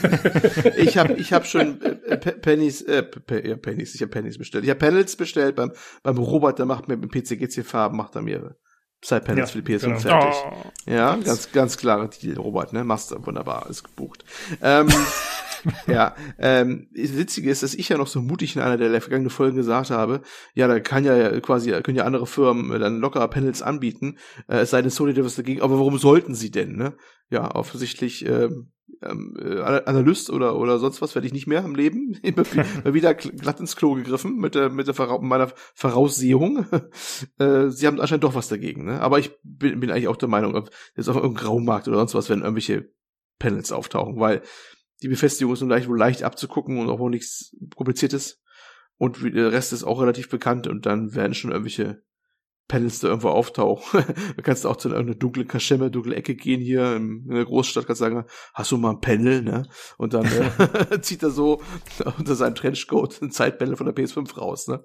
[laughs] ich habe ich hab schon äh, Pennies, äh, ja, Pennies, ich habe Pennies bestellt. Ich habe Panels bestellt beim, beim Robert, der macht mir mit dem PCGC-Farben, macht er mir Side-Panels ja, für die PS5 genau. fertig. Oh. Ja, ganz, ganz klare Deal, Robert, ne? Master, wunderbar, ist gebucht. Ähm, ja, ähm, das Witzige ist, dass ich ja noch so mutig in einer der vergangenen Folgen gesagt habe, ja, da kann ja quasi, können ja andere Firmen dann locker Panels anbieten, äh, es sei denn, Sony was dagegen, aber warum sollten sie denn, ne? Ja, offensichtlich, ähm, ähm, äh, Analyst oder oder sonst was werde ich nicht mehr im Leben. [laughs] Immer [laughs] wieder glatt ins Klo gegriffen mit der mit der Vora meiner Voraussehung. [laughs] äh, sie haben anscheinend doch was dagegen. Ne? Aber ich bin, bin eigentlich auch der Meinung, jetzt auf irgendeinem Graumarkt oder sonst was werden irgendwelche Panels auftauchen, weil die Befestigung ist nun leicht, wohl leicht abzugucken und auch wohl nichts kompliziertes. Und der Rest ist auch relativ bekannt und dann werden schon irgendwelche Panels da irgendwo auftauchen. [laughs] da kannst du auch zu einer dunklen Kaschemme, dunkle Ecke gehen hier in der Großstadt, kannst sagen, hast du mal ein Panel, ne? Und dann äh, [laughs] [laughs] zieht er so unter seinem Trenchcoat ein Zeitpanel von der PS5 raus, ne?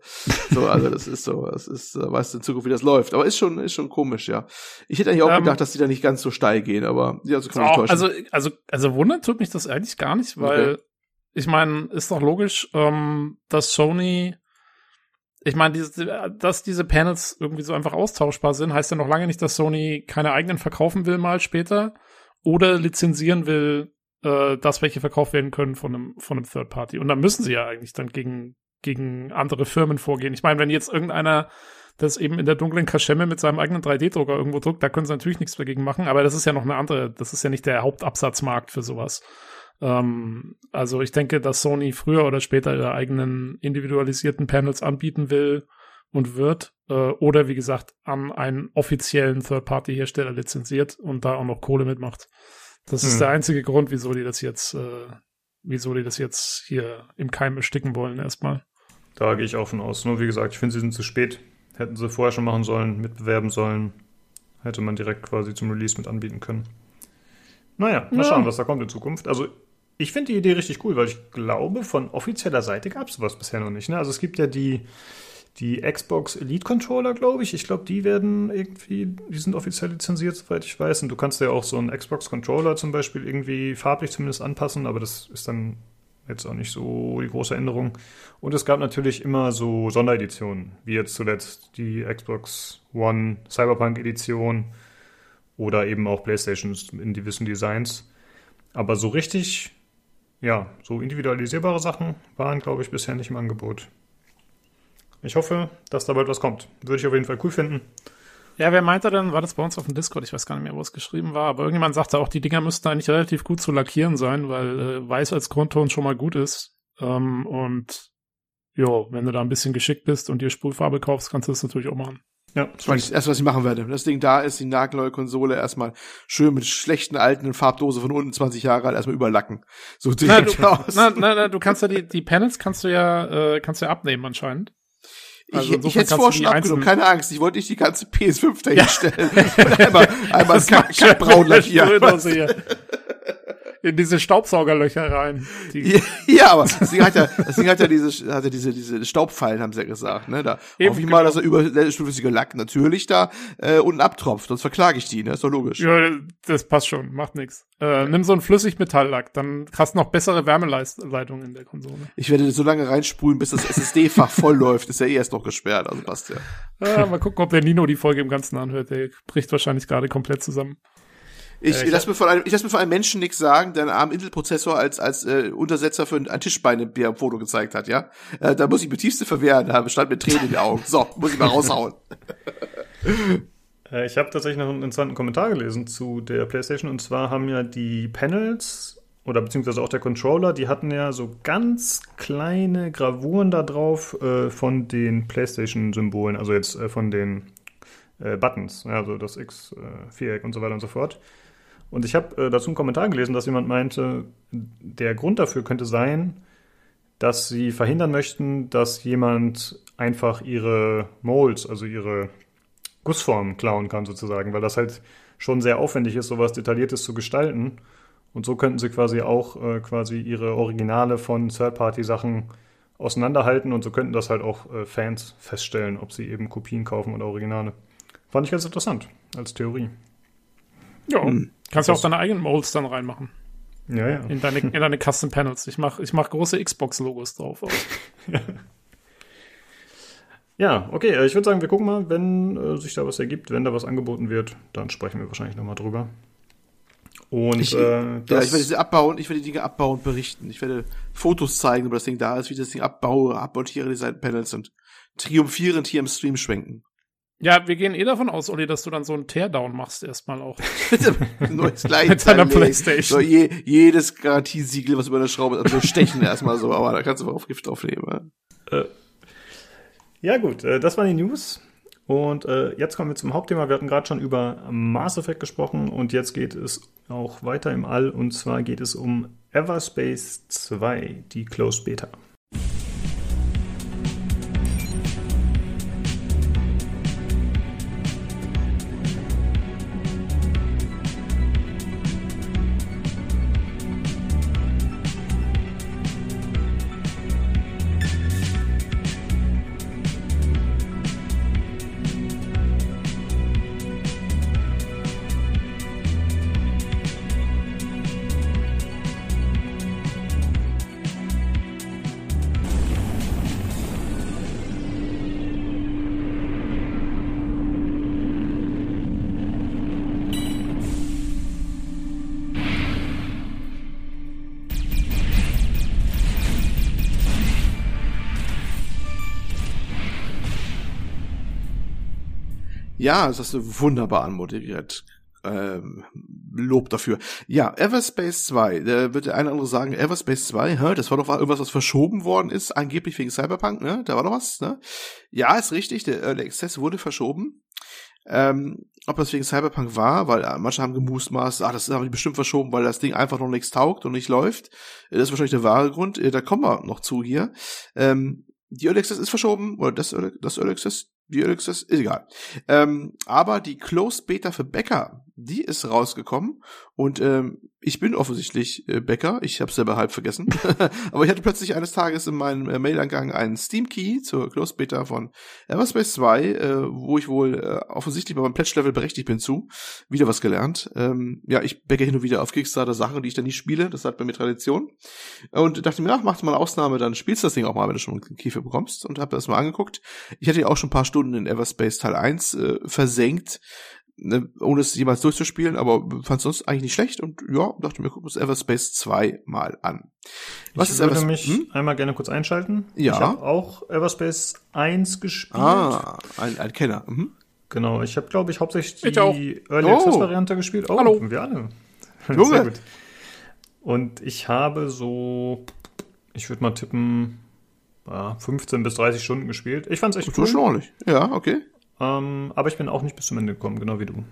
So, also das ist so, das ist, äh, weißt du in Zukunft, wie das läuft. Aber ist schon, ist schon komisch, ja. Ich hätte eigentlich auch ähm, gedacht, dass die da nicht ganz so steil gehen, aber ja, so kann man auch, Also, also, also wundern tut mich das eigentlich gar nicht, weil okay. ich meine, ist doch logisch, ähm, dass Sony ich meine, dass diese Panels irgendwie so einfach austauschbar sind, heißt ja noch lange nicht, dass Sony keine eigenen verkaufen will mal später oder lizenzieren will, äh, dass welche verkauft werden können von einem, von einem Third Party. Und dann müssen sie ja eigentlich dann gegen, gegen andere Firmen vorgehen. Ich meine, wenn jetzt irgendeiner das eben in der dunklen Kaschemme mit seinem eigenen 3D-Drucker irgendwo druckt, da können sie natürlich nichts dagegen machen, aber das ist ja noch eine andere, das ist ja nicht der Hauptabsatzmarkt für sowas. Ähm, also ich denke, dass Sony früher oder später ihre eigenen individualisierten Panels anbieten will und wird. Äh, oder wie gesagt, an einen offiziellen Third-Party-Hersteller lizenziert und da auch noch Kohle mitmacht. Das hm. ist der einzige Grund, wieso die das jetzt, äh, wieso die das jetzt hier im Keim ersticken wollen erstmal. Da gehe ich auch von aus. Nur wie gesagt, ich finde, sie sind zu spät. Hätten sie vorher schon machen sollen, mitbewerben sollen, hätte man direkt quasi zum Release mit anbieten können. Naja, mal ja. schauen, was da kommt in Zukunft. Also ich finde die Idee richtig cool, weil ich glaube, von offizieller Seite gab es sowas bisher noch nicht. Ne? Also es gibt ja die, die Xbox Elite Controller, glaube ich. Ich glaube, die werden irgendwie, die sind offiziell lizenziert, soweit ich weiß. Und du kannst ja auch so einen Xbox Controller zum Beispiel irgendwie farblich zumindest anpassen, aber das ist dann jetzt auch nicht so die große Änderung. Und es gab natürlich immer so Sondereditionen, wie jetzt zuletzt die Xbox One Cyberpunk Edition oder eben auch Playstations in gewissen Designs. Aber so richtig ja, so individualisierbare Sachen waren, glaube ich, bisher nicht im Angebot. Ich hoffe, dass da bald was kommt. Würde ich auf jeden Fall cool finden. Ja, wer meinte denn, war das bei uns auf dem Discord? Ich weiß gar nicht mehr, wo es geschrieben war, aber irgendjemand sagte auch, die Dinger müssten eigentlich relativ gut zu lackieren sein, weil äh, weiß als Grundton schon mal gut ist. Ähm, und jo, wenn du da ein bisschen geschickt bist und dir Spulfarbe kaufst, kannst du das natürlich auch machen. Ja, das war das erste, was ich machen werde. Das Ding da ist, die nagelneue Konsole erstmal schön mit schlechten alten Farbdose von unten 20 Jahre alt erstmal überlacken. So direkt na, du, [laughs] aus. Na, na, na, du kannst ja die, die Panels kannst du ja, äh, kannst du ja abnehmen anscheinend. Also ich, ich hätte es vorher schon abgenommen, keine Angst. Ich wollte nicht die ganze PS5 [laughs] dahinstellen. Ja. [laughs] einmal einmal kackbraun lackieren in diese Staubsaugerlöcher rein. Ja, ja, aber das Ding hat ja, das Ding hat ja diese, hat ja diese, diese Staubfallen, haben sie ja gesagt, ne? Da Eben, hoffe ich mal, genau. dass er über überflüssige Lack natürlich da äh, unten abtropft, sonst verklage ich die, ne? Ist doch logisch. Ja, das passt schon, macht nix. Äh, nimm so einen Flüssigmetalllack, dann hast du noch bessere Wärmeleitungen in der Konsole. Ich werde so lange reinspulen, bis das SSD-Fach [laughs] voll läuft. Ist ja eh erst noch gesperrt, also passt ja. ja. Mal gucken, ob der Nino die Folge im Ganzen anhört. Der bricht wahrscheinlich gerade komplett zusammen. Ich, äh, ich lass mir von einem, ich lass mir von einem Menschen nichts sagen, der einen armen Intel-Prozessor als, als äh, Untersetzer für ein, ein Tischbein mir am Foto gezeigt hat, ja. Äh, da muss ich mir tiefste verwehren, da stand mir Tränen in die Augen. So, muss ich mal raushauen. [laughs] Äh, ich habe tatsächlich noch einen interessanten Kommentar gelesen zu der PlayStation und zwar haben ja die Panels oder beziehungsweise auch der Controller, die hatten ja so ganz kleine Gravuren da drauf äh, von den PlayStation-Symbolen, also jetzt äh, von den äh, Buttons, also das X-Viereck und so weiter und so fort. Und ich habe äh, dazu einen Kommentar gelesen, dass jemand meinte, der Grund dafür könnte sein, dass sie verhindern möchten, dass jemand einfach ihre Molds, also ihre Gussform klauen kann sozusagen, weil das halt schon sehr aufwendig ist, sowas Detailliertes zu gestalten. Und so könnten sie quasi auch äh, quasi ihre Originale von Third-Party-Sachen auseinanderhalten und so könnten das halt auch äh, Fans feststellen, ob sie eben Kopien kaufen oder Originale. Fand ich ganz interessant als Theorie. Ja. Hm. Kannst du auch deine eigenen Molds dann reinmachen. Ja, ja. In deine, in deine Custom Panels. Ich mach, ich mach große Xbox-Logos drauf. [laughs] ja, okay. äh, Ich würde sagen, wir gucken mal, wenn äh, sich da was ergibt, wenn da was angeboten wird, dann sprechen wir wahrscheinlich nochmal drüber. Und Ich, äh, ja, ich werde sie abbauen, ich werde die Dinge abbauen und berichten. Ich werde Fotos zeigen, ob das Ding da ist, wie ich das Ding abbaue, abmontiere die Seitenpanels und triumphierend hier im Stream schwenken. Ja, wir gehen eh davon aus, Olli, dass du dann so einen Teardown machst erstmal auch. [laughs] Neues [laughs] Mit deiner. Playstation. So, je, jedes Garantiesiegel, was über der Schraube ist, also stechen erstmal so, aber da kannst du auf Gift aufnehmen. Ja. ja gut, äh, das waren die News. Und äh, jetzt kommen wir zum Hauptthema. Wir hatten gerade schon über Mass Effect gesprochen und jetzt geht es auch weiter im All. Und zwar geht es um Everspace 2, die Closed Beta. Ja, das hast du wunderbar anmoderiert. Ähm, Lob dafür. Ja, Everspace 2, da wird der eine oder andere sagen, Everspace 2, hä, das war doch irgendwas, was verschoben worden ist, angeblich wegen Cyberpunk, ne? Da war doch was, ne? Ja, ist richtig, der Early Access wurde verschoben. Ähm, ob das wegen Cyberpunk war, weil äh, manche haben gemustmaßt, ah, das haben die bestimmt verschoben, weil das Ding einfach noch nichts taugt und nicht läuft. Das ist wahrscheinlich der wahre Grund. Äh, Da kommen wir noch zu hier. Ähm, die Early Access ist verschoben, oder das das Early Access, die Early Access, ist egal. Ähm, aber die Closed Beta für Bäcker, die ist rausgekommen und ähm, ich bin offensichtlich äh, Bäcker, ich habe selber halb vergessen, [laughs] [laughs] aber ich hatte plötzlich eines Tages in meinem äh, Mail-Eingang einen Steam-Key zur Closed Beta von Everspace 2, äh, wo ich wohl äh, offensichtlich bei meinem Pledge-Level berechtigt bin zu. Wieder was gelernt. Ähm, ja, ich bäcke hin und wieder auf Kickstarter Sachen, die ich dann nicht spiele, das hat bei mir Tradition. Und dachte mir, ach, mach mal eine Ausnahme, dann spielst du das Ding auch mal, wenn du schon einen Kiefer bekommst und habe das mal angeguckt. Ich hatte ja auch schon ein paar Stunden in Everspace Teil 1 äh, versenkt, ne, ohne es jemals durchzuspielen, aber fand sonst eigentlich nicht schlecht und ja, dachte mir, gucken wir uns Everspace 2 mal an. Was ich ist würde Everspace? mich Hm? einmal gerne kurz einschalten. Ja. Ich habe auch Everspace 1 gespielt. Ah, ein, ein Kenner. Mhm. Genau, ich habe, glaube ich, hauptsächlich Ich auch. die Early Oh. Access Variante gespielt. Oh, Hallo. wir alle. [laughs] Junge. Sehr gut. Und ich habe so, ich würde mal tippen, ja, 15 bis 30 Stunden gespielt. Ich fand's echt So schon cool. ordentlich. Ja, okay. Ähm, aber ich bin auch nicht bis zum Ende gekommen, genau wie du.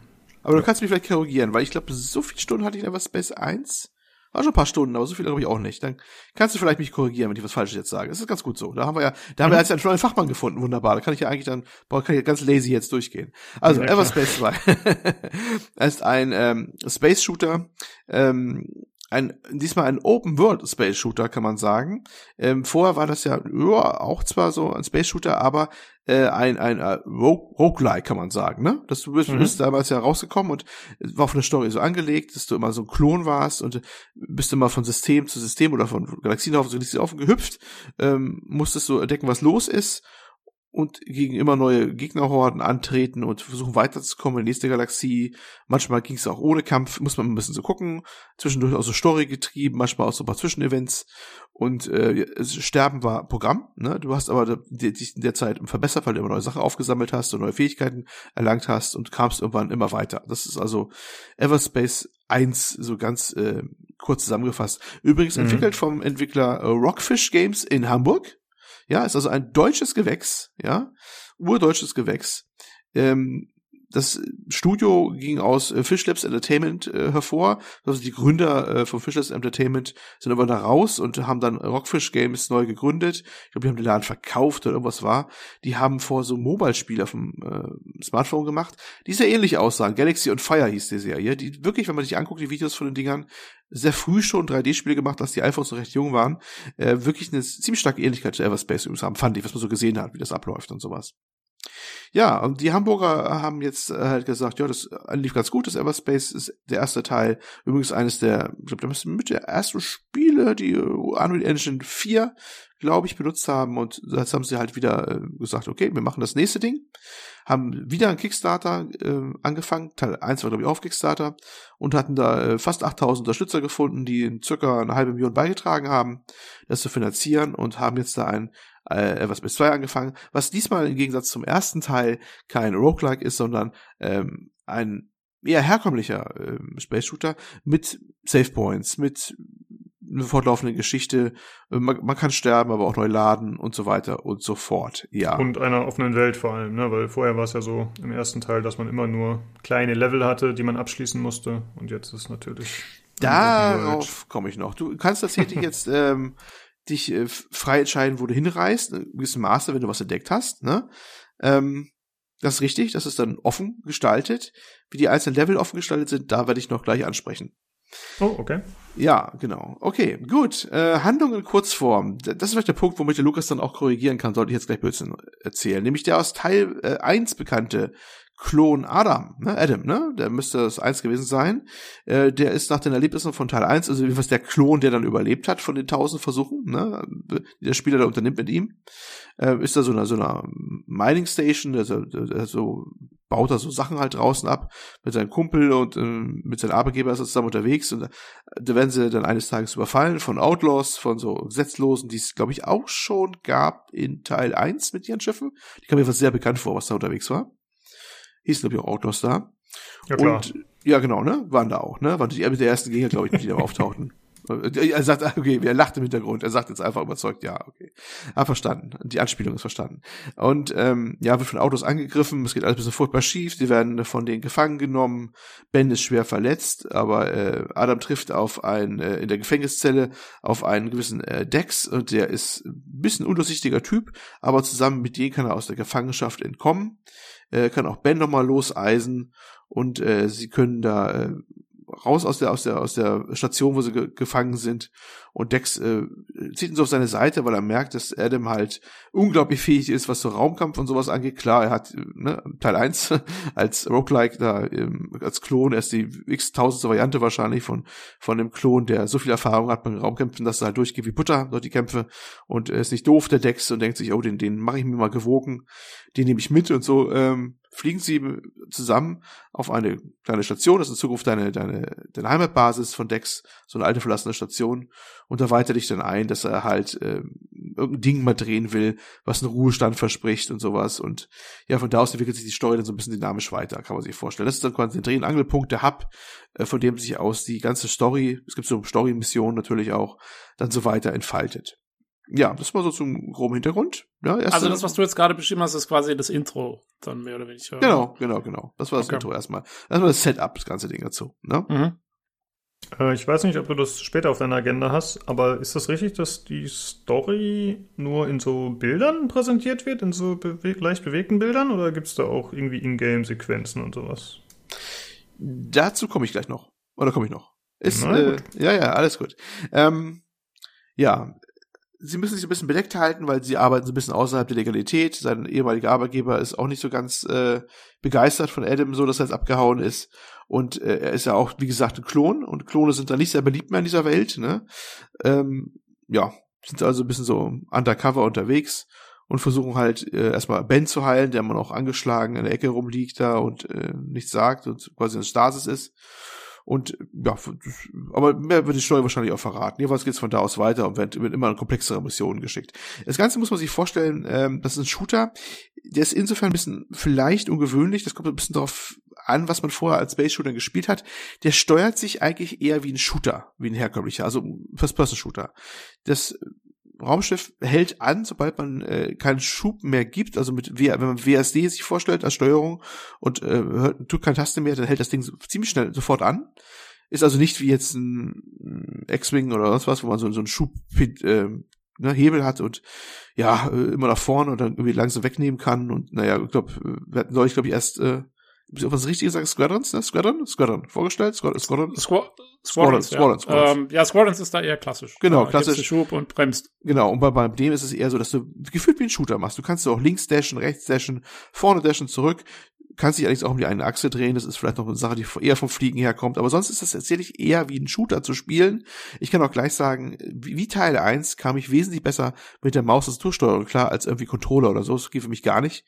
Aber du kannst mich vielleicht korrigieren, weil ich glaube, so viele Stunden hatte ich in Everspace 1. War schon ein paar Stunden, aber so viele glaube ich auch nicht. Dann kannst du vielleicht mich korrigieren, wenn ich was Falsches jetzt sage. Das ist ganz gut so. Da haben wir ja, da haben wir jetzt einen neuen Fachmann gefunden. Wunderbar. Da kann ich ja eigentlich dann, boah, kann ich ja ganz lazy jetzt durchgehen. Also, Ja. Everspace 2 [laughs] ist ein ähm, Space Shooter, ähm, ein, diesmal ein Open World Space Shooter, kann man sagen. Ähm, vorher war das ja, ja auch zwar so ein Space Shooter, aber äh, ein, ein äh, Rogue, Roguelike, kann man sagen, ne? Das du bist, Mhm. bist damals ja rausgekommen und war von der Story so angelegt, dass du immer so ein Klon warst und bist immer von System zu System oder von Galaxienhaufen zu Galaxienhaufen gehüpft, ähm, musstest so entdecken, was los ist und gegen immer neue Gegnerhorden antreten und versuchen weiterzukommen in die nächste Galaxie. Manchmal ging es auch ohne Kampf, muss man ein bisschen so gucken. Zwischendurch auch so Story getrieben, manchmal auch so ein paar Zwischenevents. Und äh, es Sterben war Programm. Ne? Du hast aber dich in der Zeit verbessert, weil du immer neue Sachen aufgesammelt hast und neue Fähigkeiten erlangt hast und kamst irgendwann immer weiter. Das ist also Everspace 1 so ganz äh, kurz zusammengefasst. Übrigens Mhm. entwickelt vom Entwickler äh, Rockfish Games in Hamburg. Ja, ist also ein deutsches Gewächs, ja, urdeutsches Gewächs. Ähm, das Studio ging aus äh, Fish Labs Entertainment äh, hervor. Also die Gründer äh, von Fish Labs Entertainment sind aber da raus und haben dann Rockfish Games neu gegründet. Ich glaube, die haben den Laden verkauft oder irgendwas war. Die haben vor so Mobile-Spiel auf dem äh, Smartphone gemacht, die sehr ähnlich aussahen. Galaxy on Fire hieß die Serie. Die wirklich, wenn man sich anguckt, die Videos von den Dingern, sehr früh schon 3D-Spiele gemacht, dass die iPhones noch recht jung waren. Äh, wirklich eine ziemlich starke Ähnlichkeit zu Everspace übrigens haben, fand ich, was man so gesehen hat, wie das abläuft und sowas. Ja, und die Hamburger haben jetzt äh, halt gesagt, ja, das lief ganz gut, das Everspace ist der erste Teil, übrigens eines der, ich glaube, das mit der ersten Spiele, die Unreal Engine 4, glaube ich, benutzt haben. Und jetzt haben sie halt wieder äh, gesagt, okay, wir machen das nächste Ding, haben wieder ein Kickstarter äh, angefangen, Teil 1 war glaube ich auf Kickstarter. Und hatten da äh, fast 8000 Unterstützer gefunden, die circa eine halbe Million beigetragen haben, das zu finanzieren. Und haben jetzt da ein äh, was mit 2 angefangen, was diesmal im Gegensatz zum ersten Teil kein Roguelike ist, sondern ähm, ein eher herkömmlicher äh, Space Shooter mit Save Points, mit eine fortlaufende Geschichte. Äh, man, man, kann sterben, aber auch neu laden und so weiter und so fort. Ja. Und einer offenen Welt vor allem, ne? Weil vorher war es ja so im ersten Teil, dass man immer nur kleine Level hatte, die man abschließen musste. Und jetzt ist natürlich. Darauf komme ich noch. Du kannst tatsächlich [laughs] jetzt ähm, dich äh, frei entscheiden, wo du hinreist, in gewissem Maße, wenn du was entdeckt hast. Ne? Ähm, das ist richtig, das ist dann offen gestaltet. Wie die einzelnen Level offen gestaltet sind, da werde ich noch gleich ansprechen. Oh, okay. Ja, genau. Okay, gut. Äh, Handlung in Kurzform. Das ist vielleicht der Punkt, womit der Lukas dann auch korrigieren kann, sollte ich jetzt gleich Blödsinn erzählen. Nämlich der aus Teil äh, 1 bekannte Klon Adam, ne, Adam, ne, der müsste das eins gewesen sein. Äh, der ist nach den Erlebnissen von Teil 1, also jedenfalls der Klon, der dann überlebt hat von den tausend Versuchen, ne, der Spieler da unternimmt mit ihm, äh, ist da so eine, so eine Mining Station, der so, der so baut da so Sachen halt draußen ab mit seinem Kumpel und äh, mit seinem Arbeitgeber ist er zusammen unterwegs und äh, da werden sie dann eines Tages überfallen von Outlaws, von so Gesetzlosen, die es glaube ich auch schon gab in Teil 1 mit ihren Schiffen. Die kam mir was sehr bekannt vor, was da unterwegs war hieß glaube ich auch Outlaws da. Ja, klar. Und ja, genau, ne? Waren da auch, ne? Waren die der ersten Gegner, glaube ich, die da [laughs] auftauchten. Er sagt, okay, er lacht im Hintergrund. Er sagt jetzt einfach überzeugt, ja, okay. Ah, verstanden. Die Anspielung ist verstanden. Und ähm, ja, wird von Autos angegriffen. Es geht alles ein bisschen furchtbar schief. Sie werden von denen gefangen genommen. Ben ist schwer verletzt, aber äh, Adam trifft auf ein äh, in der Gefängniszelle auf einen gewissen äh, Dex und der ist ein bisschen undurchsichtiger Typ, aber zusammen mit dem kann er aus der Gefangenschaft entkommen äh, kann auch Ben nochmal loseisen und äh, sie können da äh, raus aus der aus der aus der Station, wo sie ge gefangen sind. Und Dex äh, zieht ihn so auf seine Seite, weil er merkt, dass Adam halt unglaublich fähig ist, was so Raumkampf und sowas angeht. Klar, er hat ne, Teil 1 [laughs] als Roguelike da ähm, als Klon, er ist die x-tausendste Variante wahrscheinlich von von dem Klon, der so viel Erfahrung hat beim Raumkämpfen, dass er halt durchgeht wie Butter durch die Kämpfe. Und er ist nicht doof, der Dex, und denkt sich, oh, den, den mache ich mir mal gewogen, den nehme ich mit und so ähm, fliegen sie zusammen auf eine kleine Station, das ist in Zukunft deine, deine, deine Heimatbasis von Dex, so eine alte verlassene Station, und da weiter dich dann ein, dass er halt äh, irgendein Ding mal drehen will, was einen Ruhestand verspricht und sowas. Und ja, von da aus entwickelt sich die Story dann so ein bisschen dynamisch weiter, kann man sich vorstellen. Das ist dann quasi der Dreh- und Angelpunkt, der Hub, äh, von dem sich aus die ganze Story, es gibt so Story-Missionen natürlich auch, dann so weiter entfaltet ja, das war so zum groben Hintergrund. Ja, also das, was du jetzt gerade beschrieben hast, ist quasi das Intro, dann mehr oder weniger. Genau, genau, genau. Das war das okay. Intro erstmal. Erstmal das Setup, das ganze Ding dazu. Ne? Mhm. Äh, ich weiß nicht, ob du das später auf deiner Agenda hast, aber ist das richtig, dass die Story nur in so Bildern präsentiert wird, in so bewe leicht bewegten Bildern, oder gibt es da auch irgendwie Ingame-Sequenzen und sowas? Dazu komme ich gleich noch. Oder komme ich noch? Ist, äh, ja, ja, alles gut. Ähm, ja, sie müssen sich ein bisschen bedeckt halten, weil sie arbeiten so ein bisschen außerhalb der Legalität. Sein ehemaliger Arbeitgeber ist auch nicht so ganz äh, begeistert von Adam, so dass er jetzt abgehauen ist. Und äh, er ist ja auch, wie gesagt, ein Klon. Und Klone sind da nicht sehr beliebt mehr in dieser Welt. Ne? Ähm, ja, sind also ein bisschen so undercover unterwegs und versuchen halt äh, erstmal Ben zu heilen, der immer noch angeschlagen in der Ecke rumliegt da und äh, nichts sagt und quasi in Stasis ist. Und ja, aber mehr wird die Story wahrscheinlich auch verraten. Jedenfalls geht's von da aus weiter und wird, immer eine komplexere Missionen geschickt. Das Ganze muss man sich vorstellen, ähm, das ist ein Shooter, der ist insofern ein bisschen vielleicht ungewöhnlich, das kommt ein bisschen darauf an, was man vorher als Space Shooter gespielt hat. Der steuert sich eigentlich eher wie ein Shooter, wie ein herkömmlicher, also First-Person-Shooter. Das Raumschiff hält an, sobald man äh, keinen Schub mehr gibt, also mit wenn man WSD sich vorstellt als Steuerung und äh, hört, tut keine Taste mehr, dann hält das Ding ziemlich schnell sofort an. Ist also nicht wie jetzt ein X-Wing oder sonst was, wo man so, so einen Schub äh, ne, Hebel hat und ja, äh, immer nach vorne und dann irgendwie langsam wegnehmen kann. Und naja, ich glaube, wir hatten neulich, glaube ich, erst äh, Ich auch was Richtiges sagen? Squadrons, ne? Squadron? Squadron. Vorgestellt? Squadron? Squadron? Squ Squadrons, Squadrons, ja. Squadrons. Ähm, ja, Squadrons ist da eher klassisch. Genau, da klassisch. gibst du Schub und bremst. Genau, und bei, bei dem ist es eher so, dass du gefühlt wie ein Shooter machst. Du kannst auch links dashen, rechts dashen, vorne dashen, zurück. Kannst dich allerdings auch um die eine Achse drehen. Das ist vielleicht noch eine Sache, die eher vom Fliegen herkommt. Aber sonst ist das tatsächlich eher wie ein Shooter zu spielen. Ich kann auch gleich sagen, wie, Teil 1 kam ich wesentlich besser mit der Maus-Tastatursteuerung klar als irgendwie Controller oder so. Das geht für mich gar nicht.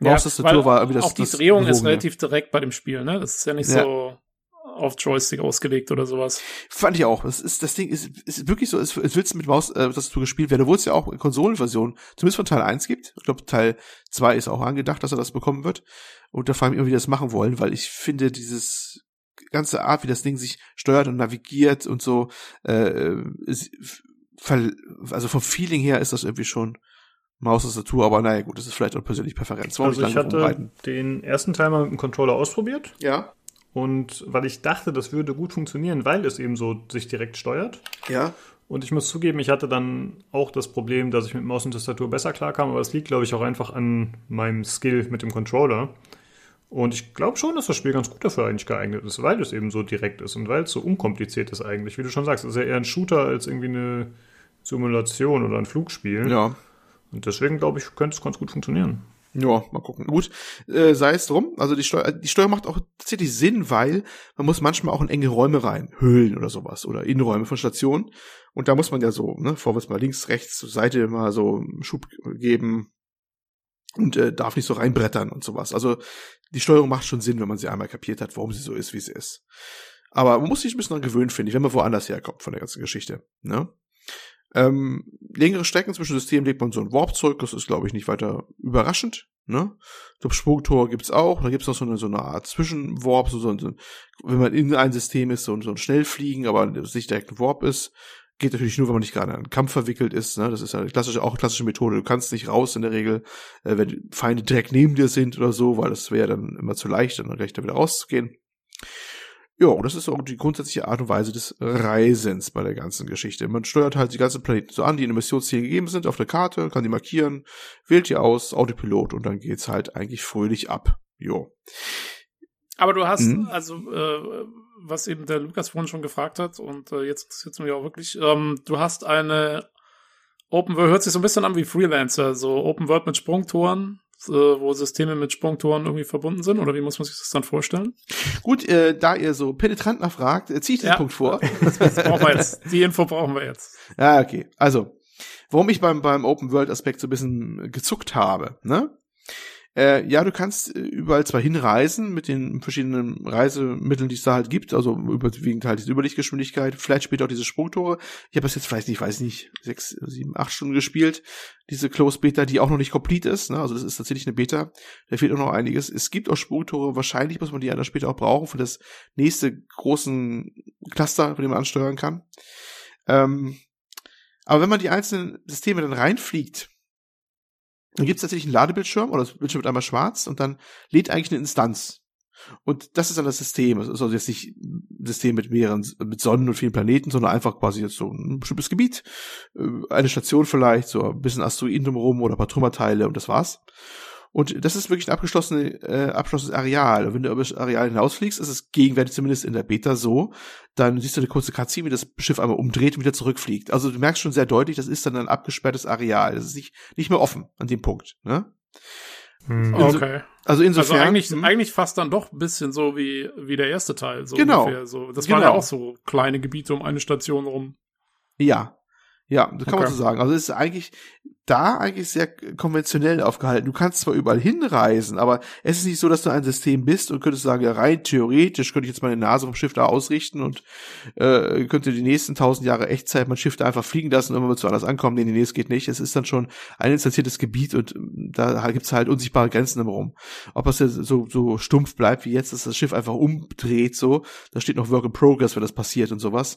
Maus-Tastatur weil war irgendwie das Auch die das Drehung ist relativ direkt bei dem Spiel, ne? Das ist ja nicht Ja. so auf Joystick ausgelegt oder sowas. Fand ich auch. Das ist, das Ding ist, ist wirklich so, es, es willst mit Maus, äh, Tastatur gespielt werden, obwohl es ja auch Konsolenversion, zumindest von Teil 1 gibt. Ich glaube, Teil 2 ist auch angedacht, dass er das bekommen wird. Und da frage ich mich immer, wie die das machen wollen, weil ich finde, dieses ganze Art, wie das Ding sich steuert und navigiert und so, äh, ist, also vom Feeling her ist das irgendwie schon Maus-Tastatur, aber naja, gut, das ist vielleicht auch persönlich Präferenz. Wir Also ich hatte rumreiten. den ersten Teil mal mit dem Controller ausprobiert. Ja, Und weil ich dachte, das würde gut funktionieren, weil es eben so sich direkt steuert. ja. Und ich muss zugeben, ich hatte dann auch das Problem, dass ich mit Maus und Tastatur besser klarkam, aber es liegt, glaube ich, auch einfach an meinem Skill mit dem Controller. Und ich glaube schon, dass das Spiel ganz gut dafür eigentlich geeignet ist, weil es eben so direkt ist und weil es so unkompliziert ist eigentlich. Wie du schon sagst, es ist ja eher ein Shooter als irgendwie eine Simulation oder ein Flugspiel. Ja. Und deswegen glaube ich, könnte es ganz gut funktionieren. Ja, mal gucken. Gut, äh, sei es drum. Also die Steuer, die Steuer macht auch tatsächlich Sinn, weil man muss manchmal auch in enge Räume rein, Höhlen oder sowas oder Innenräume von Stationen. Und da muss man ja so, ne, vorwärts mal links, rechts, zur Seite mal so Schub geben und äh, darf nicht so reinbrettern und sowas. Also die Steuerung macht schon Sinn, wenn man sie einmal kapiert hat, warum sie so ist, wie sie ist. Aber man muss sich ein bisschen daran gewöhnen, finde ich, wenn man woanders herkommt von der ganzen Geschichte. Ne? Ähm, längere Strecken zwischen Systemen legt man so ein Warp-Zeug, das ist, glaube ich, nicht weiter überraschend. Ne? Ich glaube, Sprungtor gibt's auch. Da gibt's noch so eine, so eine Art Zwischenwarp, so, so, ein- so, ein- wenn man in ein System ist, so, so ein Schnellfliegen, aber nicht direkt ein Warp ist. Geht natürlich nur, wenn man nicht gerade in einen Kampf verwickelt ist. Ne? Das ist ja eine klassische, auch klassische Methode. Du kannst nicht raus in der Regel, äh, wenn Feinde direkt neben dir sind oder so, weil das wäre dann immer zu leicht, dann gleich da wieder rauszugehen. Ja, und das ist auch die grundsätzliche Art und Weise des Reisens bei der ganzen Geschichte. Man steuert halt die ganzen Planeten so an, die in Missionszielen gegeben sind, auf der Karte, kann die markieren, wählt die aus, Autopilot und dann geht's halt eigentlich fröhlich ab. Jo. Aber du hast, Mhm. also, äh, was eben der Lukas vorhin schon gefragt hat, und äh, jetzt interessiert mich auch wirklich, ähm, du hast eine Open World, hört sich so ein bisschen an wie Freelancer, so Open World mit Sprungtoren, äh, wo Systeme mit Sprungtoren irgendwie verbunden sind, oder wie muss man sich das dann vorstellen? Gut, äh, da ihr so penetrant nachfragt, äh, ziehe ich den Ja. Punkt vor. [laughs] Das brauchen wir jetzt. Die Info brauchen wir jetzt. Ja, okay. Also, warum ich beim, beim Open World Aspekt so ein bisschen gezuckt habe, ne? Äh, ja, du kannst äh, überall zwar hinreisen mit den verschiedenen Reisemitteln, die es da halt gibt, also überwiegend halt diese Überlichtgeschwindigkeit, vielleicht später auch diese Sprungtore. Ich habe das jetzt vielleicht nicht, weiß nicht, sechs, sieben, acht Stunden gespielt, diese Close Beta, die auch noch nicht complete ist, ne? Also das ist tatsächlich eine Beta, da fehlt auch noch einiges. Es gibt auch Sprungtore, wahrscheinlich muss man die dann später auch brauchen für das nächste großen Cluster, von dem man ansteuern kann. Ähm, aber wenn man die einzelnen Systeme dann reinfliegt, dann gibt es tatsächlich einen Ladebildschirm oder das Bildschirm wird einmal schwarz und dann lädt eigentlich eine Instanz. Und das ist dann das System. Es ist also jetzt nicht ein System mit mehreren, mit Sonnen und vielen Planeten, sondern einfach quasi jetzt so ein bestimmtes Gebiet, äh, eine Station vielleicht, so ein bisschen Asteroiden drumherum oder ein paar Trümmerteile und das war's. Und das ist wirklich ein abgeschlossene, äh, abgeschlossenes Areal. Und wenn du über das Areal hinausfliegst, ist es gegenwärtig zumindest in der Beta so, dann siehst du eine kurze Cutscene, wie das Schiff einmal umdreht und wieder zurückfliegt. Also du merkst schon sehr deutlich, das ist dann ein abgesperrtes Areal. Das ist nicht, nicht mehr offen an dem Punkt. Ne? Hm. Inso- Okay. Also insofern. Also eigentlich, hm, eigentlich fast dann doch ein bisschen so wie, wie der erste Teil. So Genau. Ungefähr. So, das waren Genau. ja auch so kleine Gebiete um eine Station rum. Ja. Ja, das kann man Okay. so sagen. Also es ist eigentlich da eigentlich sehr konventionell aufgehalten. Du kannst zwar überall hinreisen, aber es ist nicht so, dass du ein System bist und könntest sagen, ja, rein theoretisch könnte ich jetzt meine Nase vom Schiff da ausrichten und äh, könnte die nächsten tausend Jahre Echtzeit mein Schiff da einfach fliegen lassen und wenn wir zu anders ankommen. Nee, nee, es geht nicht. Es ist dann schon ein installiertes Gebiet und ähm, da gibt's halt unsichtbare Grenzen drumherum. Ob das jetzt so, so stumpf bleibt wie jetzt, dass das Schiff einfach umdreht, so, da steht noch Work in Progress, wenn das passiert und sowas.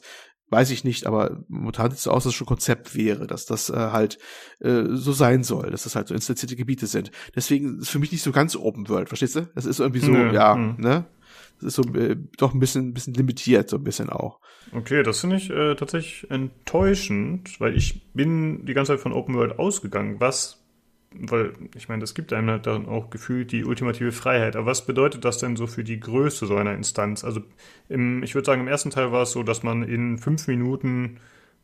Weiß ich nicht, aber momentan sieht es so aus, dass es schon Konzept wäre, dass das äh, halt äh, so sein soll, dass das halt so instanzierte Gebiete sind. Deswegen ist für mich nicht so ganz Open World, verstehst du? Das ist irgendwie so, Nö, ja, hm. ne? Das ist so äh, doch ein bisschen, bisschen limitiert, so ein bisschen auch. Okay, das finde ich äh, tatsächlich enttäuschend, weil ich bin die ganze Zeit von Open World ausgegangen, was weil ich meine, das gibt einem halt dann auch gefühlt die ultimative Freiheit. Aber was bedeutet das denn so für die Größe so einer Instanz? Also im, ich würde sagen, im ersten Teil war es so, dass man in fünf Minuten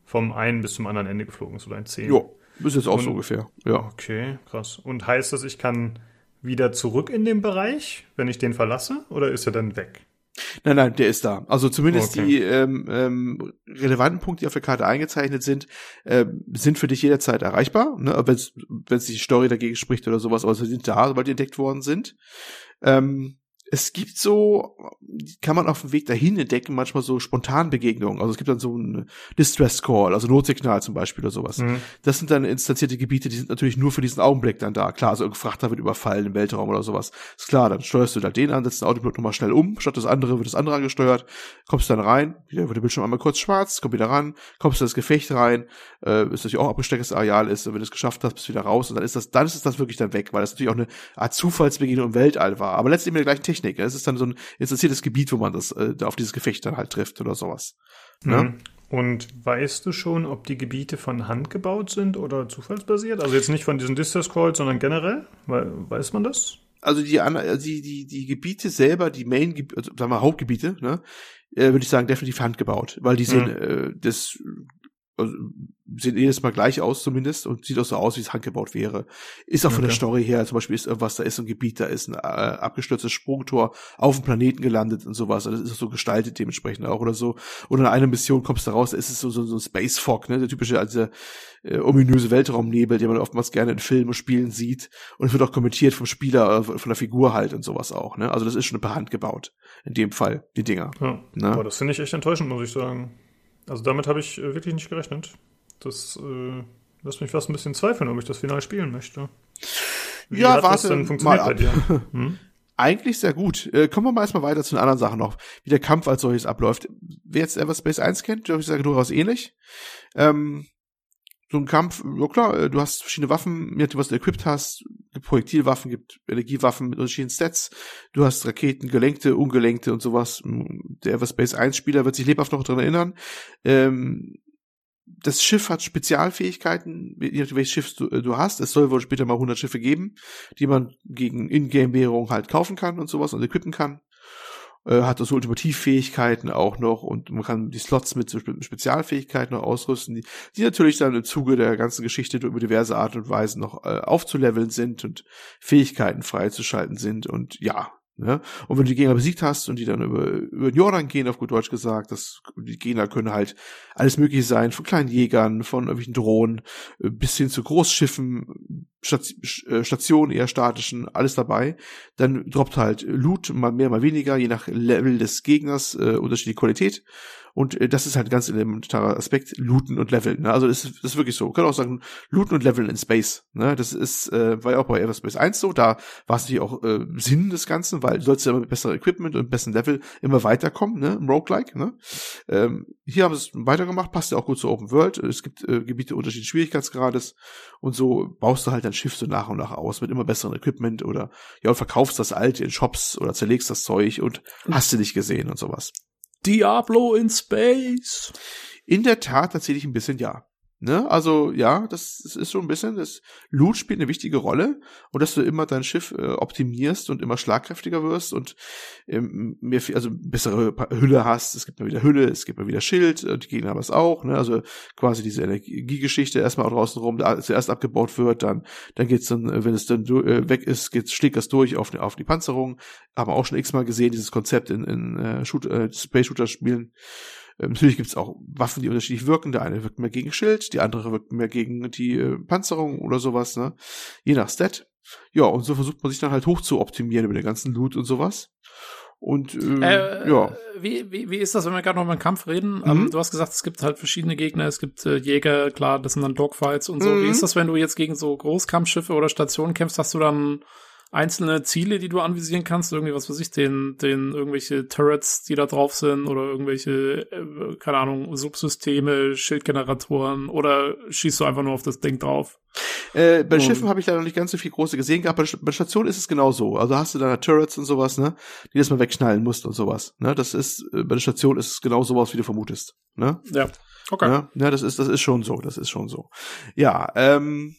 vom einen bis zum anderen Ende geflogen ist oder ein zehn. Ja, ist jetzt auch Und, so ungefähr. Ja. Okay, krass. Und heißt das, ich kann wieder zurück in den Bereich, wenn ich den verlasse, oder ist er dann weg? Nein, nein, der ist da. Also zumindest okay. die ähm, ähm, relevanten Punkte, die auf der Karte eingezeichnet sind, äh, sind für dich jederzeit erreichbar. Ne? Wenn es die Story dagegen spricht oder sowas, aber sie sind da, sobald die entdeckt worden sind. Ähm, es gibt so, kann man auf dem Weg dahin entdecken, manchmal so spontan Begegnungen. Also es gibt dann so ein Distress Call, also Notsignal zum Beispiel oder sowas. Mhm. Das sind dann instanzierte Gebiete, die sind natürlich nur für diesen Augenblick dann da. Klar, also ein Frachter wird überfallen im Weltraum oder sowas. Ist klar, dann steuerst du da den an, setzt den Autopilot nochmal schnell um, statt das andere wird das andere angesteuert, kommst dann rein, wieder wird der Bildschirm einmal kurz schwarz, komm wieder ran, kommst du ins Gefecht rein, äh, ist natürlich auch abgestecktes Areal ist, und wenn du es geschafft hast, bist du wieder raus und dann ist das, dann ist das wirklich dann weg, weil das natürlich auch eine Art Zufallsbegegnung im Weltall war. Aber letztlich mit der gleichen Technik. Es ist dann so ein interessiertes Gebiet, wo man das äh, auf dieses Gefecht dann halt trifft oder sowas. Ne? Mhm. Und weißt du schon, ob die Gebiete von Hand gebaut sind oder zufallsbasiert? Also jetzt nicht von diesen Distance Calls, sondern generell? Weiß man das? Also die, also die, die, die Gebiete selber, die Main, also sagen wir Hauptgebiete, ne, äh, würde ich sagen, definitiv handgebaut, weil die sind, mhm. äh, das also, sehen jedes Mal gleich aus zumindest und sieht auch so aus, wie es handgebaut wäre. Ist auch okay. von der Story her, zum Beispiel ist irgendwas, da ist ein Gebiet, da ist ein äh, abgestürztes Sprungtor auf dem Planeten gelandet und sowas. Also das ist so gestaltet dementsprechend auch oder so. Oder in einer Mission kommst du raus, da ist es so, so, so ein Space Fog, ne, der typische, also äh, ominöse Weltraumnebel, den man oftmals gerne in Filmen und Spielen sieht. Und es wird auch kommentiert vom Spieler, äh, von der Figur halt und sowas auch, ne. Also das ist schon per Hand gebaut. In dem Fall, die Dinger. Ja. Ne? Boah, das finde ich echt enttäuschend, muss ich sagen. Also damit habe ich äh, wirklich nicht gerechnet. Das äh, lässt mich fast ein bisschen zweifeln, ob ich das Final spielen möchte. Wie ja, warte das denn funktioniert mal bei dir? [laughs] [laughs] Hm? Eigentlich sehr gut. Äh, kommen wir mal erstmal weiter zu den anderen Sachen noch, wie der Kampf als solches abläuft. Wer jetzt Everspace 1 kennt, glaube ich, sage durchaus ähnlich. Ähm, so ein Kampf, ja klar, äh, du hast verschiedene Waffen, je was du equipped hast, gibt Projektilwaffen, gibt Energiewaffen mit unterschiedlichen Stats, du hast Raketen, gelenkte, ungelenkte und sowas. Der Everspace 1 Spieler wird sich lebhaft noch daran erinnern. Ähm, das Schiff hat Spezialfähigkeiten, je nachdem welches Schiff du, äh, du, hast. Es soll wohl später mal 100 Schiffe geben, die man gegen Ingame-Währung halt kaufen kann und sowas und equippen kann äh, hat das Ultimativfähigkeiten auch noch und man kann die Slots mit Spezialfähigkeiten noch ausrüsten, die, die natürlich dann im Zuge der ganzen Geschichte über diverse Art und Weise noch äh, aufzuleveln sind und Fähigkeiten freizuschalten sind und ja, Ne? Und wenn du die Gegner besiegt hast und die dann über, über den Jordan gehen, auf gut Deutsch gesagt, das, die Gegner können halt alles mögliche sein, von kleinen Jägern, von irgendwelchen Drohnen, äh, bis hin zu Großschiffen, äh, Stationen, eher statischen, alles dabei. Dann droppt halt Loot, mal mehr, mal weniger, je nach Level des Gegners, äh, unterschiedliche Qualität. Und äh, das ist halt ein ganz elementarer Aspekt, looten und leveln. Ne? Also das ist, das ist wirklich so. Man kann auch sagen, looten und leveln in Space. Ne? Das ist, äh, war ja auch bei Everspace 1 so. Da war es natürlich auch äh, Sinn des Ganzen, weil du sollst ja immer mit besserem Equipment und besseren Level immer weiterkommen, ne? Im Roguelike. Ne? Ähm, hier haben sie es weitergemacht, passt ja auch gut zur Open World. Es gibt äh, Gebiete unterschiedlichen Schwierigkeitsgrades und so baust du halt dein Schiff so nach und nach aus mit immer besserem Equipment oder ja und verkaufst das alte in Shops oder zerlegst das Zeug und hast du nicht gesehen und sowas. Diablo in Space. In der Tat tatsächlich ein bisschen ja. Ne? Also ja, das, das ist so ein bisschen, das Loot spielt eine wichtige Rolle und dass du immer dein Schiff äh, optimierst und immer schlagkräftiger wirst und ähm, mehr, also bessere Hülle hast. Es gibt mal wieder Hülle, es gibt mal wieder Schild, und die Gegner haben es auch. Ne? Also quasi diese Energiegeschichte erstmal draußen rum, da zuerst abgebaut wird, dann dann geht's dann, wenn es dann äh, weg ist, geht's schlägt das durch auf, auf die Panzerung. Haben wir auch schon x-mal gesehen, dieses Konzept in, in äh, Shoot, äh, Space Shooter Spielen. Ähm, natürlich gibt es auch Waffen, die unterschiedlich wirken. Der eine wirkt mehr gegen Schild, die andere wirkt mehr gegen die äh, Panzerung oder sowas, ne? Je nach Stat. Ja, und so versucht man sich dann halt hoch zu optimieren über den ganzen Loot und sowas. Und äh, äh, ja. Wie, wie, wie ist das, wenn wir gerade noch über den Kampf reden? Mhm. Ähm, du hast gesagt, es gibt halt verschiedene Gegner, es gibt äh, Jäger, klar, das sind dann Dogfights und so. Mhm. Wie ist das, wenn du jetzt gegen so Großkampfschiffe oder Stationen kämpfst? Hast du dann einzelne Ziele, die du anvisieren kannst, irgendwie, was weiß ich, den, den irgendwelche Turrets, die da drauf sind oder irgendwelche, äh, keine Ahnung, Subsysteme, Schildgeneratoren oder schießt du einfach nur auf das Ding drauf? Äh, bei und, Schiffen habe ich leider noch nicht ganz so viel große gesehen gehabt. Bei, bei Stationen ist es genau so. Also hast du da Turrets und sowas, ne, die das mal wegschnallen musst und sowas. Ne, das ist äh, bei der Station ist es genau sowas, wie du vermutest. Ne? Ja. Okay. Ja, ja, das ist das ist schon so. Das ist schon so. Ja. Ähm,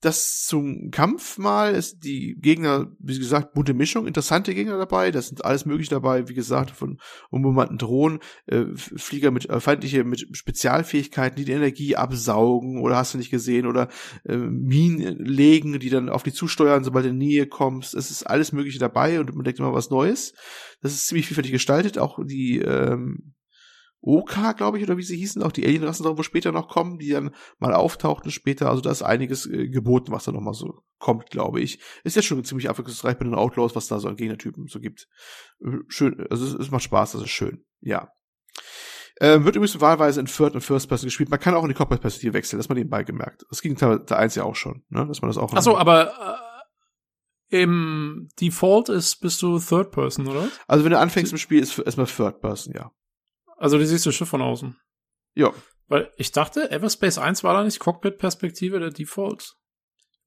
das zum Kampf mal ist die Gegner, wie gesagt, bunte Mischung, interessante Gegner dabei, das sind alles mögliche dabei, wie gesagt, von unbemannten Drohnen, äh, Flieger mit äh, feindliche mit Spezialfähigkeiten, die die Energie absaugen oder hast du nicht gesehen oder äh, Minen legen, die dann auf die zusteuern, sobald du in die Nähe kommst. Es ist alles mögliche dabei und man denkt immer was Neues. Das ist ziemlich vielfältig gestaltet, auch die ähm, Oka, glaube ich, oder wie sie hießen, auch die Alienrassen wo später noch kommen, die dann mal auftauchten später. Also da ist einiges äh, geboten, was da noch mal so kommt, glaube ich. Ist ja schon ziemlich abwechslungsreich bei den Outlaws, was da so an Gegnertypen so gibt. Äh, schön, also es, es macht Spaß, das ist schön. Ja. Ähm, wird übrigens wahlweise in Third und First Person gespielt. Man kann auch in die Cockpit-Perspektive wechseln, das man nebenbei gemerkt. Das ging Teil 1 ja auch schon, ne? Dass man das auch. Ach so, aber äh, im Default ist bist du Third Person, oder? Also wenn du anfängst im Spiel, ist erstmal Third Person, ja. Also die siehst du Schiff von außen. Ja. Weil ich dachte, Everspace 1 war da nicht Cockpit-Perspektive der Default.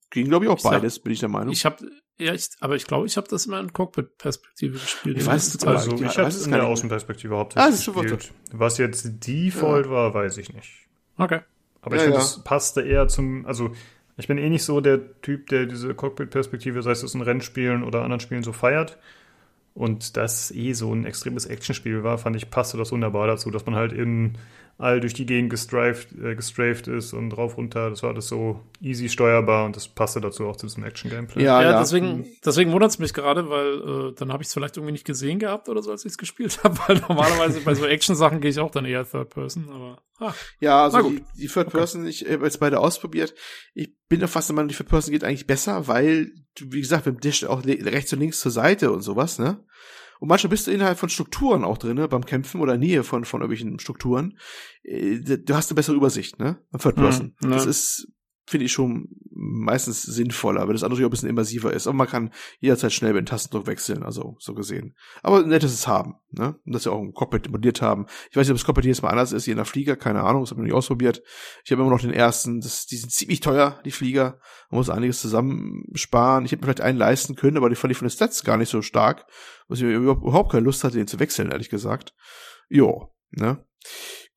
Ging, glaube ich, auch ich beides, sag, bin ich der Meinung. Ich habe, ja, ich, aber ich glaube, ich habe das immer in Cockpit-Perspektive gespielt. Ich weiß es also, ich habe es in der Außenperspektive hauptsächlich ah, gespielt. Was jetzt Default ja. war, weiß ich nicht. Okay. Aber ich ja, finde, es ja. passte eher zum, also ich bin eh nicht so der Typ, der diese Cockpit-Perspektive, sei es in Rennspielen oder anderen Spielen, so feiert. Und das eh so ein extremes Actionspiel war, fand ich, passte das wunderbar dazu, dass man halt in all durch die Gegend gestrafed, äh, gestrafed ist und rauf runter. Das war alles so easy steuerbar und das passte dazu auch zu diesem Action-Gameplay. Ja, ja, ja, deswegen, deswegen wundert es mich gerade, weil äh, dann habe ich es vielleicht irgendwie nicht gesehen gehabt oder so, als ich es gespielt habe, [laughs] weil normalerweise bei so Action-Sachen gehe ich auch dann eher Third Person, aber ah, Ja, also die, die Third Person, okay. ich habe jetzt beide ausprobiert. Ich bin der fast der Meinung, die Third Person geht eigentlich besser, weil, wie gesagt, mit dem Tisch auch rechts und links zur Seite und sowas, ne? Und manchmal bist du innerhalb von Strukturen auch drin, beim Kämpfen oder Nähe von, von irgendwelchen Strukturen. Äh, du hast eine bessere Übersicht, ne? Third Person. Mhm, das ist finde ich schon meistens sinnvoller, weil das andere auch ein bisschen immersiver ist. Aber man kann jederzeit schnell mit dem Tastendruck wechseln, also so gesehen. Aber nett ist es haben, ne? Und dass wir auch ein Cockpit modelliert haben. Ich weiß nicht, ob das Cockpit jetzt mal anders ist, je nach Flieger, keine Ahnung, das habe ich noch nicht ausprobiert. Ich habe immer noch den ersten, das, die sind ziemlich teuer, die Flieger. Man muss einiges zusammensparen. Ich hätte mir vielleicht einen leisten können, aber die fand ich von den Stats gar nicht so stark, was ich überhaupt keine Lust hatte, den zu wechseln, ehrlich gesagt. Jo, ne?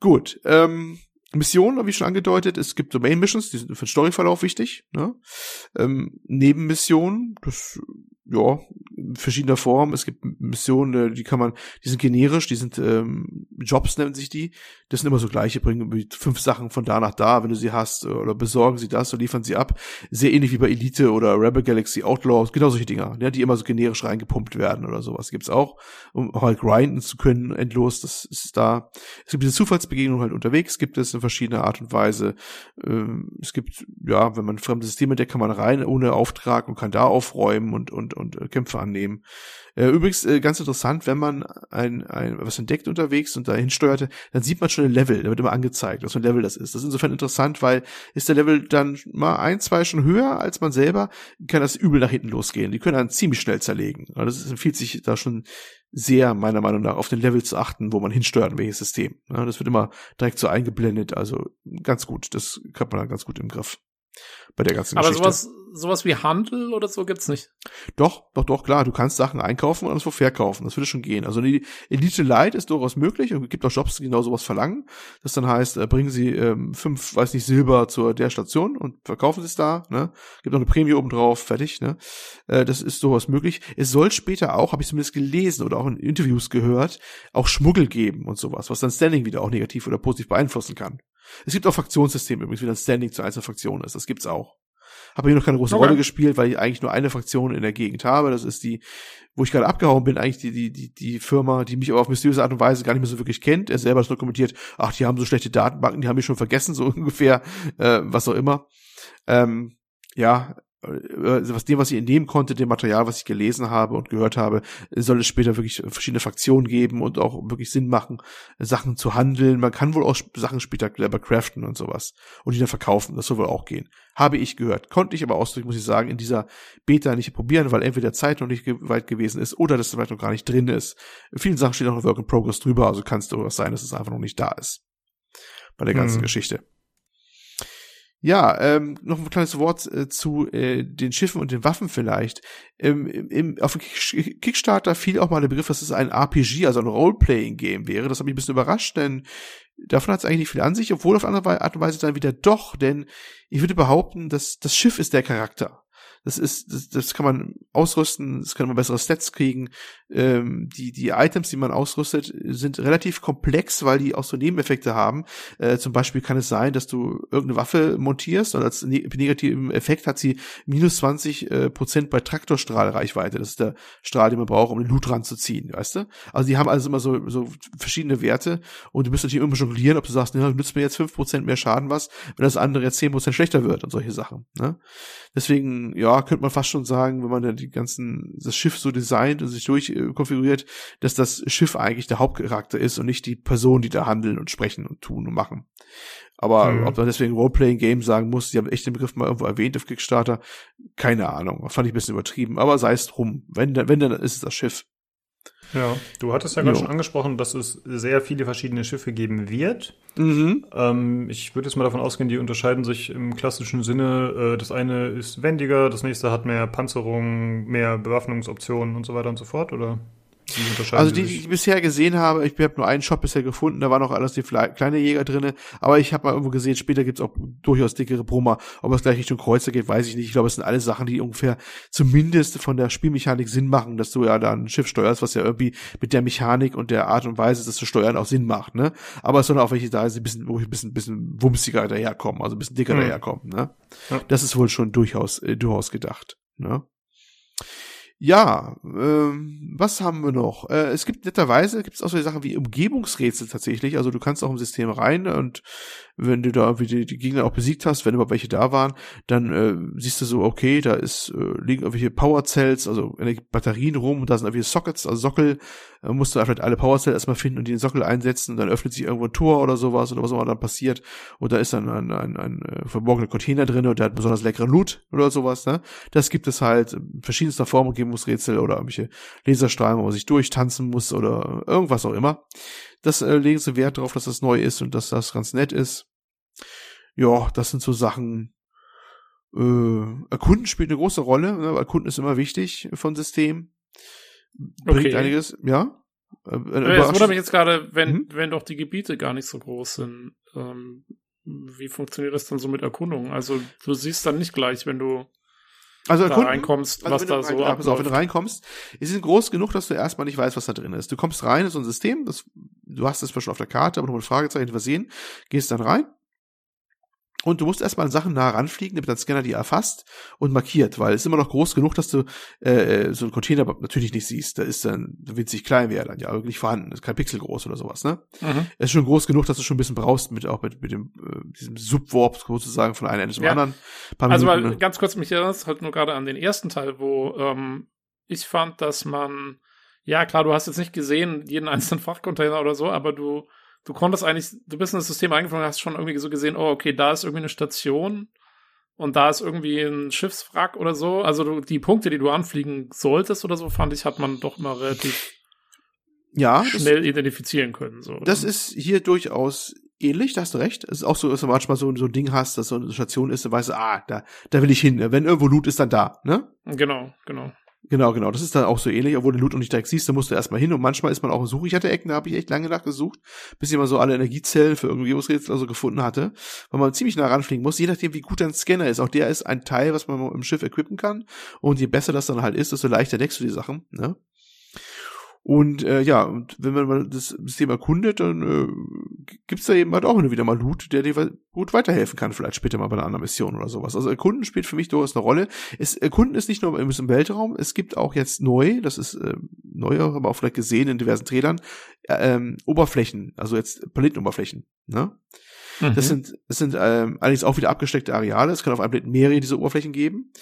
Gut, ähm, Missionen, wie schon angedeutet, es gibt Domain-Missions, die sind für den Storyverlauf wichtig. Ne? Ähm, Nebenmissionen, das ja, verschiedener Form. Es gibt Missionen, äh, die kann man, die sind generisch, die sind ähm, Jobs nennen sich die. Das sind immer so gleiche, bringen fünf Sachen von da nach da, wenn du sie hast, oder besorgen sie das und liefern sie ab. Sehr ähnlich wie bei Elite oder Rebel Galaxy Outlaws, genau solche Dinger, ja, die immer so generisch reingepumpt werden oder sowas. Gibt's auch, um halt grinden zu können, endlos, das ist da. Es gibt diese Zufallsbegegnungen halt unterwegs, gibt es in verschiedener Art und Weise. Ähm, es gibt, ja, wenn man fremde Systeme entdeckt, kann man rein ohne Auftrag und kann da aufräumen und, und und äh, Kämpfe annehmen. Äh, übrigens äh, ganz interessant, wenn man ein, ein was entdeckt unterwegs und dahin steuerte, dann sieht man schon ein Level, da wird immer angezeigt, was für ein Level das ist. Das ist insofern interessant, weil ist der Level dann mal ein, zwei schon höher als man selber, kann das übel nach hinten losgehen. Die können dann ziemlich schnell zerlegen. Also das empfiehlt sich da schon sehr, meiner Meinung nach, auf den Level zu achten, wo man hinsteuert, welches System. Das wird immer direkt so eingeblendet, also ganz gut, das hat man dann ganz gut im Griff bei der ganzen Aber Geschichte. sowas, sowas wie Handel oder so gibt's nicht. Doch, doch, doch, klar. Du kannst Sachen einkaufen und anderswo verkaufen. Das würde schon gehen. Also die Elite Light ist durchaus möglich und gibt auch Jobs, die genau sowas verlangen. Das dann heißt, äh, bringen sie ähm, fünf, weiß nicht, Silber zur der Station und verkaufen sie es da. Ne? Gibt noch eine Prämie oben drauf, fertig. Ne? Äh, das ist durchaus möglich. Es soll später auch, habe ich zumindest gelesen oder auch in Interviews gehört, auch Schmuggel geben und sowas, was dann Standing wieder auch negativ oder positiv beeinflussen kann. Es gibt auch Fraktionssysteme übrigens, wie dann Standing zu einzelnen Fraktionen ist. Das gibt's auch. Habe hier noch keine große okay. Rolle gespielt, weil ich eigentlich nur eine Fraktion in der Gegend habe. Das ist die, wo ich gerade abgehauen bin, eigentlich die, die, die, die Firma, die mich aber auf mysteriöse Art und Weise gar nicht mehr so wirklich kennt. Er selber hat nur kommentiert, ach, die haben so schlechte Datenbanken, die haben mich schon vergessen, so [laughs] ungefähr, äh, was auch immer. Ähm, ja, was dem, was ich entnehmen konnte, dem Material, was ich gelesen habe und gehört habe, soll es später wirklich verschiedene Fraktionen geben und auch wirklich Sinn machen, Sachen zu handeln. Man kann wohl auch Sachen später clever craften und sowas und die dann verkaufen. Das soll wohl auch gehen. Habe ich gehört. Konnte ich aber ausdrücken, muss ich sagen, in dieser Beta nicht probieren, weil entweder Zeit noch nicht weit gewesen ist oder das vielleicht noch gar nicht drin ist. In vielen Sachen steht auch noch Work in Progress drüber, also kann es durchaus sein, dass es einfach noch nicht da ist. Bei der ganzen hm. Geschichte. Ja, ähm, noch ein kleines Wort äh, zu äh, den Schiffen und den Waffen vielleicht. Ähm, im, auf Kickstarter fiel auch mal der Begriff, dass es ein RPG, also ein Role-Playing-Game wäre. Das hat mich ein bisschen überrascht, denn davon hat es eigentlich nicht viel an sich, obwohl auf andere Art und Weise dann wieder doch, denn ich würde behaupten, dass das Schiff ist der Charakter. Das ist, das, das kann man ausrüsten, das kann man bessere Stats kriegen. Ähm, die, die Items, die man ausrüstet, sind relativ komplex, weil die auch so Nebeneffekte haben. Äh, zum Beispiel kann es sein, dass du irgendeine Waffe montierst und als ne negativen Effekt hat sie minus 20 äh, Prozent bei Traktorstrahlreichweite. Das ist der Strahl, den man braucht, um den Loot ranzuziehen, weißt du? Also die haben also immer so, so verschiedene Werte und du musst natürlich immer jonglieren, ob du sagst, ne, nützt mir jetzt fünf Prozent mehr Schaden was, wenn das andere jetzt zehn Prozent schlechter wird und solche Sachen. Ne? Deswegen, ja, könnte man fast schon sagen, wenn man dann die ganzen, das Schiff so designt und sich durchkonfiguriert, dass das Schiff eigentlich der Hauptcharakter ist und nicht die Personen, die da handeln und sprechen und tun und machen. Aber mhm. ob man deswegen Roleplaying-Game sagen muss, die haben echt den Begriff mal irgendwo erwähnt auf Kickstarter, keine Ahnung. Fand ich ein bisschen übertrieben, aber sei es drum. Wenn, wenn dann ist es das Schiff. Ja, du hattest ja gerade schon angesprochen, dass es sehr viele verschiedene Schiffe geben wird. Mhm. Ähm, ich würde jetzt mal davon ausgehen, die unterscheiden sich im klassischen Sinne. Äh, das eine ist wendiger, das nächste hat mehr Panzerung, mehr Bewaffnungsoptionen und so weiter und so fort, oder? Also die, die ich bisher gesehen habe, ich habe nur einen Shop bisher gefunden, da war noch alles die kleine Jäger drinne, aber ich habe mal irgendwo gesehen, später gibt's auch durchaus dickere Brummer. Ob es gleich Richtung Kreuzer geht, weiß ich nicht. Ich glaube, es sind alles Sachen, die ungefähr zumindest von der Spielmechanik Sinn machen, dass du ja da ein Schiff steuerst, was ja irgendwie mit der Mechanik und der Art und Weise, das zu steuern, auch Sinn macht, ne? Aber es sollen auch welche da, die ein bisschen, wo ich ein bisschen, bisschen wumsiger daherkommen, also ein bisschen dicker mhm. daherkommen, ne? Ja. Das ist wohl schon durchaus, äh, durchaus gedacht, ne? Ja, ähm, was haben wir noch? Äh, es gibt netterweise gibt es auch so Sachen wie Umgebungsrätsel tatsächlich. Also du kannst auch im System rein und wenn du da irgendwie die, die Gegner auch besiegt hast, wenn überhaupt welche da waren, dann äh, siehst du so, okay, da ist äh, liegen irgendwelche Power Cells, also Batterien rum und da sind irgendwelche Sockets, also Sockel. Äh, musst du vielleicht alle Power Cells erstmal finden und die in den Sockel einsetzen und dann öffnet sich irgendwo ein Tor oder sowas oder was auch immer dann passiert und da ist dann ein, ein, ein, ein äh, verborgener Container drin und der hat besonders leckeren Loot oder sowas. Ne? Das gibt es halt in verschiedenster Form, Umgebungsrätsel oder irgendwelche Laserstrahlen, wo man sich durchtanzen muss oder irgendwas auch immer. Das äh, legen sie Wert darauf, dass das neu ist und dass das ganz nett ist. Ja, das sind so Sachen. Äh, Erkunden spielt eine große Rolle. Ne? Erkunden ist immer wichtig von System. Bringt okay. einiges, ja. Äh, es wundert mich jetzt gerade, wenn, mhm. wenn doch die Gebiete gar nicht so groß sind. Ähm, wie funktioniert das dann so mit Erkundung? Also du siehst dann nicht gleich, wenn du also da reinkommst, also was da so rein, auf, wenn du reinkommst, ist es groß genug, dass du erstmal nicht weißt, was da drin ist. Du kommst rein in so ein System, das, du hast es zwar schon auf der Karte, aber noch mit Fragezeichen versehen, gehst dann rein und du musst erstmal Sachen nah ranfliegen, damit dein Scanner die erfasst und markiert, weil es ist immer noch groß genug, dass du äh, äh so einen Container natürlich nicht siehst. Da ist dann winzig klein wäre dann ja wirklich vorhanden, ist kein Pixel groß oder sowas, ne? Mhm. Es ist schon groß genug, dass du schon ein bisschen brauchst mit auch mit, mit dem äh, diesem Subwarp sozusagen von einem Ende zum ja. anderen. also Minuten, weil, ganz kurz mich erinnert halt nur gerade an den ersten Teil, wo ähm, ich fand, dass man ja klar, du hast jetzt nicht gesehen jeden einzelnen Fachcontainer oder so, aber du du konntest eigentlich, du bist in das System eingeflogen, hast schon irgendwie so gesehen, oh, okay, da ist irgendwie eine Station und da ist irgendwie ein Schiffswrack oder so. Also du, die Punkte, die du anfliegen solltest oder so, fand ich, hat man doch mal relativ ja, schnell das, identifizieren können. So, das ist hier durchaus ähnlich, da hast du recht. Es ist auch so, dass du manchmal so, so ein Ding hast, dass so eine Station ist, du weißt, ah, da, da will ich hin. Wenn irgendwo Loot ist, dann da, ne? Genau, genau. Genau, genau. Das ist dann auch so ähnlich, obwohl du Loot noch nicht direkt siehst, da musst du erstmal hin und manchmal ist man auch in Suche. Ich hatte Ecken, da habe ich echt lange nachgesucht, bis ich mal so alle Energiezellen für irgendwie Virusrätsel also gefunden hatte, weil man ziemlich nah ranfliegen muss, je nachdem, wie gut dein Scanner ist. Auch der ist ein Teil, was man im Schiff equippen kann. Und je besser das dann halt ist, desto leichter deckst du die Sachen, ne? Und äh, ja, und wenn man mal das System erkundet, dann äh, gibt's da eben halt auch wieder mal Loot, der dir gut weiterhelfen kann, vielleicht später mal bei einer anderen Mission oder sowas. Also Erkunden spielt für mich durchaus eine Rolle. Es, Erkunden ist nicht nur im, im Weltraum, es gibt auch jetzt neu, das ist äh, neu, aber auch vielleicht gesehen in diversen Trailern, äh, ähm, Oberflächen, also jetzt Planetenoberflächen. Ne? Mhm. Das sind, das sind ähm, allerdings auch wieder abgesteckte Areale. Es kann auf einem Planeten mehrere dieser Oberflächen geben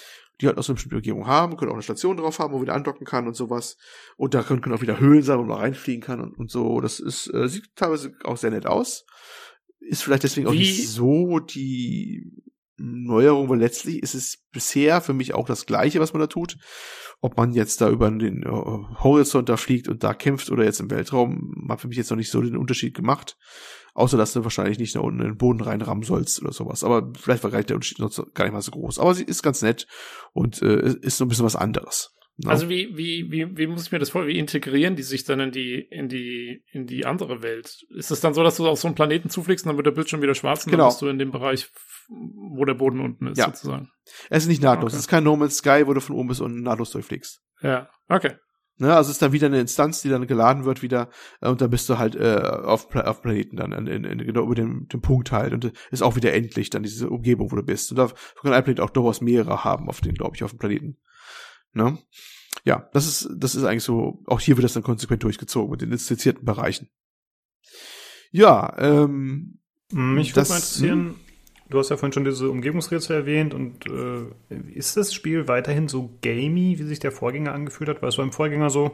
die halt aus einer bestimmten Umgebung haben, können auch eine Station drauf haben, wo man wieder andocken kann und sowas. Und da können, können auch wieder Höhlen sein, wo man reinfliegen kann und, und so. Das ist, äh, sieht teilweise auch sehr nett aus. Ist vielleicht deswegen auch Wie? nicht so die Neuerung, weil letztlich ist es bisher für mich auch das Gleiche, was man da tut. Ob man jetzt da über den äh, Horizont da fliegt und da kämpft oder jetzt im Weltraum, hat für mich jetzt noch nicht so den Unterschied gemacht. Außer, dass du wahrscheinlich nicht da unten in den Boden reinrammen sollst oder sowas. Aber vielleicht war gar nicht der Unterschied gar nicht mal so groß. Aber sie ist ganz nett und äh, ist so ein bisschen was anderes. No? Also wie, wie, wie, wie muss ich mir das vor, wie integrieren die sich dann in die, in die, in die andere Welt? Ist es dann so, dass du auf so einen Planeten zufliegst und dann wird der Bildschirm wieder schwarz und genau. dann bist du in dem Bereich, wo der Boden unten ist, ja. sozusagen? Es ist nicht nahtlos. Okay. Es ist kein No Man's Sky, wo du von oben bis unten nahtlos durchfliegst. Ja, okay. Ne, also es ist dann wieder eine Instanz, die dann geladen wird wieder äh, und dann bist du halt äh, auf, auf Planeten dann in, in, in, genau über den, den Punkt halt und ist auch wieder endlich dann diese Umgebung, wo du bist. Und da kann ein Planet auch durchaus mehrere haben auf den, glaube ich, auf dem Planeten. Ne? Ja, das ist, das ist eigentlich so, auch hier wird das dann konsequent durchgezogen mit den instanzierten Bereichen. Ja, ähm, mich würde mal interessieren, Du hast ja vorhin schon diese Umgebungsrätsel erwähnt und äh, ist das Spiel weiterhin so gamey, wie sich der Vorgänger angefühlt hat? Weil es war im Vorgänger so,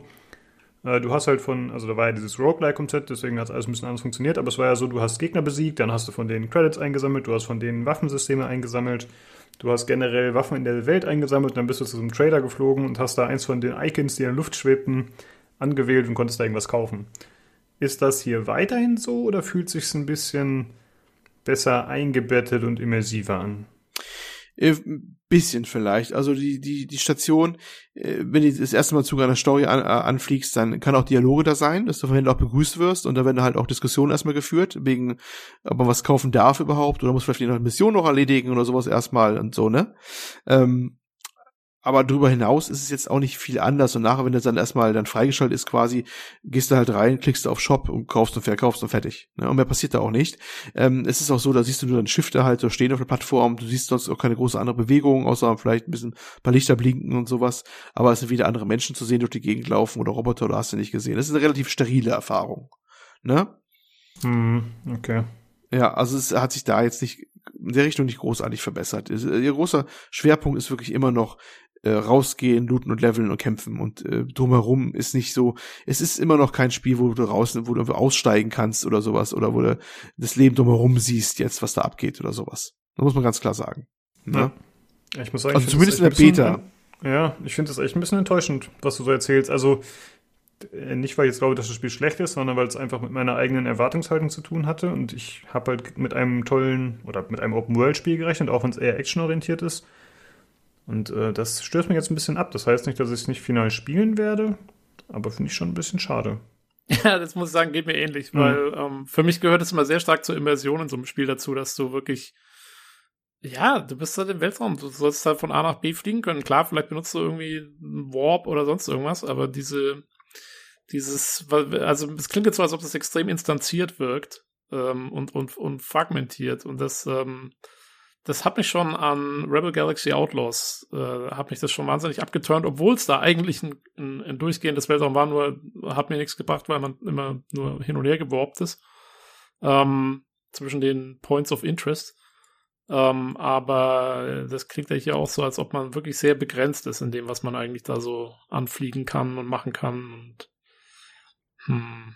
äh, du hast halt von, also da war ja dieses Roguelike-Konzept, deswegen hat es alles ein bisschen anders funktioniert, aber es war ja so, du hast Gegner besiegt, dann hast du von denen Credits eingesammelt, du hast von denen Waffensysteme eingesammelt, du hast generell Waffen in der Welt eingesammelt, dann bist du zu so einem Trader geflogen und hast da eins von den Icons, die in der Luft schwebten, angewählt und konntest da irgendwas kaufen. Ist das hier weiterhin so oder fühlt sich ein bisschen besser eingebettet und immersiver an. Äh, bisschen vielleicht. Also die, die, die Station, äh, wenn du das erste Mal zu einer Story an, äh, anfliegst, dann kann auch Dialoge da sein, dass du vorhin auch begrüßt wirst und da werden halt auch Diskussionen erstmal geführt, wegen, ob man was kaufen darf überhaupt oder muss vielleicht noch eine Mission noch erledigen oder sowas erstmal und so, ne? Ähm, aber darüber hinaus ist es jetzt auch nicht viel anders. Und nachher, wenn das dann erstmal dann freigeschaltet ist, quasi, gehst du halt rein, klickst du auf Shop und kaufst und verkaufst und fertig. Ne? Und mehr passiert da auch nicht. Ähm, es ist auch so, da siehst du nur deine Schiffe halt so stehen auf der Plattform. Du siehst sonst auch keine große andere Bewegung, außer vielleicht ein bisschen ein paar Lichter blinken und sowas. Aber es sind wieder andere Menschen zu sehen, durch die Gegend laufen oder Roboter, oder hast du nicht gesehen. Das ist eine relativ sterile Erfahrung. Ne? Hm, okay. Ja, also es hat sich da jetzt nicht in der Richtung nicht großartig verbessert. Ihr großer Schwerpunkt ist wirklich immer noch äh, rausgehen, looten und leveln und kämpfen und äh, drumherum ist nicht so, es ist immer noch kein Spiel, wo du raus, wo du aussteigen kannst oder sowas oder wo du das Leben drumherum siehst jetzt, was da abgeht oder sowas. Das muss man ganz klar sagen. Ne? Ja. Ich muss sagen, also zumindest in der Beta. ja, ich finde das echt ein bisschen enttäuschend, was du so erzählst. Also äh, nicht, weil ich jetzt glaube, dass das Spiel schlecht ist, sondern weil es einfach mit meiner eigenen Erwartungshaltung zu tun hatte. Und ich habe halt mit einem tollen oder mit einem Open-World-Spiel gerechnet, auch wenn es eher actionorientiert ist. Und äh, das stößt mich jetzt ein bisschen ab. Das heißt nicht, dass ich es nicht final spielen werde, aber finde ich schon ein bisschen schade. [laughs] Ja, das muss ich sagen, geht mir ähnlich, mhm. weil ähm, für mich gehört es immer sehr stark zur Immersion in so einem Spiel dazu, dass du wirklich, ja, du bist halt im Weltraum, du sollst halt von A nach B fliegen können. Klar, vielleicht benutzt du irgendwie einen Warp oder sonst irgendwas, aber diese, dieses, also es klingt jetzt so, als ob das extrem instanziert wirkt ähm, und, und, und fragmentiert und das, ähm, das hat mich schon an Rebel Galaxy Outlaws, äh, hat mich das schon wahnsinnig abgeturnt, obwohl es da eigentlich ein, ein, ein durchgehendes Weltraum war, nur hat mir nichts gebracht, weil man immer nur hin und her geworbt ist. Ähm, zwischen den Points of Interest. Ähm, aber das klingt ja hier auch so, als ob man wirklich sehr begrenzt ist in dem, was man eigentlich da so anfliegen kann und machen kann. Und hm.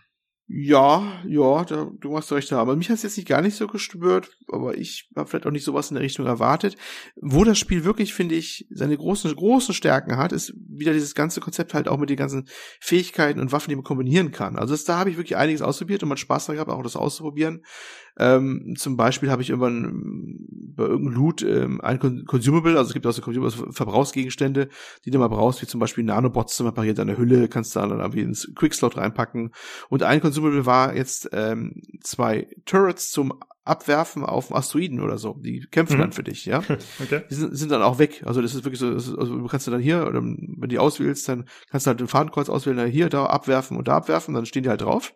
Ja, ja, da, du hast recht. Aber mich hat es jetzt nicht gar nicht so gestört, aber ich habe vielleicht auch nicht sowas in der Richtung erwartet. Wo das Spiel wirklich, finde ich, seine großen, großen Stärken hat, ist wieder dieses ganze Konzept halt auch mit den ganzen Fähigkeiten und Waffen, die man kombinieren kann. Also das, da habe ich wirklich einiges ausprobiert und man Spaß daran gehabt, auch das auszuprobieren. Ähm, zum Beispiel habe ich irgendwann bei irgendeinem Loot ähm, ein Consumable, also es gibt auch so Consumable, Verbrauchsgegenstände, die du mal brauchst, wie zum Beispiel Nanobots zum Reparieren deiner Hülle, kannst du dann irgendwie ins Quickslot reinpacken. Und ein Consumable war jetzt ähm, zwei Turrets zum Abwerfen auf Asteroiden oder so. Die kämpfen mhm. dann für dich, ja. [laughs] okay. Die sind, sind dann auch weg. Also das ist wirklich so, ist, also du kannst du dann hier, oder wenn du die auswählst, dann kannst du halt den Fadenkreuz auswählen, hier, da abwerfen und da abwerfen, dann stehen die halt drauf.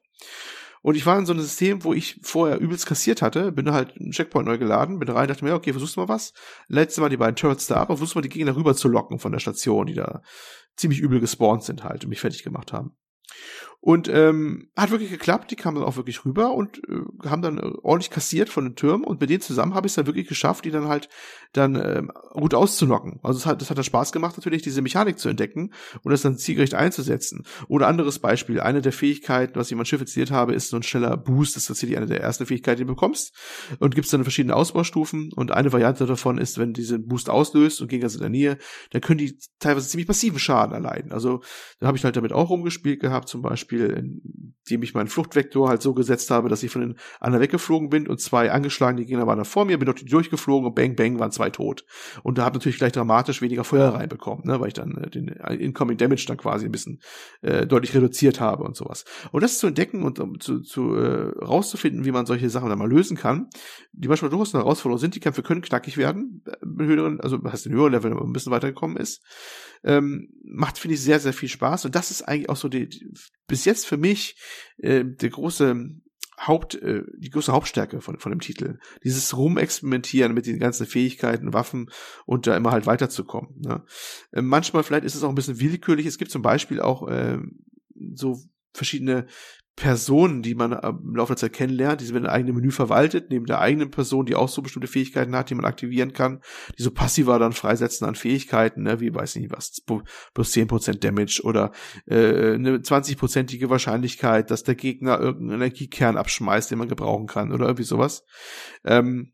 Und ich war in so einem System, wo ich vorher übelst kassiert hatte, bin halt einen Checkpoint neu geladen, bin rein, dachte mir, okay, versuchst du mal was. Letztes Mal die beiden Turrets da, aber versuchst du mal die Gegner rüber zu locken von der Station, die da ziemlich übel gespawnt sind halt und mich fertig gemacht haben. Und ähm, hat wirklich geklappt, die kamen dann auch wirklich rüber und äh, haben dann äh, ordentlich kassiert von den Türmen und mit denen zusammen habe ich es dann wirklich geschafft, die dann halt dann ähm, gut auszulocken. Also es hat, das hat dann Spaß gemacht, natürlich diese Mechanik zu entdecken und das dann zielgericht einzusetzen. Oder anderes Beispiel, eine der Fähigkeiten, was ich in mein Schiff installiert habe, ist so ein schneller Boost. Das ist tatsächlich eine der ersten Fähigkeiten, die du bekommst. Und gibt es dann verschiedene Ausbaustufen und eine Variante davon ist, wenn diesen Boost auslöst und Gegner sind in der Nähe, dann können die teilweise ziemlich massiven Schaden erleiden. Also da habe ich halt damit auch rumgespielt gehabt zum Beispiel Beispiel, indem ich meinen Fluchtvektor halt so gesetzt habe, dass ich von den anderen weggeflogen bin und zwei angeschlagene Gegner waren da vor mir, bin dort durchgeflogen und bang, bang, waren zwei tot. Und da habe natürlich gleich dramatisch weniger Feuer reinbekommen, ne, weil ich dann äh, den Incoming Damage dann quasi ein bisschen äh, deutlich reduziert habe und sowas. Und das zu entdecken und um, zu, zu äh, rauszufinden, wie man solche Sachen dann mal lösen kann, die manchmal durchaus eine Herausforderung sind, die Kämpfe können knackig werden, äh, höheren, also heißt in höheren Level, wenn man ein bisschen weitergekommen ist. Ähm, macht, finde ich, sehr, sehr viel Spaß. Und das ist eigentlich auch so die, die bis jetzt für mich äh, der große Haupt, äh, die große Hauptstärke von, von dem Titel. Dieses Rumexperimentieren mit den ganzen Fähigkeiten, Waffen und da immer halt weiterzukommen. Ne? Äh, manchmal vielleicht ist es auch ein bisschen willkürlich. Es gibt zum Beispiel auch äh, so verschiedene Personen, die man im Laufe der Zeit kennenlernt, die werden ein eigenes Menü verwaltet, neben der eigenen Person, die auch so bestimmte Fähigkeiten hat, die man aktivieren kann, die so passiver dann freisetzen an Fähigkeiten, ne, wie weiß nicht was, plus 10% Damage oder äh, eine 20%ige Wahrscheinlichkeit, dass der Gegner irgendeinen Energiekern abschmeißt, den man gebrauchen kann oder irgendwie sowas. Ähm,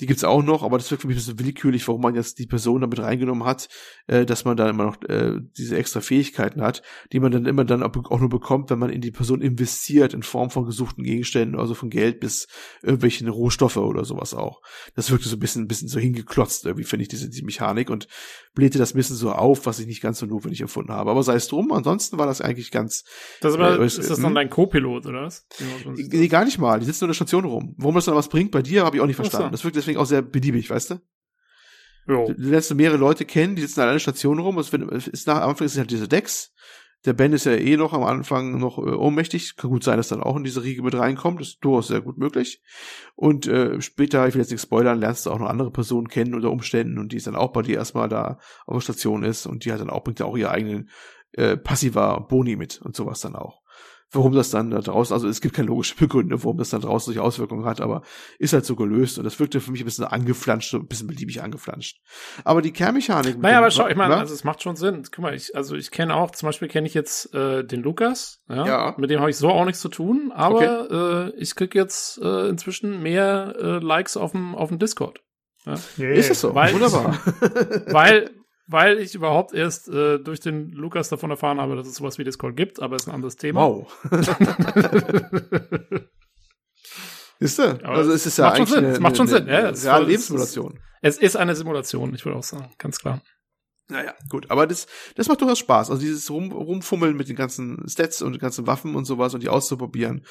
die gibt's auch noch, aber das wirkt für mich ein bisschen willkürlich, warum man jetzt die Person damit reingenommen hat, äh, dass man da immer noch äh, diese extra Fähigkeiten hat, die man dann immer dann auch nur bekommt, wenn man in die Person investiert, in Form von gesuchten Gegenständen, also von Geld bis irgendwelche Rohstoffe oder sowas auch. Das wirkte so ein bisschen, ein bisschen so hingeklotzt, irgendwie finde ich diese, diese Mechanik und blähte das ein bisschen so auf, was ich nicht ganz so notwendig erfunden habe. Aber sei es drum, ansonsten war das eigentlich ganz. Das aber, äh, ist das dann hm? dein Co-Pilot, oder was? Nee, gar nicht mal. Die sitzen nur in der Station rum. Warum das dann was bringt bei dir, habe ich auch nicht verstanden. So. Das wirkt deswegen auch sehr beliebig, weißt du? Jo. Du lernst du mehrere Leute kennen, die sitzen an einer Station rum. Es ist nach am Anfang ist halt diese Decks. Der Ben ist ja eh noch am Anfang noch äh, ohnmächtig. Kann gut sein, dass dann auch in diese Riege mit reinkommt. Das ist durchaus sehr gut möglich. Und äh, später, ich will jetzt nicht spoilern, lernst du auch noch andere Personen kennen unter Umständen und die ist dann auch bei dir erstmal da auf der Station ist und die hat dann auch, bringt ja auch ihre eigenen äh, passiver Boni mit und sowas dann auch warum das dann da draußen, also es gibt keine logische Begründung, warum das dann draußen solche Auswirkungen hat, aber ist halt so gelöst und das wirkte für mich ein bisschen angeflanscht, ein bisschen beliebig angeflanscht. Aber die Kernmechanik. Naja, aber schau, ich meine, also es macht schon Sinn. Guck mal, ich, also ich kenne auch, zum Beispiel kenne ich jetzt äh, den Lukas, ja, ja. mit dem habe ich so auch nichts zu tun, aber okay. äh, ich krieg jetzt äh, inzwischen mehr äh, Likes auf dem auf dem Discord. Ja. Yeah. Ist es so? Weil Wunderbar. Weil, weil ich überhaupt erst äh, durch den Lukas davon erfahren habe, dass es sowas wie Discord gibt, aber ist ein anderes Thema. Wow. [laughs] Ist du? Also es ist ja eigentlich eine, es macht schon Sinn. Eine, eine, ja, eine Lebenssimulation. Es ist eine Simulation, ich würde auch sagen, ganz klar. Naja, gut, aber das, das macht durchaus Spaß. Also dieses Rum, Rumfummeln mit den ganzen Stats und den ganzen Waffen und sowas und die auszuprobieren.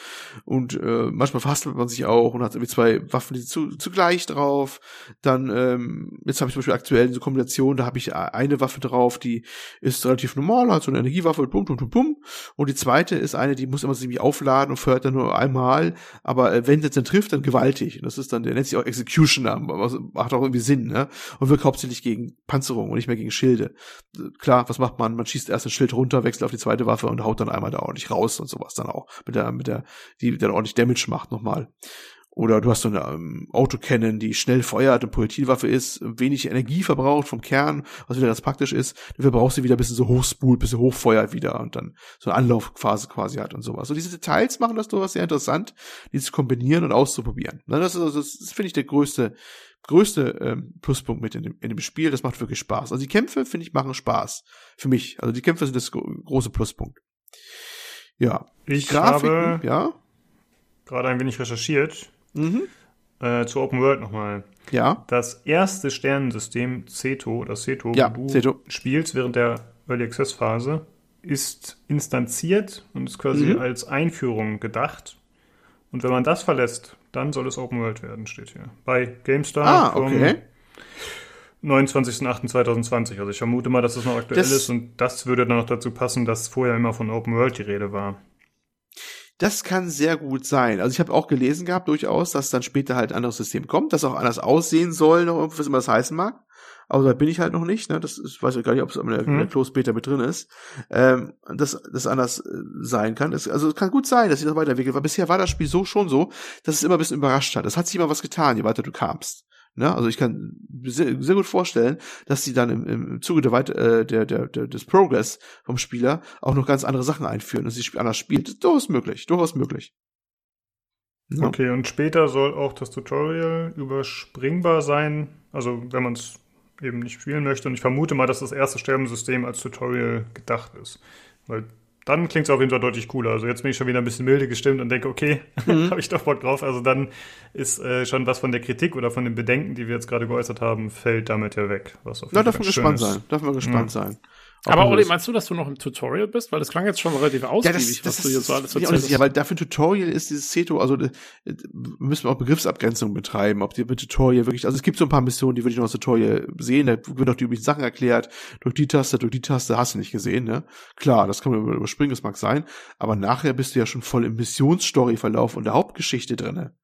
Und äh, manchmal verhastelt man sich auch und hat irgendwie zwei Waffen die zu, zugleich drauf. Dann, ähm, jetzt habe ich zum Beispiel aktuell diese Kombination, da habe ich eine Waffe drauf, die ist relativ normal, hat so eine Energiewaffe, bum, bum, bum, bum. Und die zweite ist eine, die muss immer so irgendwie aufladen und feuert dann nur einmal. Aber äh, wenn sie dann trifft, dann gewaltig. Und das ist dann, der nennt sich auch Executioner, macht auch irgendwie Sinn, ne? Und wirkt hauptsächlich gegen Panzerung und nicht mehr gegen Schild. Schilde. Klar, was macht man? Man schießt erst das Schild runter, wechselt auf die zweite Waffe und haut dann einmal da ordentlich raus und sowas dann auch. Mit der, mit der, die dann ordentlich Damage macht nochmal. Oder du hast so eine ähm, Autocannon, die schnell feuert, eine Projektilwaffe ist, wenig Energie verbraucht vom Kern, was wieder ganz praktisch ist. Dafür brauchst du wieder ein bisschen so hochspult, bisschen hochfeuert wieder und dann so eine Anlaufphase quasi hat und sowas. So diese Details machen das durchaus sehr interessant, die zu kombinieren und auszuprobieren. Das, ist, das finde ich der größte, größte ähm, Pluspunkt mit in dem, in dem Spiel. Das macht wirklich Spaß. Also die Kämpfe, finde ich, machen Spaß. Für mich. Also die Kämpfe sind das große Pluspunkt. Ja. Ich Grafiken, habe ja? gerade ein wenig recherchiert. Mhm. Äh, zu Open World nochmal. Ja. Das erste Sternensystem Ceto, das Ceto, ja, wo du Ceto. spielst während der Early Access Phase, ist instanziert und ist quasi mhm. als Einführung gedacht. Und wenn man das verlässt, dann soll es Open World werden, steht hier. Bei GameStar ah, okay. vom 29.08.2020. Also ich vermute mal, dass das noch aktuell das, ist und das würde dann noch dazu passen, dass vorher immer von Open World die Rede war. Das kann sehr gut sein. Also ich habe auch gelesen gehabt durchaus, dass dann später halt ein anderes System kommt, das auch anders aussehen soll, noch was immer das heißen mag. Aber da bin ich halt noch nicht. Ne? Das ich weiß ich gar nicht, ob es in der, hm. der Close Beta mit drin ist. Ähm, dass das anders äh, sein kann. Es, also es kann gut sein, dass sich das weiterentwickelt. Weil bisher war das Spiel so schon so, dass es immer ein bisschen überrascht hat. Es hat sich immer was getan, je weiter du kamst. Ne? Also ich kann sehr, sehr gut vorstellen, dass sie dann im, im Zuge der, Weit äh, der, der, der, des Progress vom Spieler auch noch ganz andere Sachen einführen, dass sie anders spielt. Durchaus möglich, durchaus möglich. Ja. Okay, und später soll auch das Tutorial überspringbar sein, also wenn man es eben nicht spielen möchte. Und ich vermute mal, dass das erste Sterbensystem als Tutorial gedacht ist. Weil dann klingt es auf jeden Fall deutlich cooler. Also jetzt bin ich schon wieder ein bisschen milde gestimmt und denke, okay, [laughs] mhm. habe ich doch Bock drauf. Also dann ist äh, schon was von der Kritik oder von den Bedenken, die wir jetzt gerade geäußert haben, fällt damit ja weg. Was auf jeden ja, darf man gespannt ist. sein. Darf man gespannt mhm. sein. Aber Olli, meinst du, dass du noch im Tutorial bist? Weil das klang jetzt schon relativ ausgiebig, ja, das, das was du jetzt so alles erzählst. Ja, weil dafür ein Tutorial ist dieses Ceto, also äh, müssen wir auch Begriffsabgrenzung betreiben, ob die mit Tutorial wirklich, also es gibt so ein paar Missionen, die würde ich noch als Tutorial sehen, da wird auch die üblichen Sachen erklärt, durch die Taste, durch die Taste hast du nicht gesehen, ne? Klar, das kann man überspringen, das mag sein, aber nachher bist du ja schon voll im Missionsstory-Verlauf und der Hauptgeschichte drinne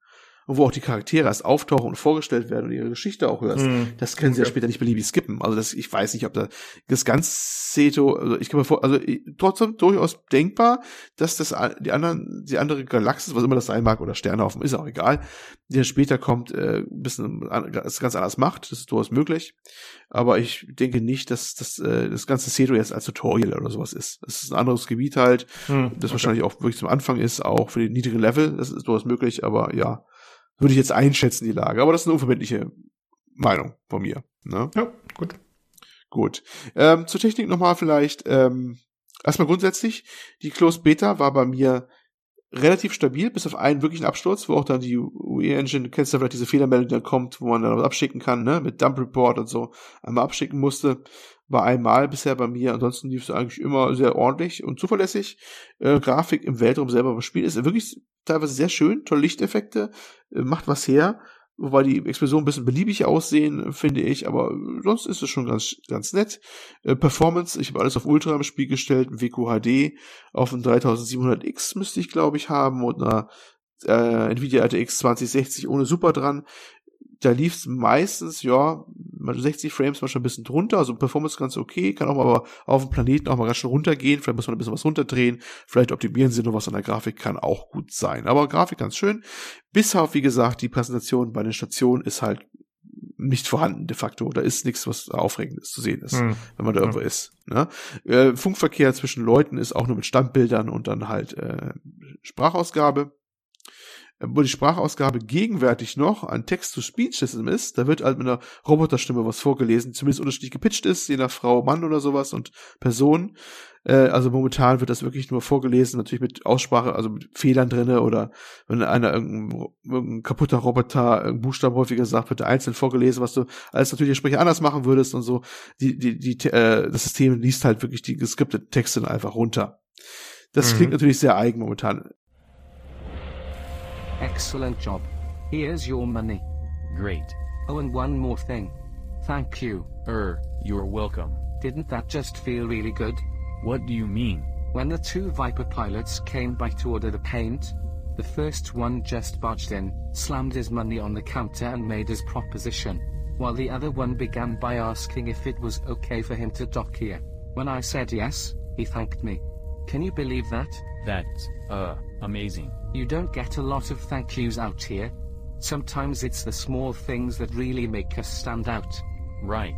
und wo auch die Charaktere erst auftauchen und vorgestellt werden und ihre Geschichte auch hörst, mm. das können sie ja später nicht beliebig skippen. Also das, ich weiß nicht, ob da das ganz Seto, also ich kann mir vor, also trotzdem durchaus denkbar, dass das die anderen, die andere Galaxis, was immer das sein mag, oder Sternhaufen, ist auch egal, die dann später kommt, äh, ein bisschen das ganz anders macht. Das ist durchaus möglich. Aber ich denke nicht, dass das, äh, das ganze Seto jetzt als Tutorial oder sowas ist. Das ist ein anderes Gebiet halt, mm. das okay. wahrscheinlich auch wirklich zum Anfang ist, auch für den niedrigen Level. Das ist durchaus möglich, aber ja würde ich jetzt einschätzen, die Lage. Aber das ist eine unverbindliche Meinung von mir. Ne? Ja, gut. Gut. Ähm, zur Technik nochmal vielleicht. Ähm, erstmal grundsätzlich, die Closed Beta war bei mir relativ stabil, bis auf einen wirklichen Absturz, wo auch dann die UE-Engine, kennst du vielleicht diese Fehlermeldung, die dann kommt, wo man dann was abschicken kann, ne, mit Dump Report und so, einmal abschicken musste. War einmal bisher bei mir, ansonsten lief es eigentlich immer sehr ordentlich und zuverlässig. Äh, Grafik im Weltraum selber beim Spiel ist wirklich teilweise sehr schön, tolle Lichteffekte, äh, macht was her, wobei die Explosionen ein bisschen beliebig aussehen, finde ich, aber sonst ist es schon ganz, ganz nett. Äh, Performance, ich habe alles auf Ultra im Spiel gestellt, ein WQHD auf einem 3700X müsste ich, glaube ich, haben und einer äh, Nvidia RTX 2060 ohne Super dran da lief es meistens, ja, 60 Frames manchmal ein bisschen drunter, also Performance ganz okay, kann auch mal aber auf dem Planeten auch mal ganz schön runtergehen, vielleicht muss man ein bisschen was runterdrehen, vielleicht optimieren sie noch was an der Grafik, kann auch gut sein. Aber Grafik ganz schön. Bis auf, wie gesagt, die Präsentation bei den Stationen ist halt nicht vorhanden de facto. Da ist nichts, was aufregendes zu sehen ist, hm. wenn man da irgendwo hm. ist. Ne? Äh, Funkverkehr zwischen Leuten ist auch nur mit Standbildern und dann halt äh, Sprachausgabe wo die Sprachausgabe gegenwärtig noch ein Text-to-Speech-System ist, da wird halt mit einer Roboterstimme was vorgelesen, zumindest unterschiedlich gepitcht ist, je nach Frau, Mann oder sowas und Person. Äh, also momentan wird das wirklich nur vorgelesen, natürlich mit Aussprache, also mit Fehlern drinne oder wenn einer irgendein, irgendein kaputter Roboter irgendein Buchstaben häufiger sagt, wird einzeln vorgelesen, was du als natürlich Sprecher anders machen würdest und so. Die, die, die, äh, das System liest halt wirklich die geskripteten Texte einfach runter. Das mhm. klingt natürlich sehr eigen momentan. Excellent job. Here's your money. Great. Oh, and one more thing. Thank you. Er, you're welcome. Didn't that just feel really good? What do you mean? When the two Viper pilots came by to order the paint, the first one just barged in, slammed his money on the counter and made his proposition, while the other one began by asking if it was okay for him to dock here. When I said yes, he thanked me. Can you believe that? That's, uh, amazing. You don't get a lot of thank yous out here. Sometimes it's the small things that really make us stand out. Right.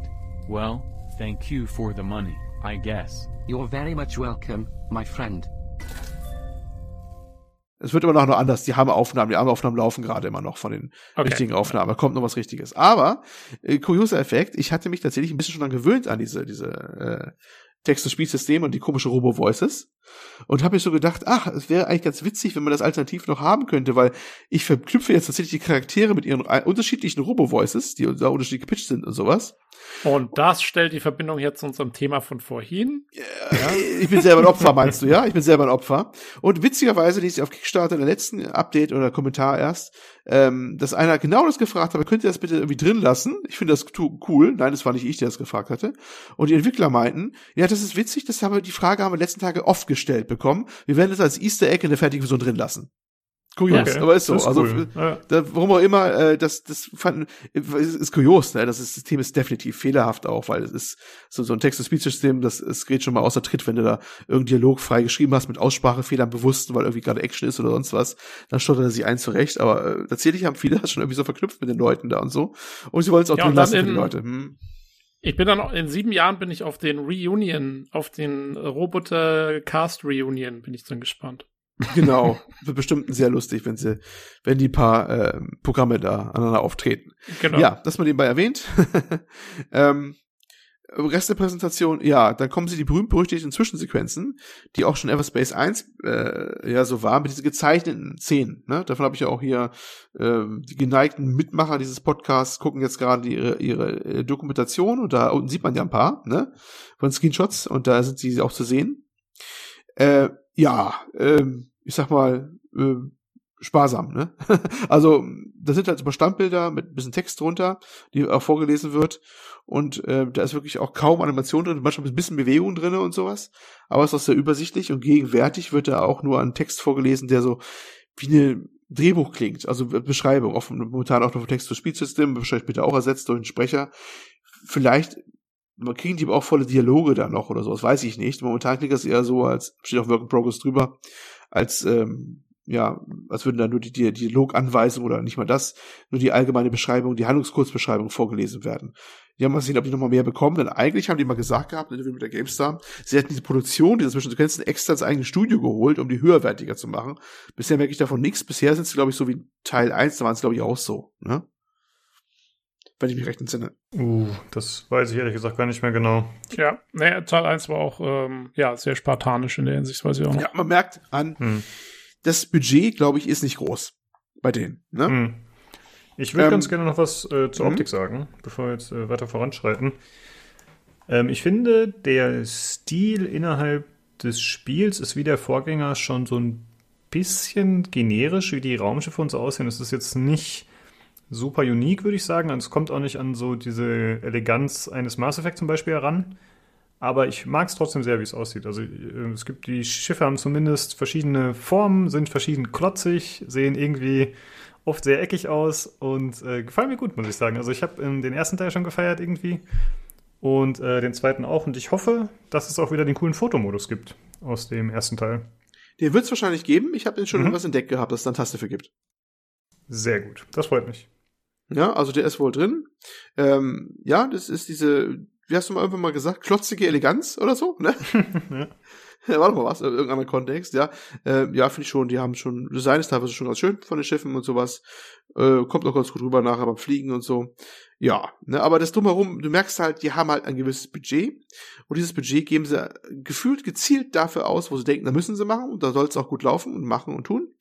Well, thank you for the money, I guess. You're very much welcome, my friend. Es wird immer noch nur anders. Die haben Aufnahmen, die Aufnahmen laufen gerade immer noch von den okay. richtigen Aufnahmen. Da kommt noch was Richtiges. Aber, äh, kurioser Effekt, ich hatte mich tatsächlich ein bisschen schon dann gewöhnt an diese, diese äh, Text-to-Speech-System und die komische Robo-Voices. Und habe mir so gedacht, ach, es wäre eigentlich ganz witzig, wenn man das alternativ noch haben könnte, weil ich verknüpfe jetzt tatsächlich die Charaktere mit ihren unterschiedlichen Robo-Voices, die da unterschiedlich gepitcht sind und sowas. Und das stellt die Verbindung jetzt zu unserem Thema von vorhin. Ja. Ich bin selber ein Opfer, meinst du, ja? Ich bin selber ein Opfer. Und witzigerweise ließ ich auf Kickstarter in der letzten Update oder Kommentar erst, ähm, dass einer genau das gefragt hat, könnt ihr das bitte irgendwie drin lassen? Ich finde das cool. Nein, das war nicht ich, der das gefragt hatte. Und die Entwickler meinten, ja, das ist witzig, das haben wir, die Frage haben wir letzten Tage oft gestellt bekommen. Wir werden das als Easter Egg in der fertigen Version drin lassen. Kurios, okay. aber ist so. Ist also cool. ja. da, warum auch immer, äh, das, das fanden, ist, ist kurios, ne? Das, ist, System ist definitiv fehlerhaft auch, weil es ist so, so ein Text-to-Speech-System, das es geht schon mal außer Tritt, wenn du da irgendeinen Dialog frei geschrieben hast mit Aussprachefehlern bewusst, weil irgendwie gerade Action ist oder sonst was, dann stottert er sich ein zurecht. Aber äh, tatsächlich haben viele das schon irgendwie so verknüpft mit den Leuten da und so. Und sie wollen es auch ja, drin lassen für die Leute. Hm. Ich bin dann in sieben Jahren bin ich auf den Reunion, auf den Roboter Cast Reunion bin ich dann gespannt. Genau, wird bestimmt sehr lustig, wenn sie, wenn die paar äh, Programme da aneinander auftreten. Genau. Ja, das mal nebenbei erwähnt. [laughs] ähm, Rest der Präsentation, ja, dann kommen sie die berühmt-berüchtigten Zwischensequenzen, die auch schon Everspace 1 äh, ja so waren, mit diesen gezeichneten Szenen. Ne? Davon habe ich ja auch hier äh, die geneigten Mitmacher dieses Podcasts gucken jetzt gerade ihre, ihre äh, Dokumentation und da unten sieht man ja ein paar ne? von Screenshots und da sind sie auch zu sehen. Äh, ja, äh, ich sag mal, äh, sparsam, ne? [laughs] also, das sind halt so Standbilder mit ein bisschen Text drunter, die auch vorgelesen wird. Und äh, da ist wirklich auch kaum Animation drin, manchmal ein bisschen Bewegung drin und sowas. Aber es ist auch sehr übersichtlich und gegenwärtig wird da auch nur ein Text vorgelesen, der so wie eine Drehbuch klingt, also Beschreibung, offen, momentan auch noch Text für Speedsystem, wahrscheinlich bitte auch ersetzt durch einen Sprecher. Vielleicht man kriegen die auch volle Dialoge da noch oder so, das weiß ich nicht. Momentan klingt das eher so, als steht auch Work in Progress drüber, als ähm, ja, als würden da nur die, die Dialoganweisungen oder nicht mal das, nur die allgemeine Beschreibung, die Handlungskurzbeschreibung vorgelesen werden. Die haben mal gesehen, ob die nochmal mehr bekommen, denn eigentlich haben die mal gesagt gehabt, mit der GameStar, sie hätten diese Produktion dieser Zwischensequenzen extra ins eigene Studio geholt, um die höherwertiger zu machen. Bisher merke ich davon nichts. Bisher sind sie, glaube ich, so wie Teil 1, da waren es, glaube ich, auch so, ne? Wenn ich mich recht entsinne. Uh, das weiß ich ehrlich gesagt gar nicht mehr genau. Ja, nee, Teil 1 war auch, ähm, ja, sehr spartanisch in der Hinsicht, weiß ich auch noch. Ja, man merkt an, hm das Budget, glaube ich, ist nicht groß bei denen. Ne? Hm. Ich würde ähm, ganz gerne noch was äh, zur mhm. Optik sagen, bevor wir jetzt äh, weiter voranschreiten. Ähm, ich finde, der Stil innerhalb des Spiels ist wie der Vorgänger schon so ein bisschen generisch, wie die Raumschiffe uns aussehen. Es ist jetzt nicht super unique, würde ich sagen. Also es kommt auch nicht an so diese Eleganz eines Mass Effect zum Beispiel heran. Aber ich mag es trotzdem sehr, wie es aussieht. Also äh, es gibt die Schiffe haben zumindest verschiedene Formen, sind verschieden klotzig, sehen irgendwie oft sehr eckig aus und äh, gefallen mir gut, muss ich sagen. Also ich habe den ersten Teil schon gefeiert irgendwie und äh, den zweiten auch. Und ich hoffe, dass es auch wieder den coolen Fotomodus gibt aus dem ersten Teil. Den wird es wahrscheinlich geben. Ich habe schon mhm. was entdeckt gehabt, dass es da eine Taste für gibt. Sehr gut. Das freut mich. Ja, also der ist wohl drin. Ähm, ja, das ist diese wie hast du mal irgendwann mal gesagt, klotzige Eleganz oder so, ne? [laughs] ja. [laughs] ja. War doch mal was, in irgendeinem Kontext, ja. Äh, ja, finde ich schon, die haben schon, Design ist teilweise schon ganz schön von den Schiffen und sowas. Äh, kommt noch ganz gut rüber nachher beim Fliegen und so. Ja, ne, aber das drumherum, du merkst halt, die haben halt ein gewisses Budget und dieses Budget geben sie gefühlt gezielt dafür aus, wo sie denken, da müssen sie machen und da soll es auch gut laufen und machen und tun.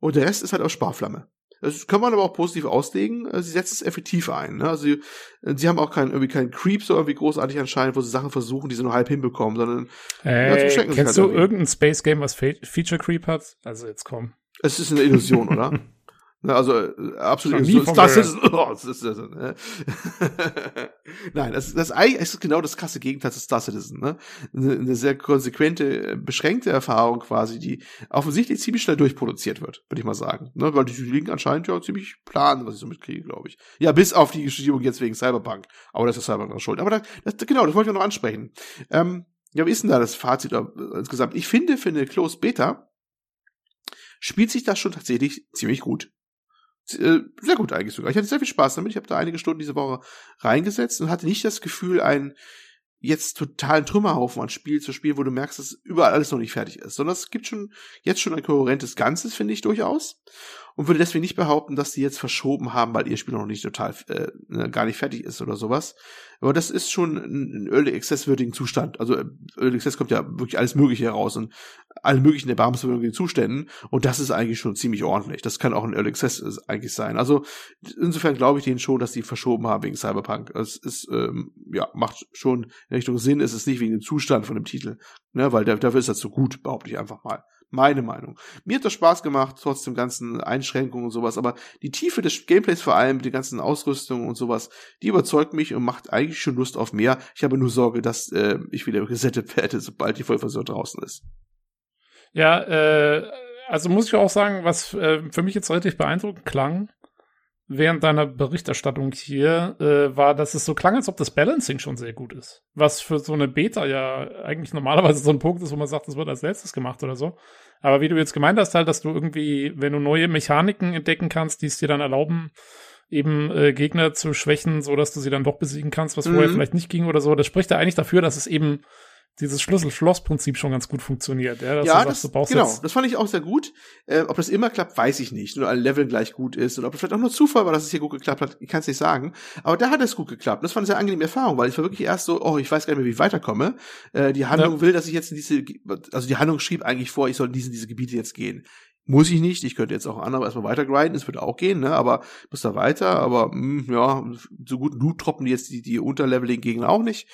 Und der Rest ist halt aus Sparflamme. Das kann man aber auch positiv auslegen. Äh, sie setzt es effektiv ein. Ne? Also sie, äh, sie haben auch keinen irgendwie keinen Creep so irgendwie großartig anscheinend, wo sie Sachen versuchen, die sie nur halb hinbekommen, sondern äh, ja, kennst halt du irgendwie. irgendein Space Game, was Feature Creep hat? Also jetzt komm. Es ist eine Illusion, oder? [laughs] Ne, also äh, absolut so, Star Citizen. Oh, ist, ne? [laughs] Nein, das, das ist genau das krasse Gegenteil zu Star Citizen. Ne? Eine, eine sehr konsequente, äh, beschränkte Erfahrung quasi, die offensichtlich ziemlich schnell durchproduziert wird, würde ich mal sagen. Ne? Weil die liegen anscheinend ja ziemlich plan, was ich so mitkriege, glaube ich. Ja, bis auf die Geschichte jetzt wegen Cyberpunk. Aber das ist Cyberpunk schuld. Aber das, das, genau, das wollte ich noch ansprechen. Ähm, ja, wie ist denn da das Fazit äh, insgesamt? Ich finde, für eine Close Beta spielt sich das schon tatsächlich ziemlich gut. Äh, sehr gut eigentlich sogar. Ich hatte sehr viel Spaß damit. Ich habe da einige Stunden diese Woche reingesetzt und hatte nicht das Gefühl, ein jetzt totalen Trümmerhaufen an Spiel zu spielen, wo du merkst, dass überall alles noch nicht fertig ist, sondern es gibt schon jetzt schon ein kohärentes Ganzes, finde ich durchaus und würde deswegen nicht behaupten, dass die jetzt verschoben haben, weil ihr Spiel noch nicht total äh, ne, gar nicht fertig ist oder sowas. Aber das ist schon ein, Early Access würdigen Zustand. Also äh, Early Access kommt ja wirklich alles Mögliche heraus und alle möglichen erbarmungswürdigen Zuständen und das ist eigentlich schon ziemlich ordentlich. Das kann auch ein Early Access äh, eigentlich sein. Also insofern glaube ich denen schon, dass die verschoben haben wegen Cyberpunk. Es ist ähm, ja macht schon in Richtung Sinn. Es ist nicht wegen dem Zustand von dem Titel, ne, weil dafür ist das so gut, behaupte ich einfach mal. Meine Meinung. Mir hat das Spaß gemacht, trotz dem ganzen Einschränkungen und sowas, aber die Tiefe des Gameplays vor allem, den ganzen Ausrüstungen und sowas, die überzeugt mich und macht eigentlich schon Lust auf mehr. Ich habe nur Sorge, dass äh, ich wieder [laughs] gesettet werde, sobald die Vollversion draußen ist. Ja, äh, also muss ich auch sagen, was äh, für mich jetzt relativ beeindruckend klang, während deiner Berichterstattung hier, äh, war, dass es so klang, als ob das Balancing schon sehr gut ist. Was für so eine Beta ja eigentlich normalerweise so ein Punkt ist, wo man sagt, das wird als letztes gemacht oder so. Aber wie du jetzt gemeint hast, halt, dass du irgendwie, wenn du neue Mechaniken entdecken kannst, die es dir dann erlauben, eben äh, Gegner zu schwächen, so dass du sie dann doch besiegen kannst, was mhm. vorher vielleicht nicht ging oder so, das spricht ja eigentlich dafür, dass es eben dieses Schlüssel-Schloss-Prinzip schon ganz gut funktioniert. Ja, dass ja, du sagst, das, genau, das fand ich auch sehr gut. Äh, ob das immer klappt, weiß ich nicht. Nur ein Level gleich gut ist oder ob es vielleicht auch nur Zufall war, dass es hier gut geklappt hat, ich kann es nicht sagen. Aber da hat es gut geklappt. Das war eine sehr angenehme Erfahrung, weil ich war wirklich erst so, oh, ich weiß gar nicht mehr, wie ich weiterkomme. Äh, die Handlung ja. will, dass ich jetzt in diese, also die Handlung schrieb eigentlich vor, ich soll in diese, diese Gebiete jetzt gehen. Muss ich nicht. Ich könnte jetzt auch andere erstmal weiter grinden. Es würde auch gehen, ne? Aber muss da weiter. Aber mh, hm, ja, so gut Loot troppen jetzt die, die unterleveligen Gegner auch nicht.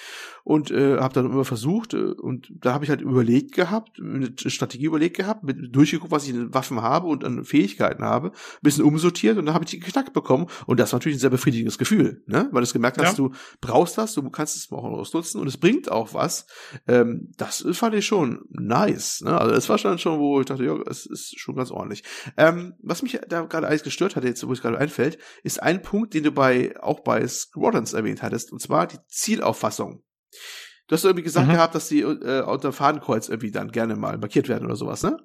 Und äh, habe dann immer versucht. Äh, und da habe ich halt überlegt gehabt, eine Strategie überlegt gehabt, mit, durchgeguckt, was ich in Waffen habe und an Fähigkeiten habe, ein bisschen umsortiert und dann habe ich die geknackt bekommen. Und das war natürlich ein sehr befriedigendes Gefühl, ne? Weil du gemerkt hast, ja. du brauchst das, du kannst es auch ausnutzen und es bringt auch was. Ähm, das fand ich schon nice. Ne? Also es war schon schon, wo ich dachte, ja, es ist schon ganz ordentlich. Ähm, was mich da gerade alles gestört hatte, jetzt wo es gerade einfällt, ist ein Punkt, den du bei auch bei Squadrons erwähnt hattest, und zwar die Zielauffassung. Du hast irgendwie gesagt mhm. gehabt, dass die äh, unter Fadenkreuz irgendwie dann gerne mal markiert werden oder sowas, ne?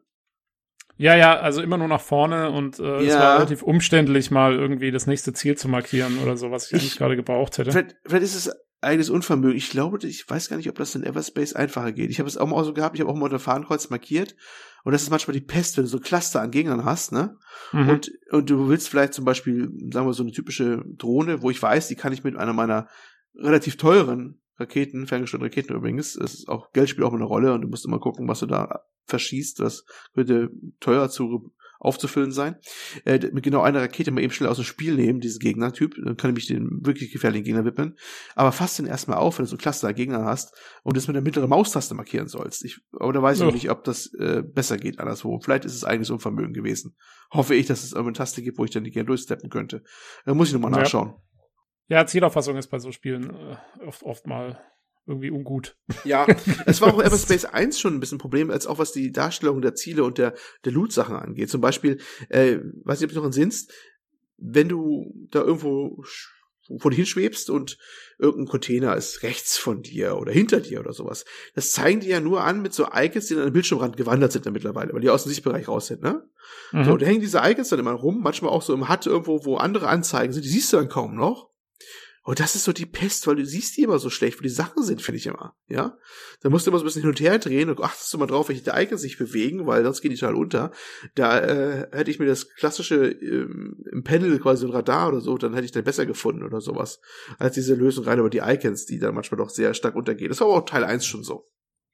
Ja, ja, also immer nur nach vorne und äh, ja. es war relativ umständlich, mal irgendwie das nächste Ziel zu markieren oder so, was ich, ich eigentlich gerade gebraucht hätte. Vielleicht, vielleicht ist es eigenes Unvermögen. Ich glaube, ich weiß gar nicht, ob das in Everspace einfacher geht. Ich habe es auch mal so gehabt, ich habe auch mal unter Fadenkreuz markiert und das ist manchmal die Pest, wenn du so Cluster an Gegnern hast, ne? Mhm. Und, und du willst vielleicht zum Beispiel, sagen wir so eine typische Drohne, wo ich weiß, die kann ich mit einer meiner relativ teuren Raketen, ferngesteuerte Raketen übrigens, es ist auch, Geld spielt auch eine Rolle und du musst immer gucken, was du da verschießt, das könnte teuer zu aufzufüllen sein. Äh, mit genau einer Rakete mal eben schnell aus dem Spiel nehmen, diesen Gegnertyp, dann kann ich den wirklich gefährlichen Gegner widmen. Aber fass den erstmal auf, wenn du so Cluster Gegner hast und das mit der mittleren Maustaste markieren sollst. Ich, aber da weiß ich oh. nicht, ob das äh, besser geht anderswo. Vielleicht ist es eigenes Unvermögen gewesen. Hoffe ich, dass es irgendeine Taste gibt, wo ich dann die gerne durchsteppen könnte. Da muss ich nochmal ja. nachschauen. Ja, Zielauffassung ist bei so Spielen äh, oft, oft mal irgendwie ungut. Ja, [laughs] es war auch Everspace 1 schon ein bisschen ein Problem, als auch was die Darstellung der Ziele und der, der Loot-Sachen angeht. Zum Beispiel, äh, weiß nicht, ob du noch entsinnst, wenn du da irgendwo vor dir hinschwebst und irgendein Container ist rechts von dir oder hinter dir oder sowas. Das zeigen die ja nur an mit so Icons, die an den Bildschirmrand gewandert sind dann mittlerweile, weil die aus dem Sichtbereich raus sind, ne? Mhm. So, da hängen diese Icons dann immer rum, manchmal auch so im HUD irgendwo, wo andere Anzeigen sind, die siehst du dann kaum noch. Und das ist so die Pest, weil du siehst die immer so schlecht, wo die Sachen sind, finde ich immer. Ja, da musst du immer so ein bisschen hin und her drehen und achtest du mal drauf, welche Icons sich bewegen, weil sonst geht die total unter. Da äh, hätte ich mir das klassische ähm, im Panel quasi ein Radar oder so, dann hätte ich dann besser gefunden oder sowas, als diese Lösung rein über die Icons, die dann manchmal doch sehr stark untergehen. Das war aber auch Teil 1 schon so.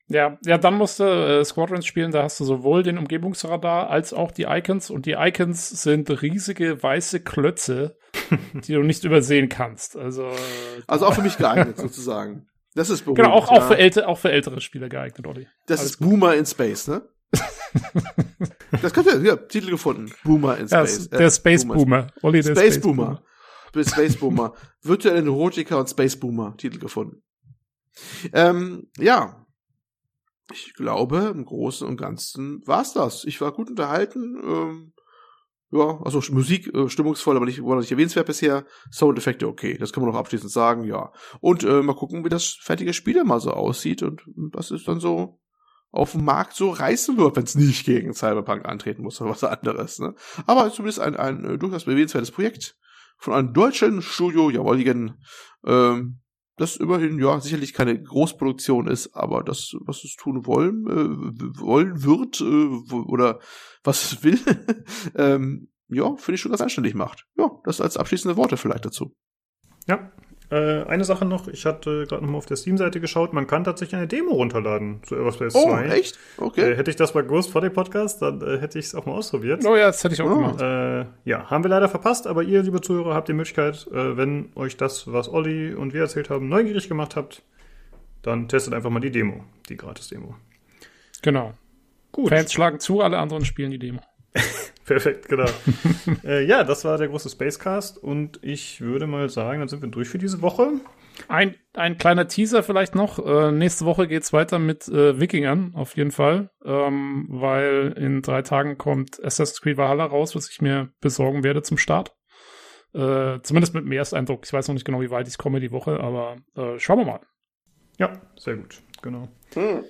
Ja, ja, dann musst du äh, Squadrons spielen, da hast du sowohl den Umgebungsradar als auch die Icons und die Icons sind riesige weiße Klötze, [laughs] die du nicht übersehen kannst. Also, äh, also auch für mich [laughs] geeignet sozusagen. Das ist beruhigend, Genau, auch, ja. auch, für ältere, auch für ältere Spieler geeignet, Olli. Das Alles ist Boomer in Space, ne? [laughs] das könnte ja, Titel gefunden. Boomer in Space. Ja, der äh, Space Boomer. Boomer. Olli, der Space, Space Boomer. Boomer. Space Boomer. Virtuelle Neurotiker und Space Boomer. Titel gefunden. Ähm, ja, ich glaube, im Großen und Ganzen war's das. Ich war gut unterhalten. Ähm, ja, also Musik äh, stimmungsvoll, aber nicht, war nicht erwähnenswert bisher. Soundeffekte okay, das kann man noch abschließend sagen, ja. Und äh, mal gucken, wie das fertige Spiel dann mal so aussieht und was es dann so auf dem Markt so reißen wird, wenn es nicht gegen Cyberpunk antreten muss oder was anderes. Ne? Aber zumindest ein, ein, ein äh, durchaus erwähnenswertes Projekt von einem deutschen Studio, jawolligen, ähm, das immerhin ja sicherlich keine Großproduktion ist, aber das, was es tun wollen, äh, wollen wird äh, oder was es will, [laughs] ähm, ja, finde ich schon ganz anständig macht. Ja, das als abschließende Worte vielleicht dazu. Ja, äh, eine Sache noch, ich hatte gerade nochmal auf der Steam-Seite geschaut, man kann tatsächlich eine Demo runterladen zu Everspace oh, 2. echt? Okay. Äh, hätte ich das bei Ghost vor dem Podcast, dann äh, hätte ich es auch mal ausprobiert. Oh ja, das hätte ich auch oh. gemacht. Äh, ja, haben wir leider verpasst, aber ihr, liebe Zuhörer, habt die Möglichkeit, äh, wenn euch das, was Olli und wir erzählt haben, neugierig gemacht habt, dann testet einfach mal die Demo, die Gratis-Demo. Genau. Gut. Fans schlagen zu, alle anderen spielen die Demo. [laughs] Perfekt, genau. [laughs] äh, ja, das war der große Spacecast und ich würde mal sagen, dann sind wir durch für diese Woche. Ein, ein kleiner Teaser vielleicht noch. Äh, nächste Woche geht's weiter mit äh, Wikingern, auf jeden Fall. Ähm, weil in drei Tagen kommt Assassin's Creed Valhalla raus, was ich mir besorgen werde zum Start. Äh, zumindest mit dem Ersteindruck. Ich weiß noch nicht genau, wie weit ich komme die Woche, aber äh, schauen wir mal. Ja, sehr gut, genau. Hm.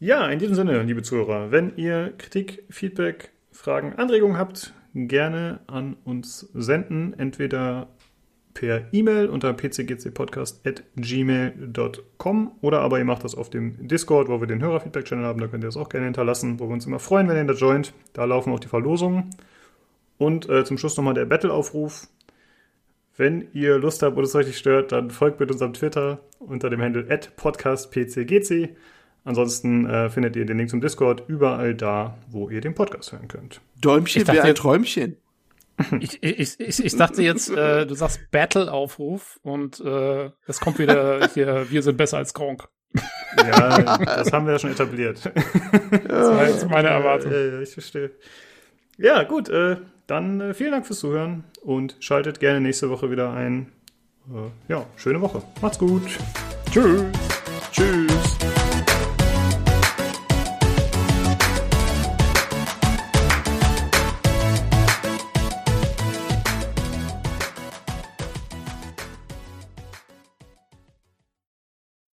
Ja, in diesem Sinne, liebe Zuhörer, wenn ihr Kritik, Feedback, Fragen, Anregungen habt, gerne an uns senden. Entweder per E-Mail unter pcgcpodcast.gmail.com oder aber ihr macht das auf dem Discord, wo wir den Hörerfeedback-Channel haben. Da könnt ihr das auch gerne hinterlassen, wo wir uns immer freuen, wenn ihr da joint. Da laufen auch die Verlosungen. Und äh, zum Schluss nochmal der Battle-Aufruf. Wenn ihr Lust habt oder es euch nicht stört, dann folgt bitte unserem Twitter unter dem Handle podcastpcgc. Ansonsten äh, findet ihr den Link zum Discord überall da, wo ihr den Podcast hören könnt. Däumchen wäre ein Träumchen. [laughs] Ich, ich, ich, ich dachte jetzt, äh, du sagst Battle-Aufruf und äh, es kommt wieder hier, wir sind besser als Gronk. Ja, das haben wir ja schon etabliert. [laughs] Das war jetzt meine Erwartung. Ja, ja, ich verstehe. Ja, gut, äh, dann äh, vielen Dank fürs Zuhören und schaltet gerne nächste Woche wieder ein. Äh, ja, schöne Woche. Macht's gut. Tschüss. Tschüss.